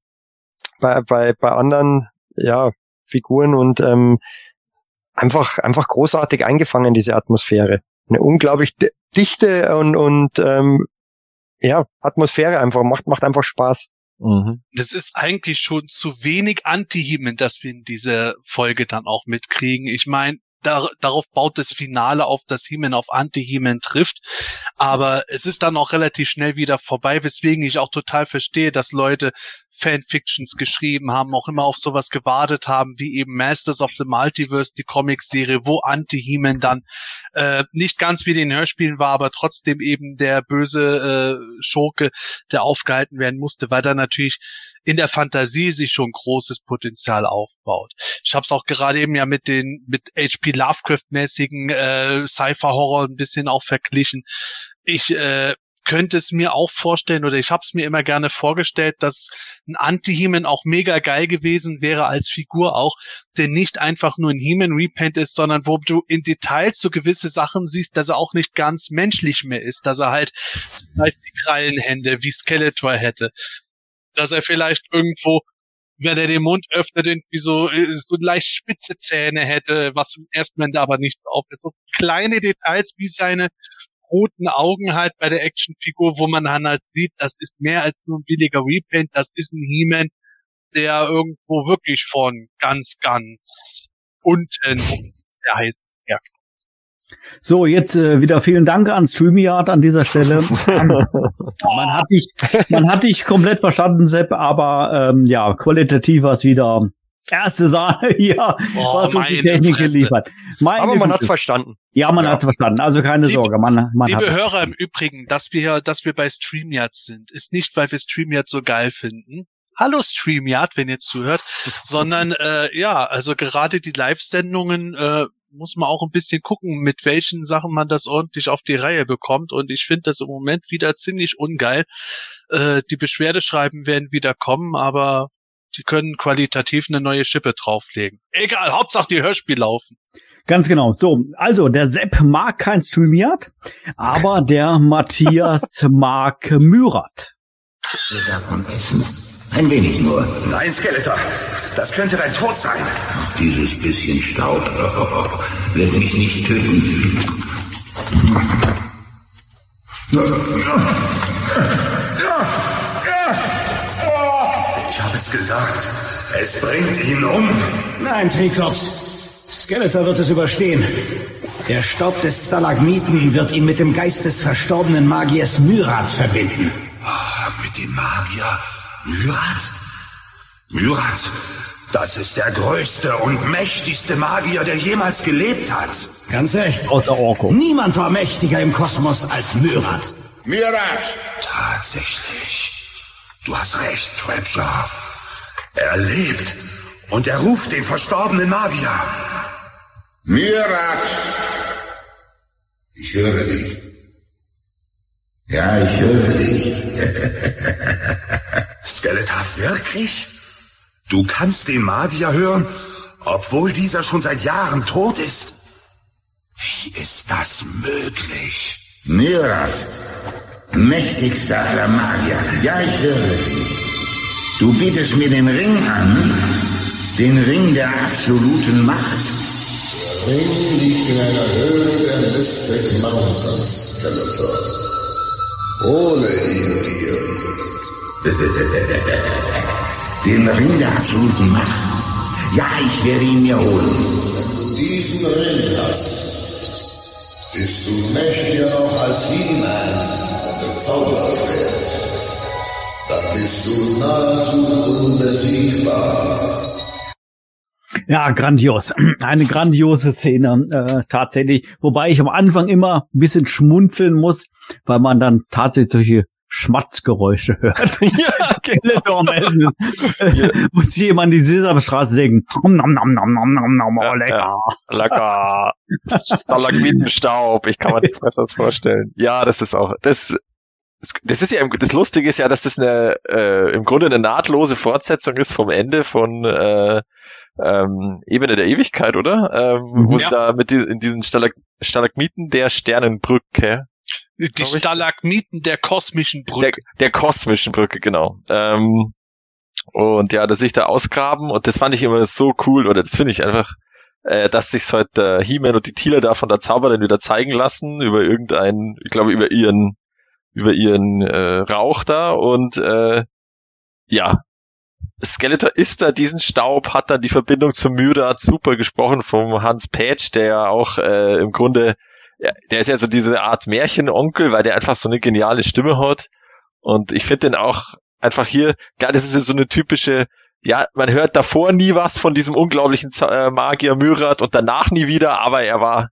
bei, bei, bei anderen ja, Figuren und ähm, einfach, einfach großartig eingefangen, diese Atmosphäre. Eine unglaublich dichte und, und ähm, ja, Atmosphäre einfach, macht, macht einfach Spaß. Mhm. Das ist eigentlich schon zu wenig Anti-Hemen, dass wir in dieser Folge dann auch mitkriegen. Ich meine, dar darauf baut das Finale auf, dass He-Man auf Anti-He-Man trifft. Aber es ist dann auch relativ schnell wieder vorbei, weswegen ich auch total verstehe, dass Leute Fanfictions geschrieben haben, auch immer auf sowas gewartet haben, wie eben Masters of the Multiverse, die Comicserie, wo Anti-He-Man dann äh, nicht ganz wie den Hörspielen war, aber trotzdem eben der böse äh, Schurke, der aufgehalten werden musste, weil da natürlich in der Fantasie sich schon großes Potenzial aufbaut. Ich habe es auch gerade eben ja mit den mit HP Lovecraft-mäßigen äh, Sci-Fi-Horror ein bisschen auch verglichen. Ich äh, könnte es mir auch vorstellen oder ich habe es mir immer gerne vorgestellt, dass ein Anti-Heman auch mega geil gewesen wäre als Figur auch, der nicht einfach nur ein Heman Repaint ist, sondern wo du in Details so gewisse Sachen siehst, dass er auch nicht ganz menschlich mehr ist, dass er halt zum Beispiel Krallenhände wie Skeletor hätte, dass er vielleicht irgendwo wenn er den Mund öffnet, irgendwie so, äh, so leicht spitze Zähne hätte, was im ersten Moment aber nichts auffällt. So kleine Details wie seine roten Augen halt bei der Actionfigur, wo man dann halt sieht, das ist mehr als nur ein billiger Repaint, das ist ein He-Man, der irgendwo wirklich von ganz, ganz unten der heißt. Ja. So, jetzt äh, wieder vielen Dank an StreamYard an dieser Stelle. man hat dich, man hat dich komplett verstanden, Sepp, aber ähm, ja, qualitativ war es wieder erste Sahne hier, oh, was uns die Technik geliefert. Meine aber man hat verstanden. Ja, man ja. hat verstanden. Also keine liebe, Sorge. Man, man liebe Hörer im Übrigen, dass wir, dass wir bei StreamYard sind, ist nicht, weil wir StreamYard so geil finden. Hallo StreamYard, wenn ihr zuhört, sondern äh, ja, also gerade die Live-Sendungen äh, muss man auch ein bisschen gucken, mit welchen Sachen man das ordentlich auf die Reihe bekommt. Und ich finde das im Moment wieder ziemlich ungeil. Äh, die Beschwerdeschreiben werden wieder kommen, aber die können qualitativ eine neue Schippe drauflegen. Egal, Hauptsache die Hörspiel laufen. Ganz genau. So, also der Sepp mag kein StreamYard, aber der Matthias mag Myrat. Ihr davon essen? Ein wenig nur. Nein, Skeletor. Das könnte dein Tod sein. Ach, dieses bisschen Staub wird mich nicht töten. Ich habe es gesagt. Es bringt ihn um. Nein, Triklops. Skeletor wird es überstehen. Der Staub des Stalagmiten wird ihn mit dem Geist des verstorbenen Magiers Myrat verbinden. Ah, mit dem Magier Myrat? Myrat, das ist der größte und mächtigste Magier, der jemals gelebt hat. Ganz echt. Außer Orko. Niemand war mächtiger im Kosmos als Myrat. Myrat! Tatsächlich. Du hast recht, Trapjaw. Er lebt und er ruft den verstorbenen Magier. Myrat! Ich höre dich. Ja, ich höre dich. Skeletor, wirklich? Du kannst den Magier hören, obwohl dieser schon seit Jahren tot ist? Wie ist das möglich? Myrat, mächtigster aller Magier. Ja, ich höre dich. Du bietest mir den Ring an, den Ring der absoluten Macht. Der Ring liegt in einer Höhle der Mystic Mountains, Skeletor. Hole ihn dir. Den Ring der absoluten Macht. Ja, ich werde ihn mir holen. Wenn du diesen Ring hast, bist du mächtiger noch als He-Man und der Zauberwelt. Dann bist du nahezu unbesiegbar. Ja, grandios. Eine grandiose Szene, äh, tatsächlich. Wobei ich am Anfang immer ein bisschen schmunzeln muss, weil man dann tatsächlich solche Schmatzgeräusche hört. ja, Essen. Äh, Muss jemand die Sesamstraße denken. Nom, nom, nom, nom, nom, nom, oh, lecker. Lecker. Stalagmitenstaub. Ich kann mir nichts Besseres vorstellen. Ja, das ist auch, das, das ist ja, das Lustige ist ja, dass das eine, äh, im Grunde eine nahtlose Fortsetzung ist vom Ende von, äh, ähm, Ebene der Ewigkeit, oder? Ähm, wo Ja. es da mit die, in diesen Stalag Stalagmiten der Sternenbrücke, Die Stalagmiten der kosmischen Brücke. der, der kosmischen Brücke, genau. Ähm, und ja, dass sich da ausgraben und das fand ich immer so cool, oder das finde ich einfach, äh, dass sich heute der He-Man und die Thieler da von der Zauberin wieder zeigen lassen, über irgendeinen, ich glaube, über ihren, über ihren äh, Rauch da und äh, ja, Skeletor isst da diesen Staub, hat dann die Verbindung zum Myrat super gesprochen vom Hans Patch, der ja auch äh, im Grunde, ja, der ist ja so diese Art Märchenonkel, weil der einfach so eine geniale Stimme hat. Und ich finde den auch einfach hier, klar, das ist ja so eine typische, ja, man hört davor nie was von diesem unglaublichen äh, Magier Myrat und danach nie wieder, aber er war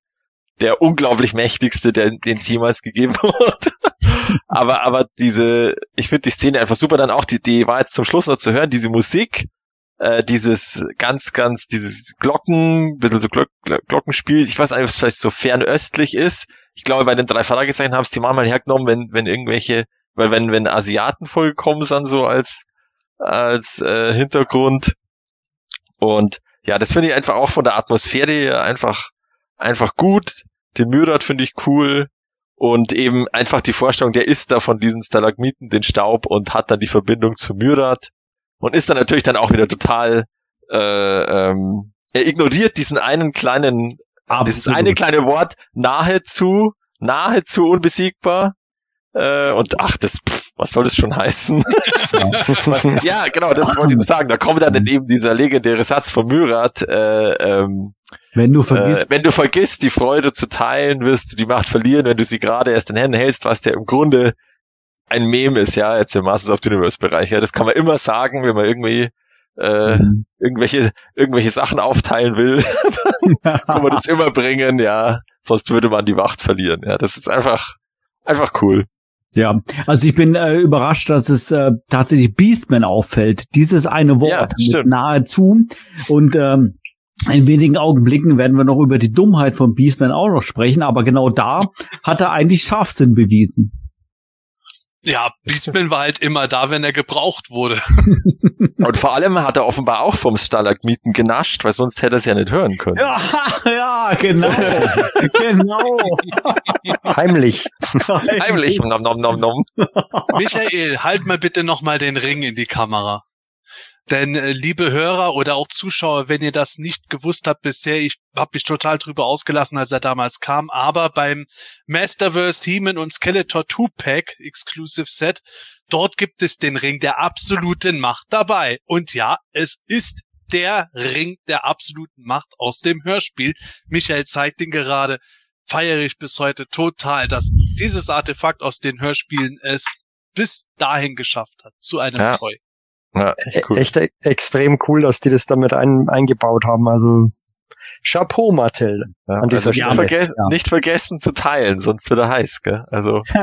der unglaublich mächtigste, den es jemals gegeben hat. aber, aber diese, ich finde die Szene einfach super. Dann auch die, die war jetzt zum Schluss noch zu hören, diese Musik, äh, dieses ganz, ganz, dieses Glocken, bisschen so Glock, Glo- Glockenspiel. Ich weiß nicht, ob es vielleicht so fernöstlich ist. Ich glaube, bei den drei Fragezeichen haben es die manchmal hergenommen, wenn, wenn irgendwelche, weil wenn, wenn Asiaten vollkommen sind, so als, als äh, Hintergrund. Und ja, das finde ich einfach auch von der Atmosphäre einfach, einfach gut. Den Myrat finde ich cool. Und eben einfach die Vorstellung, der isst da von diesen Stalagmiten den Staub und hat dann die Verbindung zu Myrat. Und ist dann natürlich dann auch wieder total, äh, ähm, er ignoriert diesen einen kleinen, dieses Absolut. eine kleine Wort, nahezu, nahezu unbesiegbar. Äh, und ach, das, pff, was soll das schon heißen? Ja, genau, das wollte ich sagen. Da kommt dann eben dieser legendäre Satz von Myrat, äh, ähm, Wenn du vergisst, äh, wenn du vergisst, die Freude zu teilen, wirst du die Macht verlieren, wenn du sie gerade erst in Händen hältst, was der im Grunde ein Meme ist, ja, jetzt im Masters of the Universe Bereich. Ja, das kann man immer sagen, wenn man irgendwie äh, Mhm. irgendwelche irgendwelche Sachen aufteilen will, kann man das immer bringen, ja, sonst würde man die Macht verlieren. Ja, das ist einfach einfach cool. Ja, also ich bin äh, überrascht, dass es äh, tatsächlich Beastman auffällt. Dieses eine Wort Ja, nahezu. Und ähm, in wenigen Augenblicken werden wir noch über die Dummheit von Beastman auch noch sprechen, aber genau da hat er eigentlich Scharfsinn bewiesen. Ja, Beastman war halt immer da, wenn er gebraucht wurde. Und vor allem hat er offenbar auch vom Stalagmiten genascht, weil sonst hätte er es ja nicht hören können. Ja, ja, genau. genau. Heimlich. Heimlich. Nom, nom, nom, nom. Michael, halt mal bitte nochmal den Ring in die Kamera. Denn, äh, liebe Hörer oder auch Zuschauer, wenn ihr das nicht gewusst habt bisher, ich habe mich total drüber ausgelassen, als er damals kam, aber beim Masterverse He-Man und Skeletor 2-Pack Exclusive Set, dort gibt es den Ring der absoluten Macht dabei. Und ja, es ist der Ring der absoluten Macht aus dem Hörspiel. Michael zeigt ihn gerade. feiere ich bis heute total, dass dieses Artefakt aus den Hörspielen es bis dahin geschafft hat, zu einem Ja. Toy. Ja, echt, cool. echt e extrem cool, dass die das damit ein, eingebaut haben. Also Chapeau, Mattel, Ja, an dieser also nicht, Stelle. verge nicht vergessen zu teilen, sonst wird er heiß, gell? Also.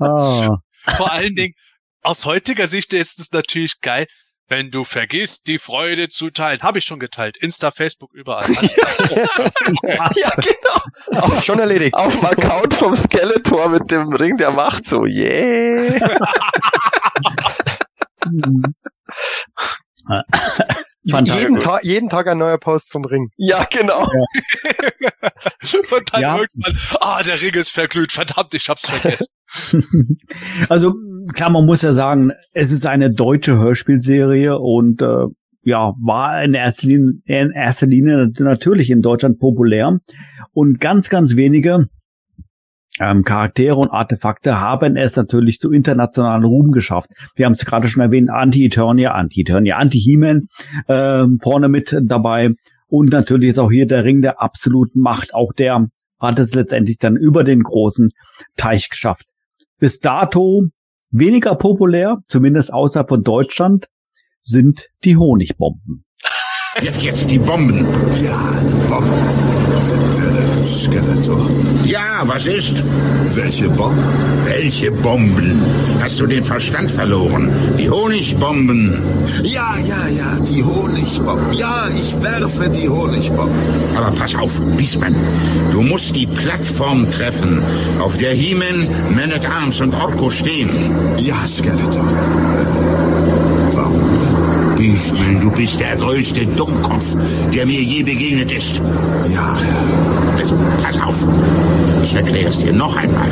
Ah. Vor allen Dingen, aus heutiger Sicht ist es natürlich geil, wenn du vergisst, die Freude zu teilen. Habe ich schon geteilt. Insta, Facebook, überall. ja, genau. Auf, schon erledigt. Auf dem Account vom Skeletor mit dem Ring der Macht so, yeah. jeden, Tag, jeden Tag ein neuer Post vom Ring. Ja, genau. Und dann Ja. irgendwann, ah, der Ring ist verglüht. Verdammt, ich hab's vergessen. Also klar, man muss ja sagen, es ist eine deutsche Hörspielserie und äh, ja, war in erster, Linie, in erster Linie natürlich in Deutschland populär und ganz, ganz wenige ähm, Charaktere und Artefakte haben es natürlich zu internationalen Ruhm geschafft. Wir haben es gerade schon erwähnt, Anti-Eternia, Anti-Eternia, Anti-He-Man ähm, vorne mit dabei und natürlich ist auch hier der Ring der absoluten Macht. Auch der hat es letztendlich dann über den großen Teich geschafft. Bis dato weniger populär, zumindest außerhalb von Deutschland, sind die Honigbomben. Jetzt, jetzt die Bomben. Ja, die Bomben. Äh, Skeletor. Ja, was ist? Welche Bomben? Welche Bomben? Hast du den Verstand verloren? Die Honigbomben. Ja, ja, ja, die Honigbomben. Ja, ich werfe die Honigbomben. Aber pass auf, Beastman. Du musst die Plattform treffen, auf der He-Man, Man at Arms und Orko stehen. Ja, Skeletor. Beastman, du bist der größte Dummkopf, der mir je begegnet ist. Ja, Also, pass auf. Ich erkläre es dir noch einmal.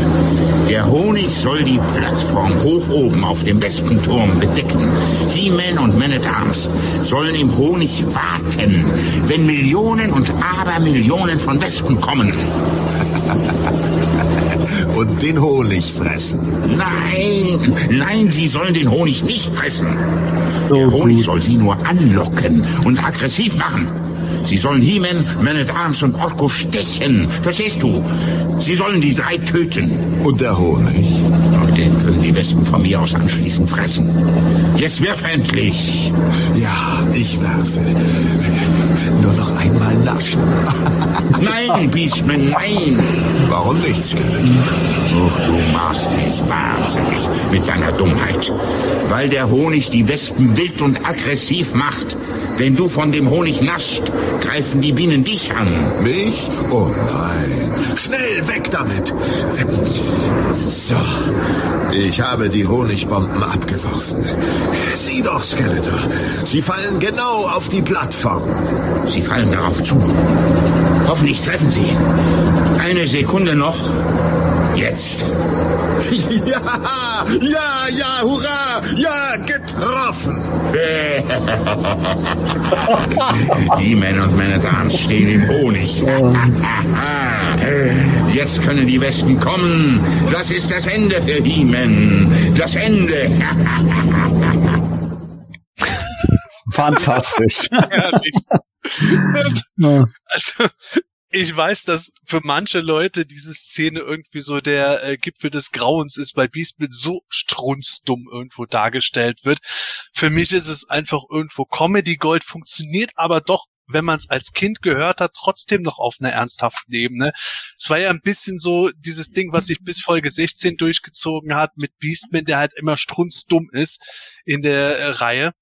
Der Honig soll die Plattform hoch oben auf dem Wespenturm bedecken. He-Man und Man at Arms sollen im Honig warten, wenn Millionen und Abermillionen von Wespen kommen. Und den Honig fressen. Nein, nein, sie sollen den Honig nicht fressen. So Der Honig gut. soll sie nur anlocken und aggressiv machen. Sie sollen He-Man, Man at Arms und Orko stechen. Verstehst du? Sie sollen die drei töten. Und der Honig? Und den können die Wespen von mir aus anschließend fressen. Jetzt wirf endlich. Ja, ich werfe. Nur noch einmal naschen. Nein, Beastman, nein. Warum nicht, Skeletor? Och, du machst mich wahnsinnig mit deiner Dummheit. Weil der Honig die Wespen wild und aggressiv macht. Wenn du von dem Honig nascht, greifen die Bienen dich an. Mich? Oh nein. Schnell weg damit. So. Ich habe die Honigbomben abgeworfen. Sieh doch, Skeletor. Sie fallen genau auf die Plattform. Sie fallen darauf zu. Hoffentlich treffen sie. Eine Sekunde noch. Jetzt. Ja, ja, ja, hurra! Ja, getroffen! He-Man und Man at Arms stehen im Honig. Jetzt können die Wespen kommen. Das ist das Ende für He-Man. Das Ende. Fantastisch. Also, ich weiß, dass für manche Leute diese Szene irgendwie so der äh, Gipfel des Grauens ist, weil Beastman so strunzdumm irgendwo dargestellt wird. Für mich ist es einfach irgendwo Comedy Gold, funktioniert aber doch wenn man es als Kind gehört hat, trotzdem noch auf einer ernsthaften Ebene. Es war ja ein bisschen so dieses Ding, was sich bis Folge 16 durchgezogen hat mit Beastman, der halt immer strunzdumm ist in der äh, Reihe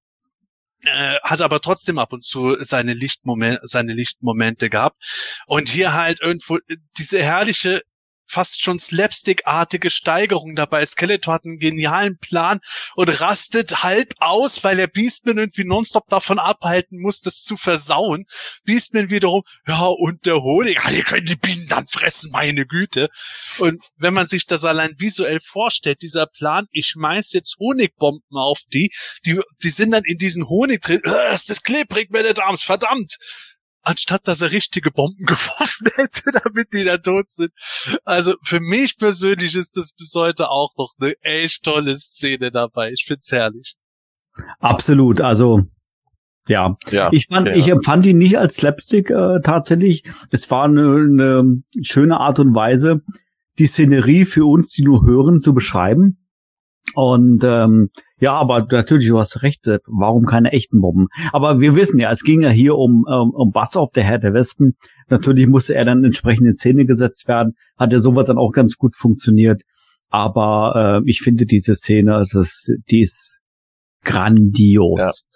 äh, hat aber trotzdem ab und zu seine Lichtmomente, seine Lichtmomente gehabt. Und hier halt irgendwo äh, diese herrliche, fast schon slapstick-artige Steigerung dabei. Skeletor hat einen genialen Plan und rastet halb aus, weil er Beastman irgendwie nonstop davon abhalten muss, das zu versauen. Beastman wiederum, ja, und der Honig, ja, ihr könnt die Bienen dann fressen, meine Güte. Und wenn man sich das allein visuell vorstellt, dieser Plan, ich schmeiß jetzt Honigbomben auf die, die, die sind dann in diesen Honig drin, äh, ist das klebrig, meine Damen, verdammt! Anstatt dass er richtige Bomben geworfen hätte, damit die da tot sind. Also für mich persönlich ist das bis heute auch noch eine echt tolle Szene dabei. Ich find's herrlich. Absolut. Also Ja, Ja, ich fand, ja. ich empfand ihn nicht als Slapstick äh, tatsächlich. Es war eine, eine schöne Art und Weise, die Szenerie für uns, die nur hören, zu beschreiben. Und ähm, ja, aber natürlich, du hast recht, Sepp, warum keine echten Bomben? Aber wir wissen ja, es ging ja hier um, um, um Bassoff, der Herr der Wespen. Natürlich musste er dann entsprechend in Szene gesetzt werden. Hat ja sowas dann auch ganz gut funktioniert. Aber äh, ich finde diese Szene, es ist, die ist grandios.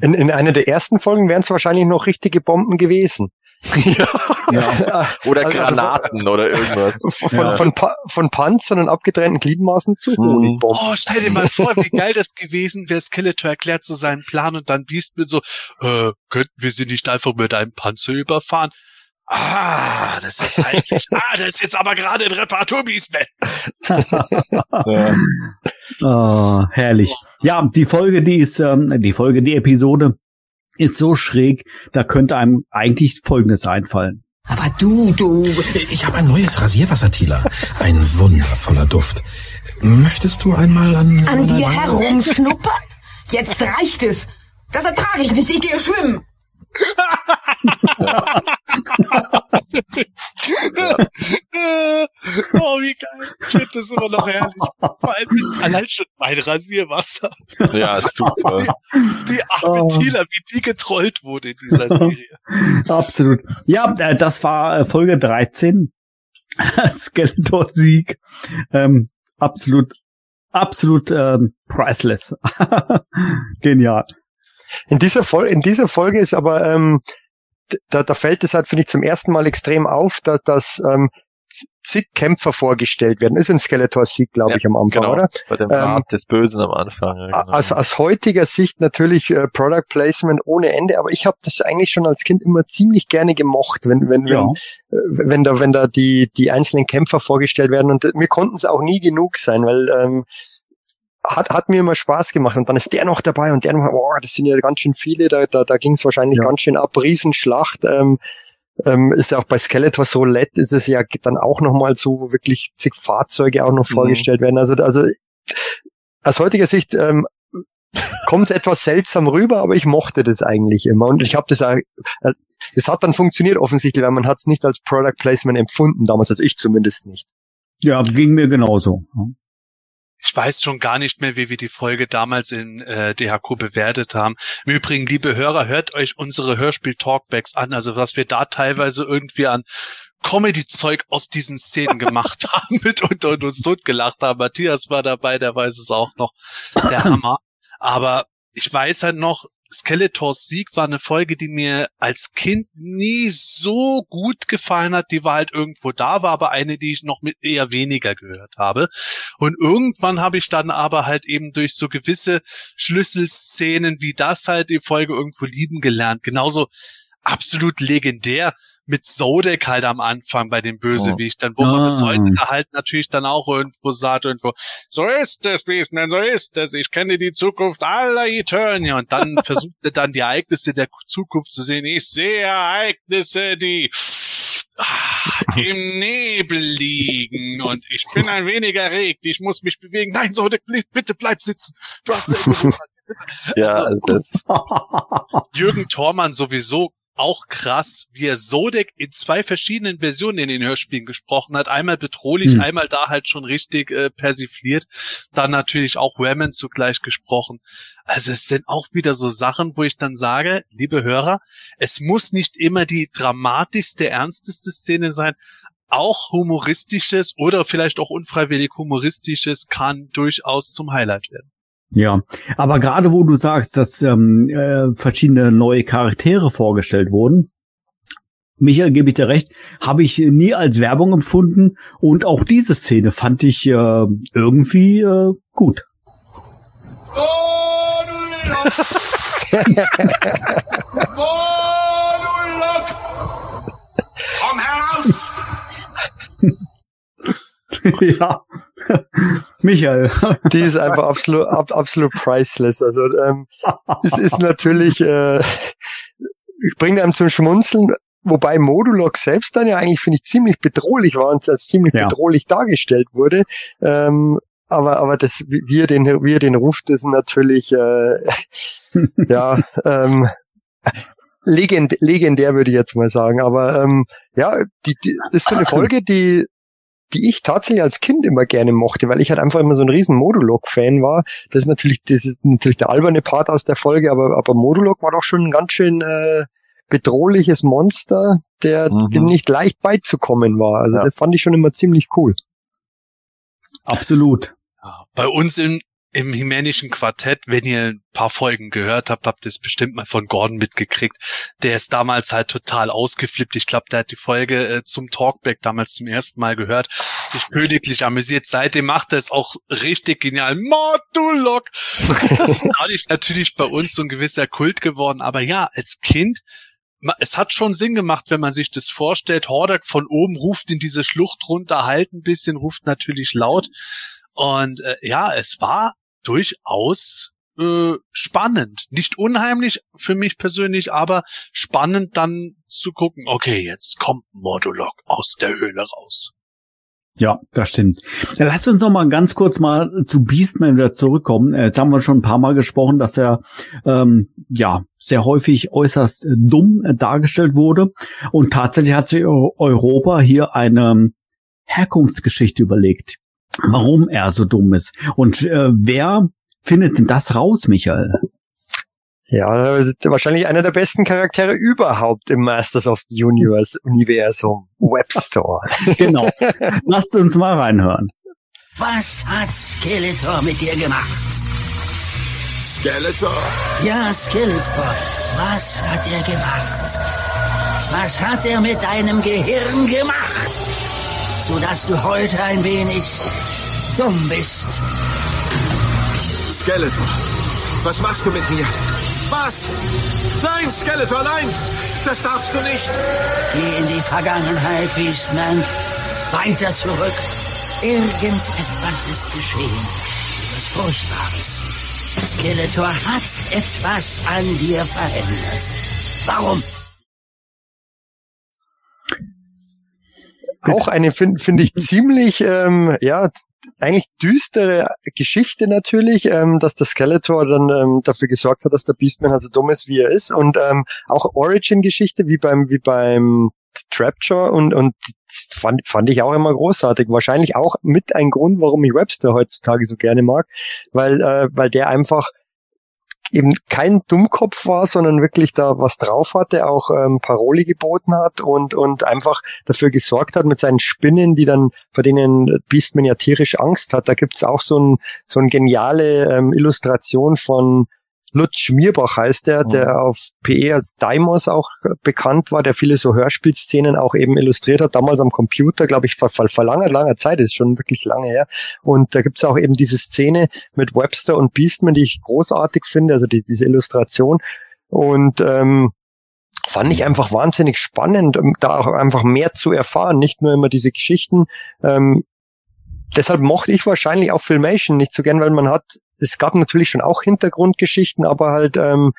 In, in einer der ersten Folgen wären es wahrscheinlich noch richtige Bomben gewesen. Ja. Oder Also- Granaten oder irgendwas. Von, Ja. von, Pa- von Panzern und abgetrennten Gliedmaßen zu Honigbomben. Oh, stell dir mal vor, wie geil das gewesen wäre. Skeletor erklärt so seinen Plan und dann Beastman so, äh, könnten wir sie nicht einfach mit einem Panzer überfahren? Ah, das ist eigentlich, ah, das ist jetzt aber gerade ein Reparatur, Beastman. Oh, herrlich. Ja, die Folge, die ist, ähm, die Folge, die Episode ist so schräg, da könnte einem eigentlich Folgendes einfallen. Aber du, du. Ich habe ein neues Rasierwasser, Tila. Ein wundervoller Duft. Möchtest du einmal an. An dir meiner- herumschnuppern? Jetzt reicht es. Das ertrage ich nicht. Ich gehe schwimmen. Oh, wie geil. Ich finde das immer noch herrlich. Vor allem allein schon mein Rasierwasser. Ja, super. Die arme Oh. Tila, wie die getrollt wurde in dieser Serie. Absolut. Ja, äh, das war äh, Folge 13. Skeletor Sieg. Ähm, absolut, absolut ähm, priceless. Genial. In dieser, Fol in dieser Folge ist aber, ähm, da, da fällt es halt, finde ich, zum ersten Mal extrem auf, da, dass ähm, zig Kämpfer vorgestellt werden. Ist ein Skeletor-Sieg, glaube Ja, ich, am Anfang, genau. oder? Bei dem Ähm, Rat des Bösen am Anfang. Ja, genau. aus, aus heutiger Sicht natürlich äh, Product Placement ohne Ende, aber ich habe das eigentlich schon als Kind immer ziemlich gerne gemocht, wenn wenn Ja. wenn, äh, wenn da wenn da die die einzelnen Kämpfer vorgestellt werden und äh, mir konnten es auch nie genug sein, weil ähm, hat hat mir immer Spaß gemacht und dann ist der noch dabei und der noch, boah, das sind ja ganz schön viele, da da, da ging es wahrscheinlich ganz schön ab, Riesenschlacht. Ähm, ähm, ist ja auch bei Skeletor so LED ist es ja dann auch noch mal so, wo wirklich zig Fahrzeuge auch noch Mhm. vorgestellt werden. Also also aus heutiger Sicht ähm, kommt es etwas seltsam rüber, aber ich mochte das eigentlich immer und ich habe das auch, äh, es hat dann funktioniert offensichtlich, weil man hat es nicht als Product Placement empfunden damals, also ich zumindest nicht. Ja, ging mir genauso. Ich weiß schon gar nicht mehr, wie wir die Folge damals in äh, DHQ bewertet haben. Im Übrigen, liebe Hörer, hört euch unsere Hörspiel-Talkbacks an. Also was wir da teilweise irgendwie an Comedy-Zeug aus diesen Szenen gemacht haben mit und, und uns totgelacht haben. Matthias war dabei, der weiß es auch noch. Der Hammer. Aber ich weiß halt noch, Skeletors Sieg war eine Folge, die mir als Kind nie so gut gefallen hat. Die war halt irgendwo da, war aber eine, die ich noch mit eher weniger gehört habe. Und irgendwann habe ich dann aber halt eben durch so gewisse Schlüsselszenen wie das halt die Folge irgendwo lieben gelernt. Genauso absolut legendär mit Zodek halt am Anfang bei dem Bösewichtern, wo man bis Ah. heute halt natürlich dann auch irgendwo sagt, irgendwo, so ist es, Beastman, so ist es, ich kenne die Zukunft aller Eternia. Und dann versucht er dann die Ereignisse der Zukunft zu sehen. Ich sehe Ereignisse, die ah, im Nebel liegen und ich bin ein wenig erregt, ich muss mich bewegen. Nein, Zodek, bitte bleib sitzen. Du hast ja ja, also das, Jürgen Thormann sowieso auch krass, wie er Sodek in zwei verschiedenen Versionen in den Hörspielen gesprochen hat. Einmal bedrohlich, Hm. einmal da halt schon richtig äh, persifliert. Dann natürlich auch Ramen zugleich gesprochen. Also es sind auch wieder so Sachen, wo ich dann sage, liebe Hörer, es muss nicht immer die dramatischste, ernsteste Szene sein. Auch humoristisches oder vielleicht auch unfreiwillig humoristisches kann durchaus zum Highlight werden. Ja, aber gerade wo du sagst, dass ähm, äh, verschiedene neue Charaktere vorgestellt wurden, Michael, gebe ich dir recht, habe ich nie als Werbung empfunden und auch diese Szene fand ich äh, irgendwie äh, gut. Komm heraus! ja, Michael. Die ist einfach absolut, ab, absolut priceless. Also ähm, es ist natürlich, äh, bringt einem zum Schmunzeln, wobei Modulok selbst dann ja eigentlich, finde ich, ziemlich bedrohlich war und als ziemlich Ja. bedrohlich dargestellt wurde. Ähm, aber, aber das, wie wie er den, wie er den ruft, ist natürlich, äh, ja, ähm, legend, legendär würde ich jetzt mal sagen. Aber ähm, ja, die, die das ist so eine Folge, die die ich tatsächlich als Kind immer gerne mochte, weil ich halt einfach immer so ein riesen Modulok-Fan war. Das ist natürlich, das ist natürlich der alberne Part aus der Folge, aber, aber Modulok war doch schon ein ganz schön äh, bedrohliches Monster, der Mhm. dem nicht leicht beizukommen war. Also Ja. das fand ich schon immer ziemlich cool. Absolut. Bei uns im, im Himänischen Quartett, wenn ihr ein paar Folgen gehört habt, habt ihr es bestimmt mal von Gordon mitgekriegt. Der ist damals halt total ausgeflippt. Ich glaube, der hat die Folge äh, zum Talkback damals zum ersten Mal gehört, sich königlich amüsiert. Seitdem macht er es auch richtig genial. Modulok! Das ist natürlich bei uns so ein gewisser Kult geworden. Aber ja, als Kind es hat schon Sinn gemacht, wenn man sich das vorstellt. Hordak von oben ruft in diese Schlucht runter, halt ein bisschen, ruft natürlich laut. Und äh, ja, es war durchaus äh, spannend. Nicht unheimlich für mich persönlich, aber spannend dann zu gucken, okay, jetzt kommt Modulok aus der Höhle raus. Ja, das stimmt. Ja, lasst uns noch mal ganz kurz mal zu Beastman wieder zurückkommen. Äh, Jetzt haben wir schon ein paar Mal gesprochen, dass er ähm, ja sehr häufig äußerst äh, dumm äh, dargestellt wurde. Und tatsächlich hat sich Eu- Europa hier eine ähm, Herkunftsgeschichte überlegt, warum er so dumm ist. Und äh, wer findet denn das raus, Michael? Ja, wahrscheinlich einer der besten Charaktere überhaupt im Masters of the Universe Universum. Webstore. Genau. Lasst uns mal reinhören. Was hat Skeletor mit dir gemacht? Skeletor? Ja, Skeletor. Was hat er gemacht? Was hat er mit deinem Gehirn gemacht? Sodass du heute ein wenig dumm bist. Skeletor, was machst du mit mir? Was? Nein, Skeletor, nein! Das darfst du nicht! Geh in die Vergangenheit, Beastman. Weiter zurück. Irgendetwas ist geschehen. Was Furchtbares. Skeletor hat etwas an dir verändert. Warum? Auch eine, finde find ich, ziemlich, ähm, ja, eigentlich düstere Geschichte natürlich, ähm, dass der Skeletor dann ähm, dafür gesorgt hat, dass der Beastman halt so dumm ist, wie er ist. Und ähm, auch Origin-Geschichte, wie beim, wie beim Trapjaw und, und fand, fand ich auch immer großartig. Wahrscheinlich auch mit ein Grund, warum ich Webster heutzutage so gerne mag, weil, äh, weil der einfach eben kein Dummkopf war, sondern wirklich da was drauf hatte, auch ähm, Paroli geboten hat und und einfach dafür gesorgt hat mit seinen Spinnen, die dann vor denen Beastman ja tierisch Angst hat. Da gibt's auch so ein so ein geniale ähm, Illustration von Lutz Schmierbach heißt der, der auf PE als Daimos auch bekannt war, der viele so Hörspielszenen auch eben illustriert hat, damals am Computer, glaube ich, vor, vor, vor langer, langer Zeit, ist schon wirklich lange her. Und da gibt's auch eben diese Szene mit Webster und Beastman, die ich großartig finde, also die, diese Illustration. Und ähm, fand ich einfach wahnsinnig spannend, um da auch einfach mehr zu erfahren, nicht nur immer diese Geschichten. Ähm, deshalb mochte ich wahrscheinlich auch Filmation nicht so gern, weil man hat, es gab natürlich schon auch Hintergrundgeschichten, aber halt ähm,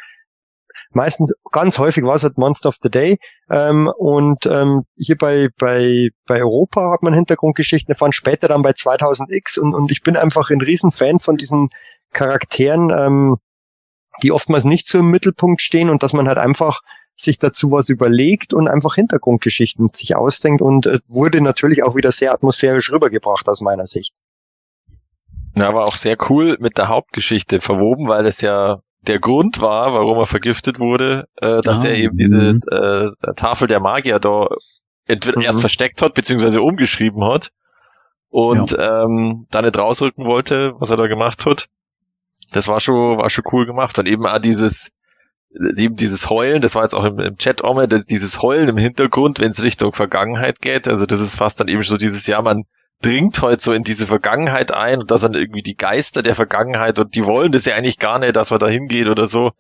meistens, ganz häufig war es halt Monster of the Day. Ähm, und ähm, hier bei, bei, bei Europa hat man Hintergrundgeschichten erfahren, später dann bei 2000X und, und ich bin einfach ein Riesenfan von diesen Charakteren, ähm, die oftmals nicht so im Mittelpunkt stehen und dass man halt einfach sich dazu was überlegt und einfach Hintergrundgeschichten sich ausdenkt und äh, wurde natürlich auch wieder sehr atmosphärisch rübergebracht aus meiner Sicht. Ja, war auch sehr cool mit der Hauptgeschichte verwoben, weil es ja der Grund war, warum er vergiftet wurde, äh, dass Ah, er eben diese mhm. äh, Tafel der Magier da entweder Mhm. erst versteckt hat, beziehungsweise umgeschrieben hat und ähm, da nicht rausrücken wollte, was er da gemacht hat. Das war schon, war schon cool gemacht. Und eben auch dieses, dieses Heulen, das war jetzt auch im, im Chat auch mal, das, dieses Heulen im Hintergrund, wenn es Richtung Vergangenheit geht. Also das ist fast dann eben so dieses, ja, man dringt heute so in diese Vergangenheit ein und das sind irgendwie die Geister der Vergangenheit und die wollen das ja eigentlich gar nicht, dass man da hingeht oder so.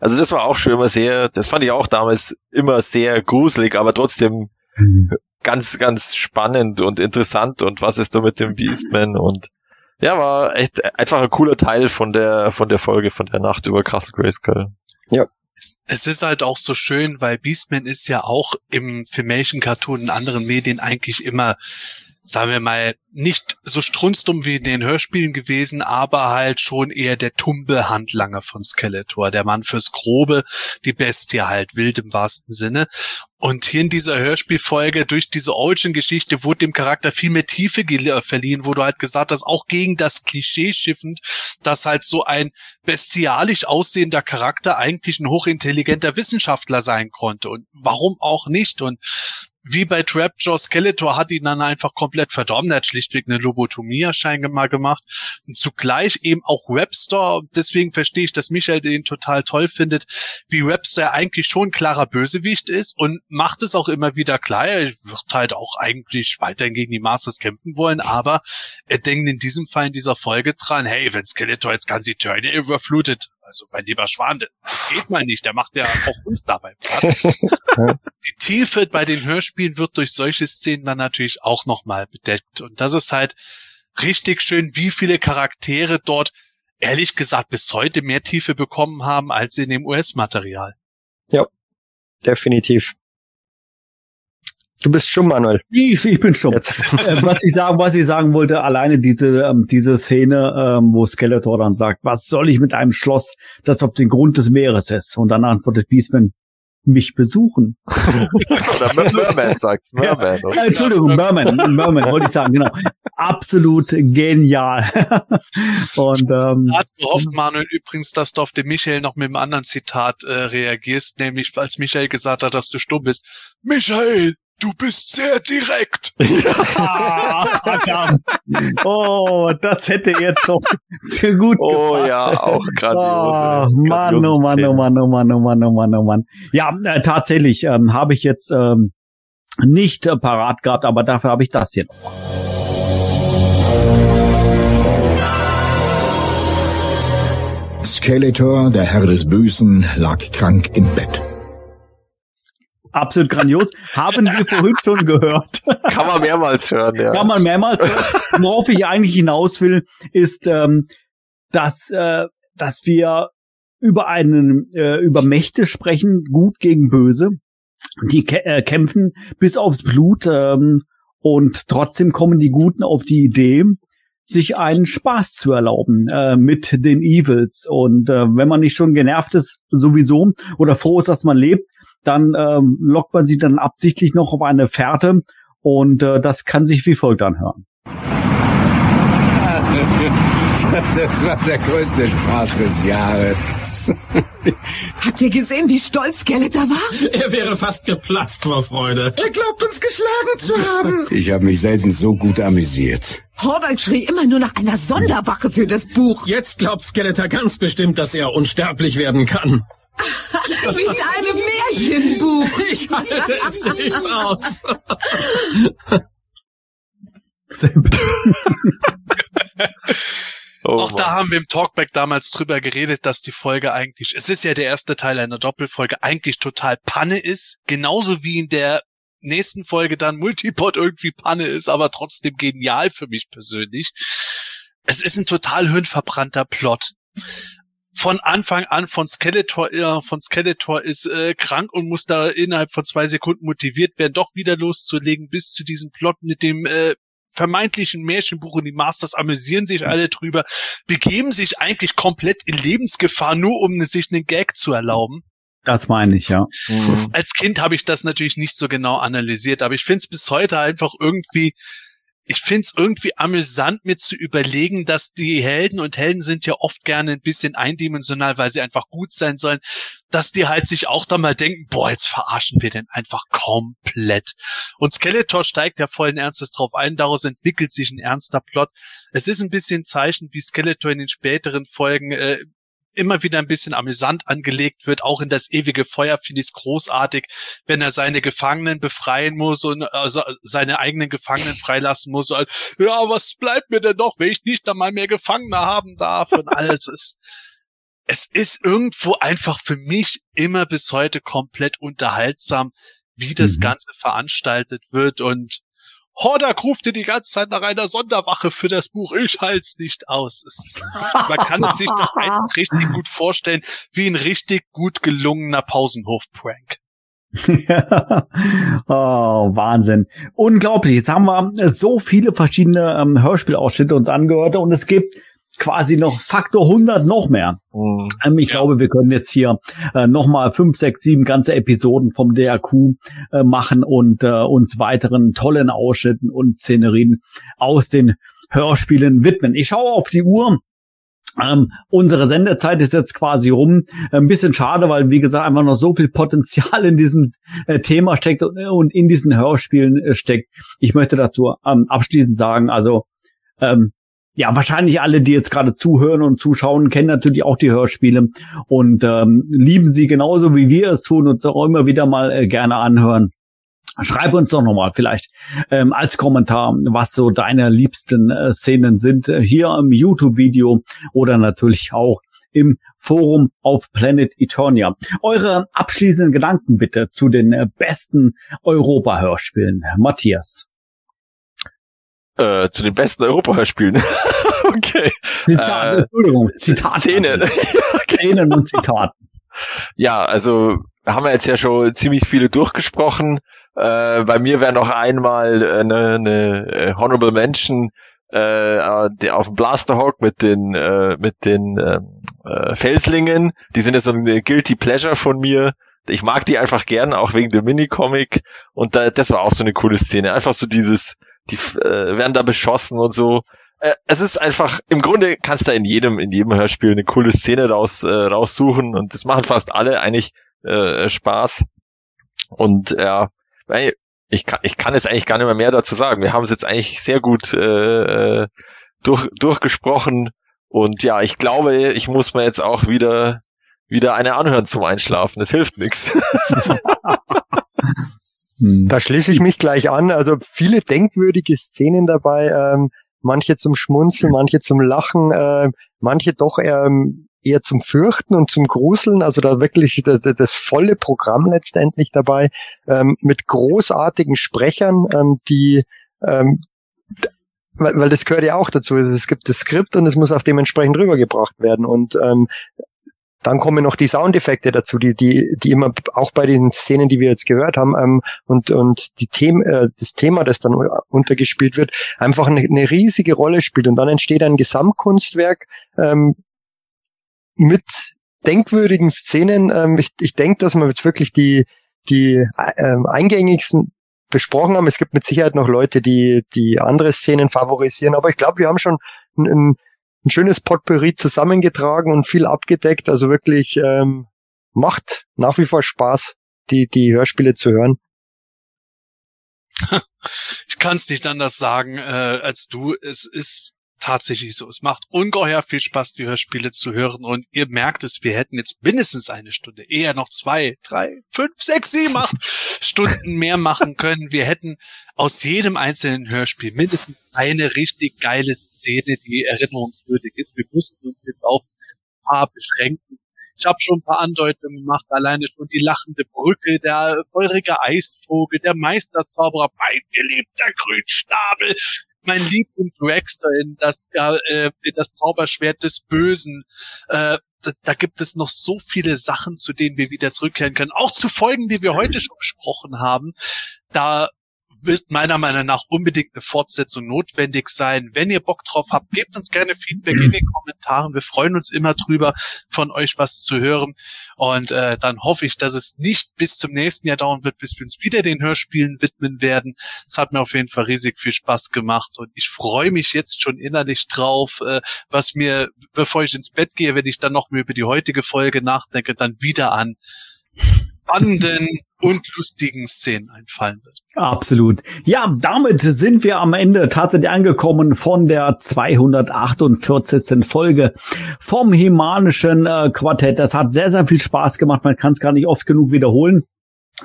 Also das war auch schon immer sehr, das fand ich auch damals immer sehr gruselig, aber trotzdem ganz, ganz spannend und interessant und was ist da mit dem Beastman und ja, war echt einfach ein cooler Teil von der, von der Folge, von der Nacht über Castle Grayskull. Ja. Es, ist halt auch so schön, weil Beastman ist ja auch im Filmation Cartoon und anderen Medien eigentlich immer sagen wir mal, nicht so strunzdumm wie in den Hörspielen gewesen, aber halt schon eher der tumbe Handlanger von Skeletor, der Mann fürs Grobe, die Bestie halt, wild im wahrsten Sinne. Und hier in dieser Hörspielfolge, durch diese Origin-Geschichte, wurde dem Charakter viel mehr Tiefe verliehen, wo du halt gesagt hast, auch gegen das Klischee schiffend, dass halt so ein bestialisch aussehender Charakter eigentlich ein hochintelligenter Wissenschaftler sein konnte. Und warum auch nicht? Und wie bei Trapjaw, Skeletor hat ihn dann einfach komplett verdorben. Er hat schlichtweg eine Lobotomie scheinbar gemacht. Und zugleich eben auch Webster. Deswegen verstehe ich, dass Michael den total toll findet, wie Webster eigentlich schon klarer Bösewicht ist und macht es auch immer wieder klar. Er wird halt auch eigentlich weiterhin gegen die Masters kämpfen wollen, aber er denkt in diesem Fall in dieser Folge dran, hey, wenn Skeletor jetzt ganz Eternia überflutet, also mein lieber Schwan, das geht mal nicht, der macht ja auch uns dabei Platz. Die Tiefe bei den Hörspielen wird durch solche Szenen dann natürlich auch nochmal bedeckt. Und das ist halt richtig schön, wie viele Charaktere dort ehrlich gesagt bis heute mehr Tiefe bekommen haben als in dem US-Material. Ja, definitiv. Du bist stumm, Manuel. Ich, ich bin stumm. Jetzt. Äh, was ich sagen, was ich sagen wollte, alleine diese ähm, diese Szene, ähm, wo Skeletor dann sagt, was soll ich mit einem Schloss, das auf dem Grund des Meeres ist? Und dann antwortet Beastman, mich besuchen. Oder Merman sagt Merman. Ja, Entschuldigung, Merman, Merman wollte ich sagen, genau. Absolut genial. Und ähm, hat gehofft, Manuel, übrigens, dass du auf den Michael noch mit einem anderen Zitat äh, reagierst, nämlich als Michael gesagt hat, dass du stumm bist. Michael, Du bist sehr direkt. Ja, oh, das hätte jetzt doch für gut Oh ja, auch gerade. Oh, Mann, oh Mann, oh Mann, oh Mann, oh Mann, oh Mann, oh Mann. Ja, äh, tatsächlich ähm, habe ich jetzt ähm, nicht äh, parat gehabt, aber dafür habe ich das hier noch. Skeletor, der Herr des Bösen, lag krank im Bett absolut grandios. Haben wir vorhin schon gehört. Kann man mehrmals hören, ja. Kann man mehrmals hören. Worauf ich eigentlich hinaus will, ist, ähm, dass, äh, dass wir über einen, äh, über Mächte sprechen, gut gegen böse. Die äh, kämpfen bis aufs Blut ähm, und trotzdem kommen die Guten auf die Idee, sich einen Spaß zu erlauben äh, mit den Evils. Und äh, wenn man nicht schon genervt ist, sowieso, oder froh ist, dass man lebt, dann ähm, lockt man sie dann absichtlich noch auf eine Fährte und äh, das kann sich wie folgt anhören. Das war der größte Spaß des Jahres. Habt ihr gesehen, wie stolz Skeletor war? Er wäre fast geplatzt vor Freude. Er glaubt uns geschlagen zu haben. Ich habe mich selten so gut amüsiert. Hordak schrie immer nur nach einer Sonderwache für das Buch. Jetzt glaubt Skeletor ganz bestimmt, dass er unsterblich werden kann. Wie in einem Märchenbuch. Ich halte es nicht aus. Oh Auch da haben wir im Talkback damals drüber geredet, dass die Folge eigentlich, es ist ja der erste Teil einer Doppelfolge, eigentlich total Panne ist. Genauso wie in der nächsten Folge dann Multipod irgendwie Panne ist, aber trotzdem genial für mich persönlich. Es ist ein total hirnverbrannter Plot von Anfang an von Skeletor, äh, von Skeletor ist äh, krank und muss da innerhalb von zwei Sekunden motiviert werden, doch wieder loszulegen, bis zu diesem Plot mit dem äh, vermeintlichen Märchenbuch und die Masters amüsieren sich alle drüber, begeben sich eigentlich komplett in Lebensgefahr, nur um sich einen Gag zu erlauben. Das meine ich, ja. Mhm. Als Kind habe ich das natürlich nicht so genau analysiert, aber ich finde es bis heute einfach irgendwie ich find's irgendwie amüsant, mir zu überlegen, dass die Helden und Helden sind ja oft gerne ein bisschen eindimensional, weil sie einfach gut sein sollen, dass die halt sich auch da mal denken, boah, jetzt verarschen wir den einfach komplett. Und Skeletor steigt ja vollen Ernstes drauf ein, daraus entwickelt sich ein ernster Plot. Es ist ein bisschen Zeichen, wie Skeletor in den späteren Folgen äh, immer wieder ein bisschen amüsant angelegt wird, auch in das ewige Feuer finde ich es großartig, wenn er seine Gefangenen befreien muss und also seine eigenen Gefangenen freilassen muss. Und, ja, was bleibt mir denn doch, wenn ich nicht einmal mehr Gefangene haben darf und alles ist. Es ist irgendwo einfach für mich immer bis heute komplett unterhaltsam, wie das mhm. Ganze veranstaltet wird und Hordak rufte die ganze Zeit nach einer Sonderwache für das Buch. Ich halt's nicht aus. Ist, man kann es sich doch einfach richtig gut vorstellen, wie ein richtig gut gelungener Pausenhof-Prank. oh, Wahnsinn. Unglaublich. Jetzt haben wir so viele verschiedene ähm, Hörspielausschnitte uns angehört und es gibt quasi noch Faktor 100 noch mehr. Mhm. Ähm, ich ja. glaube, wir können jetzt hier äh, nochmal fünf, sechs, sieben ganze Episoden vom DRQ äh, machen und äh, uns weiteren tollen Ausschnitten und Szenerien aus den Hörspielen widmen. Ich schaue auf die Uhr. Ähm, unsere Sendezeit ist jetzt quasi rum. Ein bisschen schade, weil wie gesagt einfach noch so viel Potenzial in diesem äh, Thema steckt und, und, in diesen Hörspielen äh, steckt. Ich möchte dazu ähm, abschließend sagen, also ähm, ja, wahrscheinlich alle, die jetzt gerade zuhören und zuschauen, kennen natürlich auch die Hörspiele und ähm, lieben sie genauso wie wir es tun und auch immer wieder mal äh, gerne anhören. Schreib uns doch nochmal vielleicht ähm, als Kommentar, was so deine liebsten äh, Szenen sind, äh, hier im YouTube-Video oder natürlich auch im Forum auf Planet Eternia. Eure abschließenden Gedanken bitte zu den äh, besten Europa-Hörspielen. Matthias. Äh, zu den besten Europa-Hörspielen. okay. Zitat, äh, Entschuldigung, Zitate. Szenen. Szenen und Zitaten. Ja, also haben wir jetzt ja schon ziemlich viele durchgesprochen. Äh, bei mir wäre noch einmal eine, eine äh, Honorable Mention äh, äh auf dem Blasterhawk mit den äh, mit den ähm, äh, Felslingen. Die sind ja so eine Guilty Pleasure von mir. Ich mag die einfach gern, auch wegen dem Minicomic. Und da, das war auch so eine coole Szene. Einfach so dieses, die äh, werden da beschossen und so. Äh, es ist einfach, im Grunde kannst du in jedem, in jedem Hörspiel eine coole Szene raus, äh, raussuchen und das machen fast alle eigentlich äh, Spaß. Und ja, ich kann, ich kann jetzt eigentlich gar nicht mehr mehr dazu sagen. Wir haben es jetzt eigentlich sehr gut äh, äh, durch, durchgesprochen. Und ja, ich glaube, ich muss mir jetzt auch wieder wieder eine anhören zum Einschlafen. Das hilft nichts. Da schließe ich mich gleich an. Also viele denkwürdige Szenen dabei. Ähm, manche zum Schmunzeln, manche zum Lachen, äh, manche doch ähm, eher zum Fürchten und zum Gruseln, also da wirklich das, das volle Programm letztendlich dabei, ähm, mit großartigen Sprechern, ähm, die ähm, weil, weil das gehört ja auch dazu. Es gibt das Skript und es muss auch dementsprechend rübergebracht werden. Und ähm, dann kommen noch die Soundeffekte dazu, die, die, die immer auch bei den Szenen, die wir jetzt gehört haben, ähm, und, und die Themen, äh, das Thema, das dann untergespielt wird, einfach eine, eine riesige Rolle spielt. Und dann entsteht ein Gesamtkunstwerk, ähm, mit denkwürdigen Szenen. Ähm, ich ich denke, dass wir jetzt wirklich die, die ähm, eingängigsten besprochen haben. Es gibt mit Sicherheit noch Leute, die, die andere Szenen favorisieren, aber ich glaube, wir haben schon ein, ein, ein, schönes Potpourri zusammengetragen und viel abgedeckt. Also wirklich ähm, macht nach wie vor Spaß, die, die Hörspiele zu hören. Ich kann es nicht anders sagen äh, als du. Es ist tatsächlich so. Es macht ungeheuer viel Spaß, die Hörspiele zu hören und ihr merkt es, wir hätten jetzt mindestens eine Stunde, eher noch zwei, drei, fünf, sechs, sieben, acht Stunden mehr machen können. Wir hätten aus jedem einzelnen Hörspiel mindestens eine richtig geile Szene, die erinnerungswürdig ist. Wir mussten uns jetzt auf ein paar beschränken. Ich habe schon ein paar Andeutungen gemacht, alleine schon die lachende Brücke, der feurige Eisvogel, der Meisterzauberer, mein geliebter Grünschnabel, mein Liebling Dragster in das, äh, das Zauberschwert des Bösen. Äh, da, da gibt es noch so viele Sachen, zu denen wir wieder zurückkehren können. Auch zu Folgen, die wir heute schon besprochen haben. Da wird meiner Meinung nach unbedingt eine Fortsetzung notwendig sein. Wenn ihr Bock drauf habt, gebt uns gerne Feedback in den Kommentaren. Wir freuen uns immer drüber, von euch was zu hören. Und äh, dann hoffe ich, dass es nicht bis zum nächsten Jahr dauern wird, bis wir uns wieder den Hörspielen widmen werden. Es hat mir auf jeden Fall riesig viel Spaß gemacht und ich freue mich jetzt schon innerlich drauf, äh, was mir, bevor ich ins Bett gehe, wenn ich dann noch mehr über die heutige Folge nachdenke, dann wieder an spannenden und lustigen Szenen einfallen wird. Absolut. Ja, damit sind wir am Ende tatsächlich angekommen von der 248. Folge vom Himanischen äh, Quartett. Das hat sehr, sehr viel Spaß gemacht. Man kann es gar nicht oft genug wiederholen.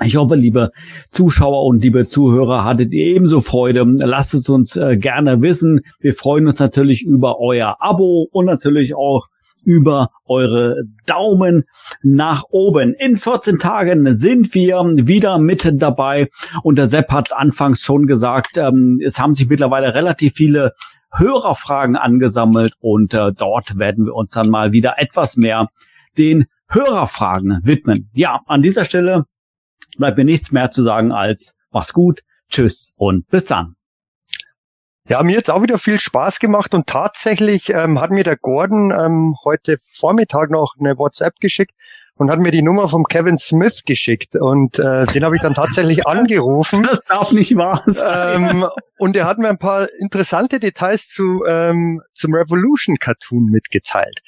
Ich hoffe, liebe Zuschauer und liebe Zuhörer, hattet ihr ebenso Freude. Lasst es uns äh, gerne wissen. Wir freuen uns natürlich über euer Abo und natürlich auch über eure Daumen nach oben. In 14 Tagen sind wir wieder mit dabei und der Sepp hat es anfangs schon gesagt, ähm, es haben sich mittlerweile relativ viele Hörerfragen angesammelt und äh, dort werden wir uns dann mal wieder etwas mehr den Hörerfragen widmen. Ja, an dieser Stelle bleibt mir nichts mehr zu sagen als mach's gut, tschüss und bis dann. Ja, mir jetzt auch wieder viel Spaß gemacht und tatsächlich ähm, hat mir der Gordon ähm, heute Vormittag noch eine WhatsApp geschickt und hat mir die Nummer vom Kevin Smith geschickt und äh, den habe ich dann tatsächlich angerufen. Das darf nicht wahr sein. Ähm, und er hat mir ein paar interessante Details zu ähm, zum Revolution Cartoon mitgeteilt.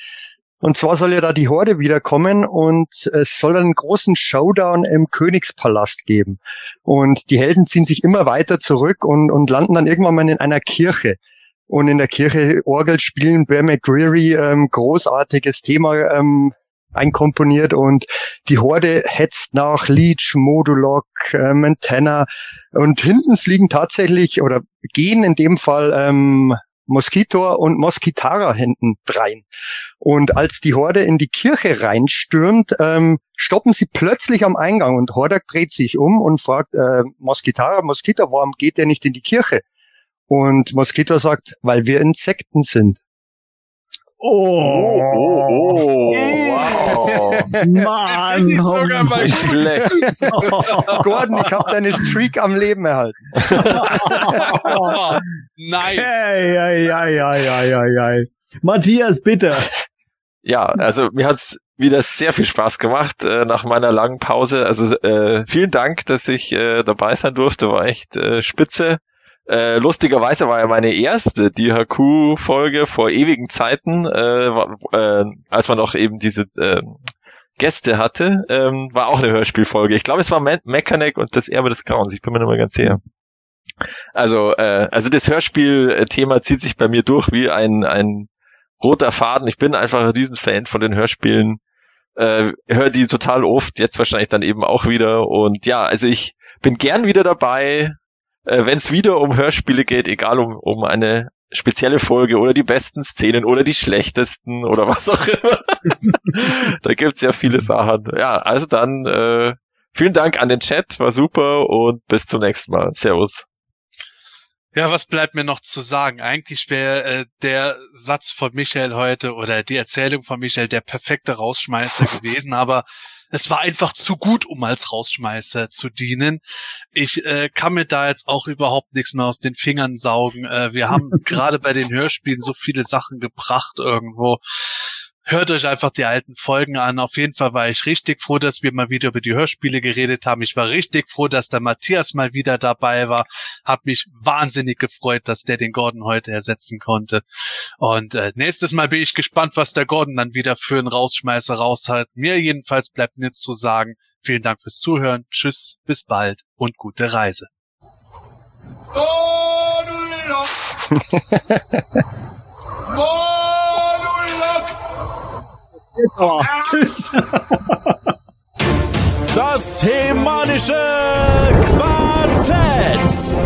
Und zwar soll ja da die Horde wiederkommen und es soll einen großen Showdown im Königspalast geben. Und die Helden ziehen sich immer weiter zurück und, und landen dann irgendwann mal in einer Kirche. Und in der Kirche Orgel spielen Bear McGreary ähm, großartiges Thema ähm, einkomponiert und die Horde hetzt nach Leech, Modulok, äh, Montana und hinten fliegen tatsächlich oder gehen in dem Fall ähm, Moskitor und Moskitara hinten drein. Und als die Horde in die Kirche reinstürmt, ähm, stoppen sie plötzlich am Eingang und Hordak dreht sich um und fragt äh, Moskitara, Moskito, warum geht der nicht in die Kirche? Und Moskito sagt, weil wir Insekten sind. Oh, oh, oh, wow. Mann, ich sogar mal Schlecht. Gordon, ich habe deine Streak am Leben erhalten. Nice. Hey, hey, hey, hey, hey, hey, hey. Matthias, bitte. Ja, also mir hat's wieder sehr viel Spaß gemacht äh, nach meiner langen Pause. Also äh, vielen Dank, dass ich äh, dabei sein durfte, war echt äh, spitze. Äh, lustigerweise war ja meine erste DHQ-Folge vor ewigen Zeiten, äh, äh, als man noch eben diese äh, Gäste hatte, ähm, war auch eine Hörspielfolge. Ich glaube, es war Me Mechanic und das Erbe des Grauens. Ich bin mir nicht mehr ganz sicher. Also, äh, also das Hörspiel-Thema zieht sich bei mir durch wie ein, ein roter Faden. Ich bin einfach ein Riesenfan von den Hörspielen. Äh, höre die total oft, jetzt wahrscheinlich dann eben auch wieder. Und ja, also ich bin gern wieder dabei, äh, wenn es wieder um Hörspiele geht, egal um, um eine spezielle Folge oder die besten Szenen oder die schlechtesten oder was auch immer. da gibt's ja viele Sachen. Ja, also dann äh, vielen Dank an den Chat, war super und bis zum nächsten Mal. Servus. Ja, was bleibt mir noch zu sagen? Eigentlich wäre äh, der Satz von Michael heute oder die Erzählung von Michael der perfekte Rausschmeißer gewesen, aber es war einfach zu gut, um als Rausschmeißer zu dienen. Ich äh, kann mir da jetzt auch überhaupt nichts mehr aus den Fingern saugen. Äh, wir haben gerade bei den Hörspielen so viele Sachen gebracht irgendwo. Hört euch einfach die alten Folgen an. Auf jeden Fall war ich richtig froh, dass wir mal wieder über die Hörspiele geredet haben. Ich war richtig froh, dass der Matthias mal wieder dabei war. Hab mich wahnsinnig gefreut, dass der den Gordon heute ersetzen konnte. Und äh, nächstes Mal bin ich gespannt, was der Gordon dann wieder für einen Rausschmeißer raushält. Mir jedenfalls bleibt nichts zu sagen. Vielen Dank fürs Zuhören. Tschüss, bis bald und gute Reise. Tschüss. Das hemanische Quartett.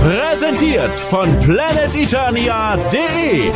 Präsentiert von planeteternia.de.